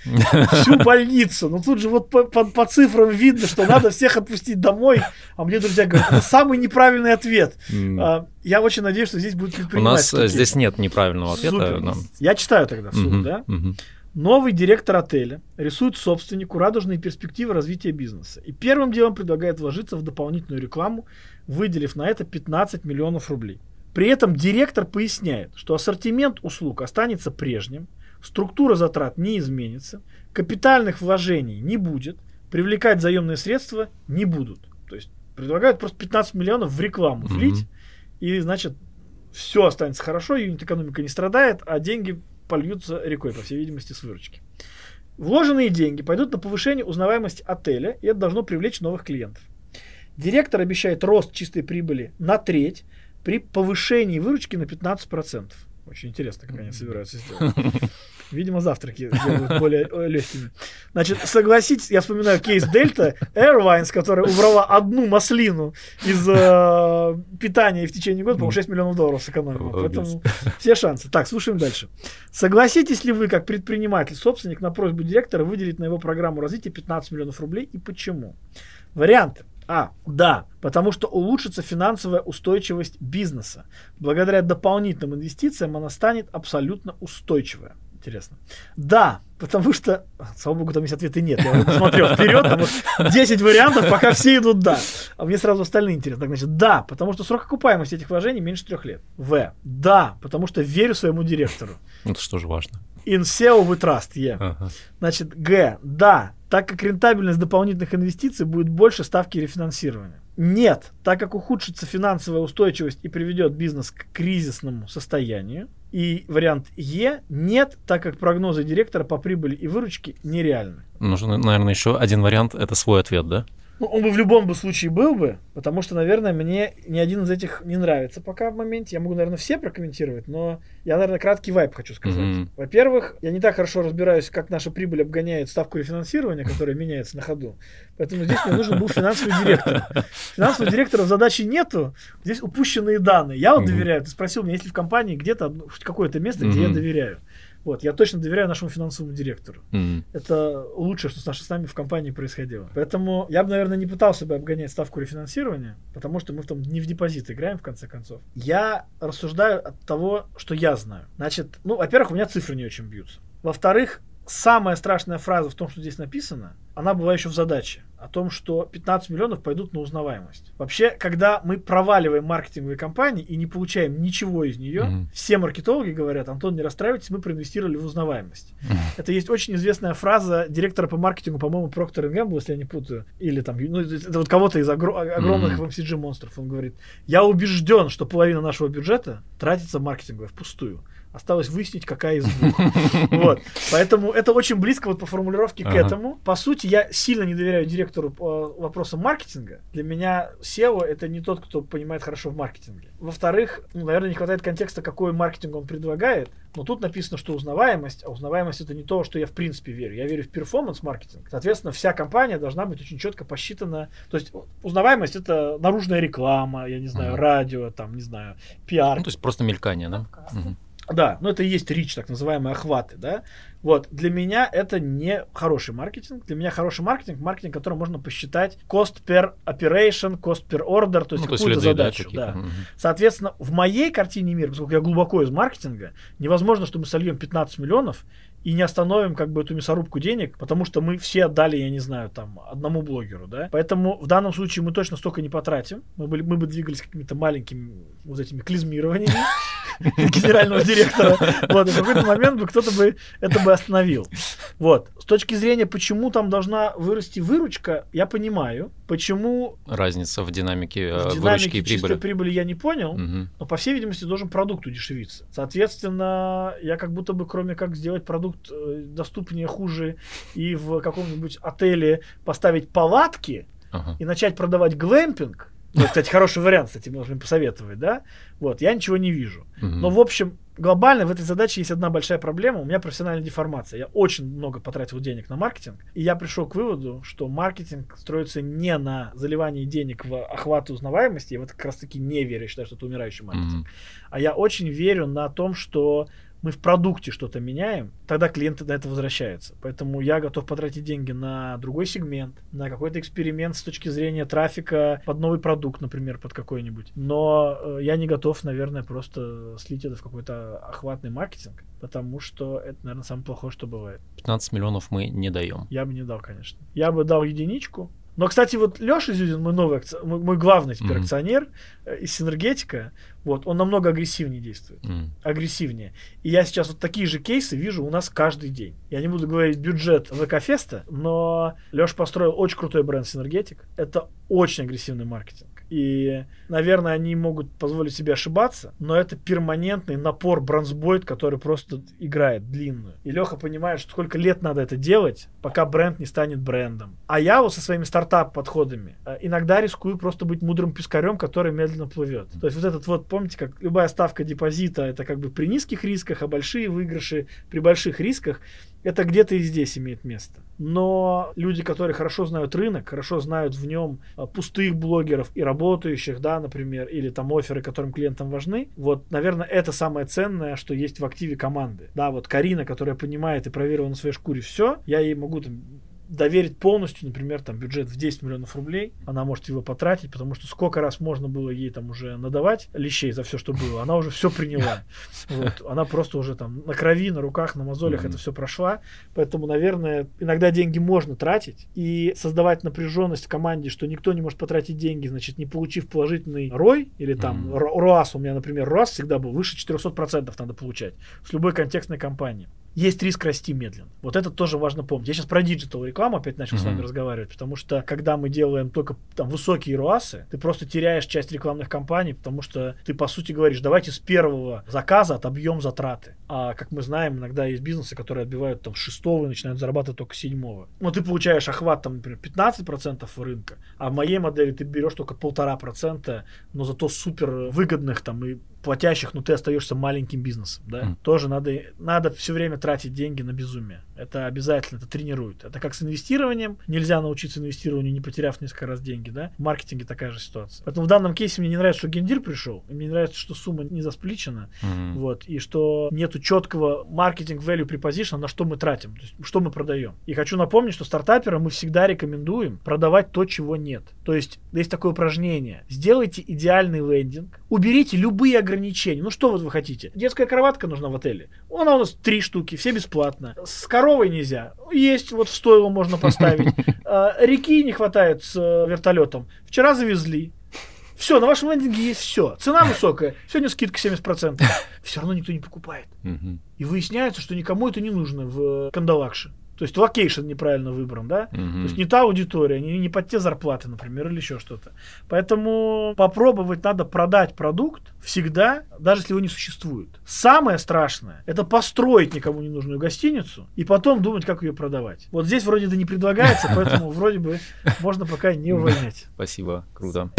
всю больницу. Но тут же вот по, по, по цифрам видно, что надо всех отпустить домой. А мне друзья говорят, это самый неправильный ответ. А, я очень надеюсь, что здесь будет предпринимательский. У нас здесь нет неправильного ответа. Но... Я читаю тогда вслух, угу, да? Угу. Новый директор отеля рисует собственнику радужные перспективы развития бизнеса. И первым делом предлагает вложиться в дополнительную рекламу, выделив на это 15 миллионов рублей. При этом директор поясняет, что ассортимент услуг останется прежним, структура затрат не изменится, капитальных вложений не будет, привлекать заемные средства не будут. То есть предлагают просто 15 миллионов в рекламу mm-hmm. влить, и значит все останется хорошо, юнит экономика не страдает, а деньги польются рекой, по всей видимости, с выручки. Вложенные деньги пойдут на повышение узнаваемости отеля, и это должно привлечь новых клиентов. Директор обещает рост чистой прибыли на треть, при повышении выручки на 15%. Очень интересно, как они собираются сделать. Видимо, завтраки делают более э, легкими. Значит, согласитесь, я вспоминаю кейс Дельта Airlines, которая убрала одну маслину из э, питания и в течение года, по-моему, 6 миллионов долларов сэкономила. Поэтому все шансы. Так, слушаем дальше. Согласитесь ли вы, как предприниматель, собственник, на просьбу директора выделить на его программу развития 15 миллионов рублей и почему? Варианты. А, да, потому что улучшится финансовая устойчивость бизнеса. Благодаря дополнительным инвестициям она станет абсолютно устойчивая. Интересно. Да, потому что, слава богу, там есть ответы нет. Я посмотрел вперед, там вот 10 вариантов, пока все идут да. А мне сразу остальные интересны. Так, значит, да, потому что срок окупаемости этих вложений меньше трех лет. В. Да, потому что верю своему директору. Это что же важно. In SEO we trust, yeah. Ага. Значит, Г. Да, так как рентабельность дополнительных инвестиций будет больше ставки рефинансирования. Нет, так как ухудшится финансовая устойчивость и приведет бизнес к кризисному состоянию. И вариант Е нет, так как прогнозы директора по прибыли и выручке нереальны. Нужен, наверное, еще один вариант, это свой ответ, да? Ну, он бы в любом бы случае был бы, потому что, наверное, мне ни один из этих не нравится пока в моменте. Я могу, наверное, все прокомментировать, но я, наверное, краткий вайп хочу сказать. Mm-hmm. Во-первых, я не так хорошо разбираюсь, как наша прибыль обгоняет ставку рефинансирования, которая меняется на ходу. Поэтому здесь мне нужен был финансовый директор. Финансового директора задачи нету, здесь упущенные данные. Я вот mm-hmm. доверяю. Ты спросил меня, есть ли в компании где-то какое-то место, где я доверяю. Вот, я точно доверяю нашему финансовому директору. Mm-hmm. Это лучшее, что с, нашей, с нами в компании происходило. Поэтому я бы, наверное, не пытался бы обгонять ставку рефинансирования, потому что мы в том не в депозит играем, в конце концов. Я рассуждаю от того, что я знаю. Значит, ну, во-первых, у меня цифры не очень бьются. Во-вторых, самая страшная фраза в том, что здесь написано, она была еще в задаче о том, что 15 миллионов пойдут на узнаваемость. Вообще, когда мы проваливаем маркетинговые кампании и не получаем ничего из нее, mm-hmm. все маркетологи говорят, Антон, не расстраивайтесь, мы проинвестировали в узнаваемость. Mm-hmm. Это есть очень известная фраза директора по маркетингу, по-моему, Проктор Gamble, если я не путаю, или там, ну, это вот кого-то из огр- огромных mm-hmm. FMCG монстров, он говорит, я убежден, что половина нашего бюджета тратится в маркетинговое впустую. Осталось выяснить, какая из двух. Вот. Поэтому это очень близко вот по формулировке к этому. По сути, я сильно не доверяю директору по вопросам маркетинга. Для меня SEO это не тот, кто понимает хорошо в маркетинге. Во-вторых, ну, наверное, не хватает контекста, какой маркетинг он предлагает. Но тут написано, что узнаваемость, а узнаваемость это не то, что я в принципе верю. Я верю в перформанс-маркетинг. Соответственно, вся компания должна быть очень четко посчитана. То есть узнаваемость это наружная реклама, я не знаю, радио, там, не знаю, пиар. Ну, то есть просто мелькание, да? Да, но это и есть рич, так называемые охваты, да. Вот, для меня это не хороший маркетинг. Для меня хороший маркетинг, маркетинг, который можно посчитать cost per operation, cost per order, то есть ну, какую-то задачу. Да, да. Угу. Соответственно, в моей картине мира, поскольку я глубоко из маркетинга, невозможно, что мы сольем 15 миллионов и не остановим как бы эту мясорубку денег, потому что мы все отдали, я не знаю, там, одному блогеру, да. Поэтому в данном случае мы точно столько не потратим. Мы, были, мы бы двигались какими-то маленькими вот этими клизмированиями генерального директора. Вот, и в какой-то момент бы кто-то бы это бы остановил. Вот. С точки зрения, почему там должна вырасти выручка, я понимаю. Почему... Разница в динамике э, в выручки и прибыли. прибыли я не понял, угу. но, по всей видимости, должен продукт удешевиться. Соответственно, я как будто бы, кроме как сделать продукт э, доступнее, хуже, и в каком-нибудь отеле поставить палатки, ага. и начать продавать глэмпинг, ну, кстати, хороший вариант, кстати, можем посоветовать, да? Вот, я ничего не вижу. Угу. Но, в общем, глобально в этой задаче есть одна большая проблема. У меня профессиональная деформация. Я очень много потратил денег на маркетинг. И я пришел к выводу, что маркетинг строится не на заливании денег в охват узнаваемости. Я вот как раз таки не верю, я считаю, что это умирающий маркетинг. Mm-hmm. А я очень верю на том, что мы в продукте что-то меняем, тогда клиенты на это возвращаются. Поэтому я готов потратить деньги на другой сегмент, на какой-то эксперимент с точки зрения трафика под новый продукт, например, под какой-нибудь. Но э, я не готов, наверное, просто слить это в какой-то охватный маркетинг, потому что это, наверное, самое плохое, что бывает. 15 миллионов мы не даем. Я бы не дал, конечно. Я бы дал единичку, но, кстати, вот Леша Зюзин, мой новый акци... мой, главный теперь mm-hmm. акционер э, из Синергетика, вот, он намного агрессивнее действует. Mm-hmm. Агрессивнее. И я сейчас вот такие же кейсы вижу у нас каждый день. Я не буду говорить бюджет ВК-феста, но Леша построил очень крутой бренд Синергетик. Это очень агрессивный маркетинг. И, наверное, они могут позволить себе ошибаться, но это перманентный напор бронзбойт, который просто играет длинную. И Леха понимает, что сколько лет надо это делать, пока бренд не станет брендом. А я вот со своими стартап-подходами э, иногда рискую просто быть мудрым пескарем, который медленно плывет. То есть вот этот вот, помните, как любая ставка депозита, это как бы при низких рисках, а большие выигрыши при больших рисках это где-то и здесь имеет место. Но люди, которые хорошо знают рынок, хорошо знают в нем а, пустых блогеров и работающих, да, например, или там оферы, которым клиентам важны, вот, наверное, это самое ценное, что есть в активе команды. Да, вот Карина, которая понимает и проверила на своей шкуре все, я ей могу там доверить полностью, например, там бюджет в 10 миллионов рублей, она может его потратить, потому что сколько раз можно было ей там уже надавать лещей за все, что было, она уже все приняла. Вот. Она просто уже там на крови, на руках, на мозолях mm-hmm. это все прошла. Поэтому, наверное, иногда деньги можно тратить и создавать напряженность в команде, что никто не может потратить деньги, значит, не получив положительный ROI или там угу ROAS, у меня, например, ROAS всегда был выше 400% надо получать с любой контекстной кампании есть риск расти медленно. Вот это тоже важно помнить. Я сейчас про digital рекламу опять начал mm-hmm. с вами разговаривать, потому что когда мы делаем только там высокие ROAS ы, ты просто теряешь часть рекламных кампаний, потому что ты по сути говоришь, давайте с первого заказа отобьем затраты. А как мы знаем, иногда есть бизнесы, которые отбивают там шестого и начинают зарабатывать только седьмого. Но ты получаешь охват там, например, 15% рынка, а в моей модели ты берешь только полтора процента, но зато супер выгодных там и платящих, но ты остаешься маленьким бизнесом, да, mm. тоже надо, надо все время тратить деньги на безумие. Это обязательно, это тренирует. Это как с инвестированием. Нельзя научиться инвестированию, не потеряв несколько раз деньги, да. В маркетинге такая же ситуация. Поэтому в данном кейсе мне не нравится, что гендир пришел, мне не нравится, что сумма не заспличена, mm-hmm. вот, и что нету четкого маркетинг value preposition, на что мы тратим, то есть, что мы продаем. И хочу напомнить, что стартаперам мы всегда рекомендуем продавать то, чего нет. То есть, есть такое упражнение. Сделайте идеальный лендинг, уберите любые ограничения. Ну что вот вы хотите? Детская кроватка нужна в отеле. Она у нас три штуки, все бесплатно. С коровой нельзя. Есть, вот в стойло можно поставить. А, реки не хватает с э, вертолетом. Вчера завезли. Все, на вашем лендинге есть все. Цена высокая. Сегодня скидка 70%. Все равно никто не покупает. И выясняется, что никому это не нужно в Кандалакше. То есть location неправильно выбран, да? Угу. То есть не та аудитория, не, не под те зарплаты, например, или еще что-то. Поэтому попробовать надо продать продукт всегда, даже если его не существует. Самое страшное – это построить никому не нужную гостиницу и потом думать, как ее продавать. Вот здесь вроде да не предлагается, поэтому вроде бы можно пока не увольнять. Спасибо, круто.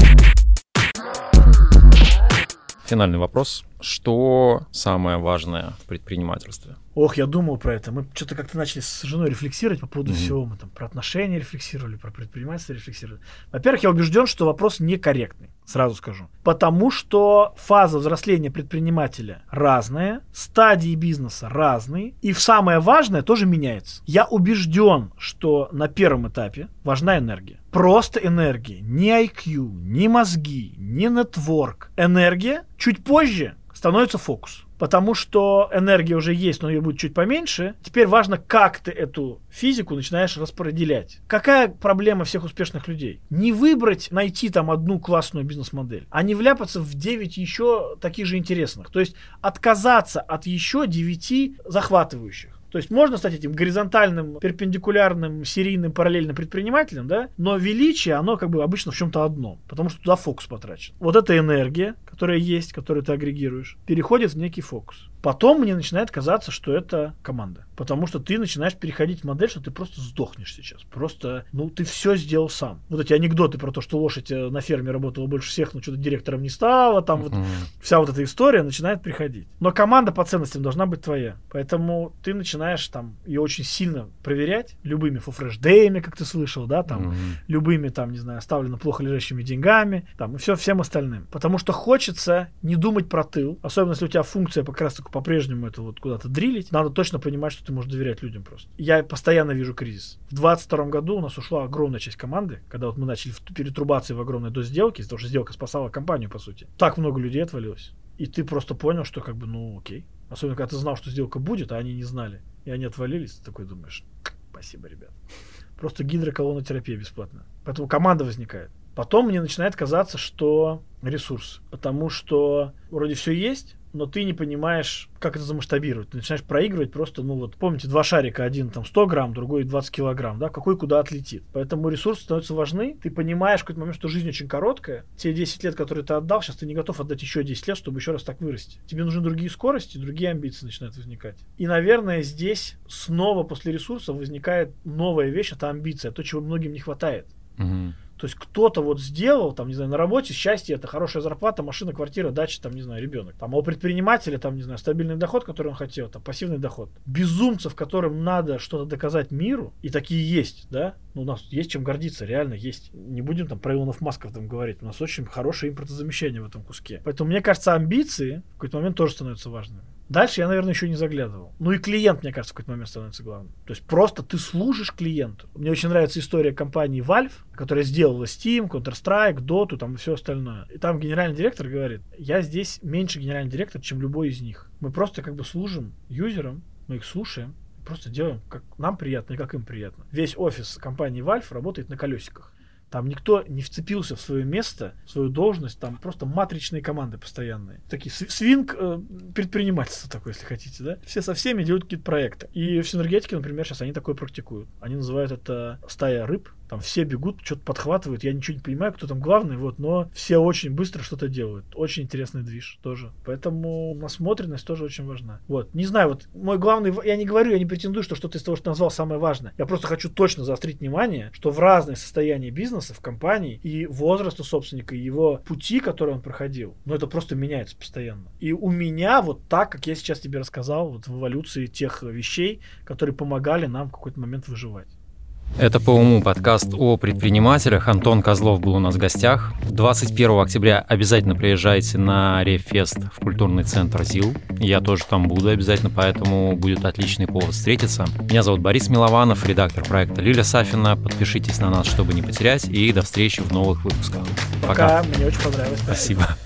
Финальный вопрос. Что самое важное в предпринимательстве? Ох, я думал про это. Мы что-то как-то начали с женой рефлексировать по поводу mm-hmm. всего. Мы там про отношения рефлексировали, про предпринимательство рефлексировали. Во-первых, я убежден, что вопрос некорректный, сразу скажу. Потому что фаза взросления предпринимателя разная, стадии бизнеса разные, и самое важное тоже меняется. Я убежден, что на первом этапе важна энергия. Просто энергия. Ни IQ, ни мозги, ни нетворк. Энергия. Чуть позже становится фокус потому что энергия уже есть, но ее будет чуть поменьше. Теперь важно, как ты эту физику начинаешь распределять. Какая проблема всех успешных людей? Не выбрать, найти там одну классную бизнес-модель, а не вляпаться в 9 еще таких же интересных. То есть отказаться от еще 9 захватывающих. То есть можно стать этим горизонтальным, перпендикулярным, серийным, параллельным предпринимателем, да, но величие, оно как бы обычно в чем-то одном, потому что туда фокус потрачен. Вот эта энергия, которая есть, которую ты агрегируешь, переходит в некий фокус. Потом мне начинает казаться, что это команда. Потому что ты начинаешь переходить в модель, что ты просто сдохнешь сейчас. Просто, ну, ты все сделал сам. Вот эти анекдоты про то, что лошадь э, на ферме работала больше всех, но что-то директором не стала, там вот вся вот эта история начинает приходить. Но команда по ценностям должна быть твоя. Поэтому ты начинаешь там ее очень сильно проверять любыми фуфреш-дэями, как ты слышал, да, там, любыми там, не знаю, оставлено плохо лежащими деньгами, там, и все, всем остальным. Потому что хочется не думать про тыл, особенно если у тебя функция как раз по-прежнему это вот куда-то дрилить, надо точно понимать, что ты можешь доверять людям просто. Я постоянно вижу кризис. В 22 году у нас ушла огромная часть команды, когда вот мы начали перетрубации в огромной до сделки, из-за того, что сделка спасала компанию, по сути. Так много людей отвалилось. И ты просто понял, что как бы, ну, окей. Особенно, когда ты знал, что сделка будет, а они не знали. И они отвалились, ты такой думаешь, спасибо, ребят. Просто гидроколонотерапия бесплатная. Поэтому команда возникает. Потом мне начинает казаться, что ресурс. Потому что вроде все есть, но ты не понимаешь, как это замасштабировать. Ты начинаешь проигрывать просто, ну вот, помните, два шарика, один там 100 грамм, другой 20 килограмм, да, какой куда отлетит. Поэтому ресурсы становятся важны. Ты понимаешь в какой-то момент, что жизнь очень короткая. Те 10 лет, которые ты отдал, сейчас ты не готов отдать еще 10 лет, чтобы еще раз так вырасти. Тебе нужны другие скорости, другие амбиции начинают возникать. И, наверное, здесь снова после ресурсов возникает новая вещь, это амбиция, то, чего многим не хватает. Мгм. То есть кто-то вот сделал, там, не знаю, на работе счастье, это хорошая зарплата, машина, квартира, дача, там, не знаю, ребенок. Там, а у предпринимателя, там, не знаю, стабильный доход, который он хотел, там, пассивный доход. Безумцев, которым надо что-то доказать миру, и такие есть, да, ну, у нас есть чем гордиться, реально есть. Не будем там про Илонов Масков там говорить, у нас очень хорошее импортозамещение в этом куске. Поэтому, мне кажется, амбиции в какой-то момент тоже становятся важными. Дальше я, наверное, еще не заглядывал. Ну и клиент, мне кажется, в какой-то момент становится главным. То есть просто ты служишь клиенту. Мне очень нравится история компании Valve, которая сделала Steam, Counter-Strike, Dota, там и все остальное. И там генеральный директор говорит, я здесь меньше генеральный директор, чем любой из них. Мы просто как бы служим юзерам, мы их слушаем, просто делаем, как нам приятно и как им приятно. Весь офис компании Valve работает на колесиках. Там никто не вцепился в свое место, в свою должность, там просто матричные команды постоянные. Такие св- свинг э, предпринимательство такое, если хотите, да? Все со всеми делают какие-то проекты. И в синергетике, например, сейчас они такое практикуют. Они называют это стая рыб. Там все бегут, что-то подхватывают. Я ничего не понимаю, кто там главный, вот, но все очень быстро что-то делают. Очень интересный движ тоже. Поэтому насмотренность тоже очень важна. Вот. Не знаю, вот мой главный... Я не говорю, я не претендую, что что-то из того, что назвал, самое важное. Я просто хочу точно заострить внимание, что в разных состояниях бизнеса, в компании и возраст у собственника, и его пути, которые он проходил, ну, это просто меняется постоянно. И у меня вот так, как я сейчас тебе рассказал, вот в эволюции тех вещей, которые помогали нам в какой-то момент выживать. Это по уму подкаст о предпринимателях. Антон Козлов был у нас в гостях. 21 октября обязательно приезжайте на Рефест в культурный центр ЗИЛ. Я тоже там буду обязательно, поэтому будет отличный повод встретиться. Меня зовут Борис Милованов, редактор проекта Лиля Сафина. Подпишитесь на нас, чтобы не потерять. И до встречи в новых выпусках. Пока. Мне очень понравилось. Спасибо.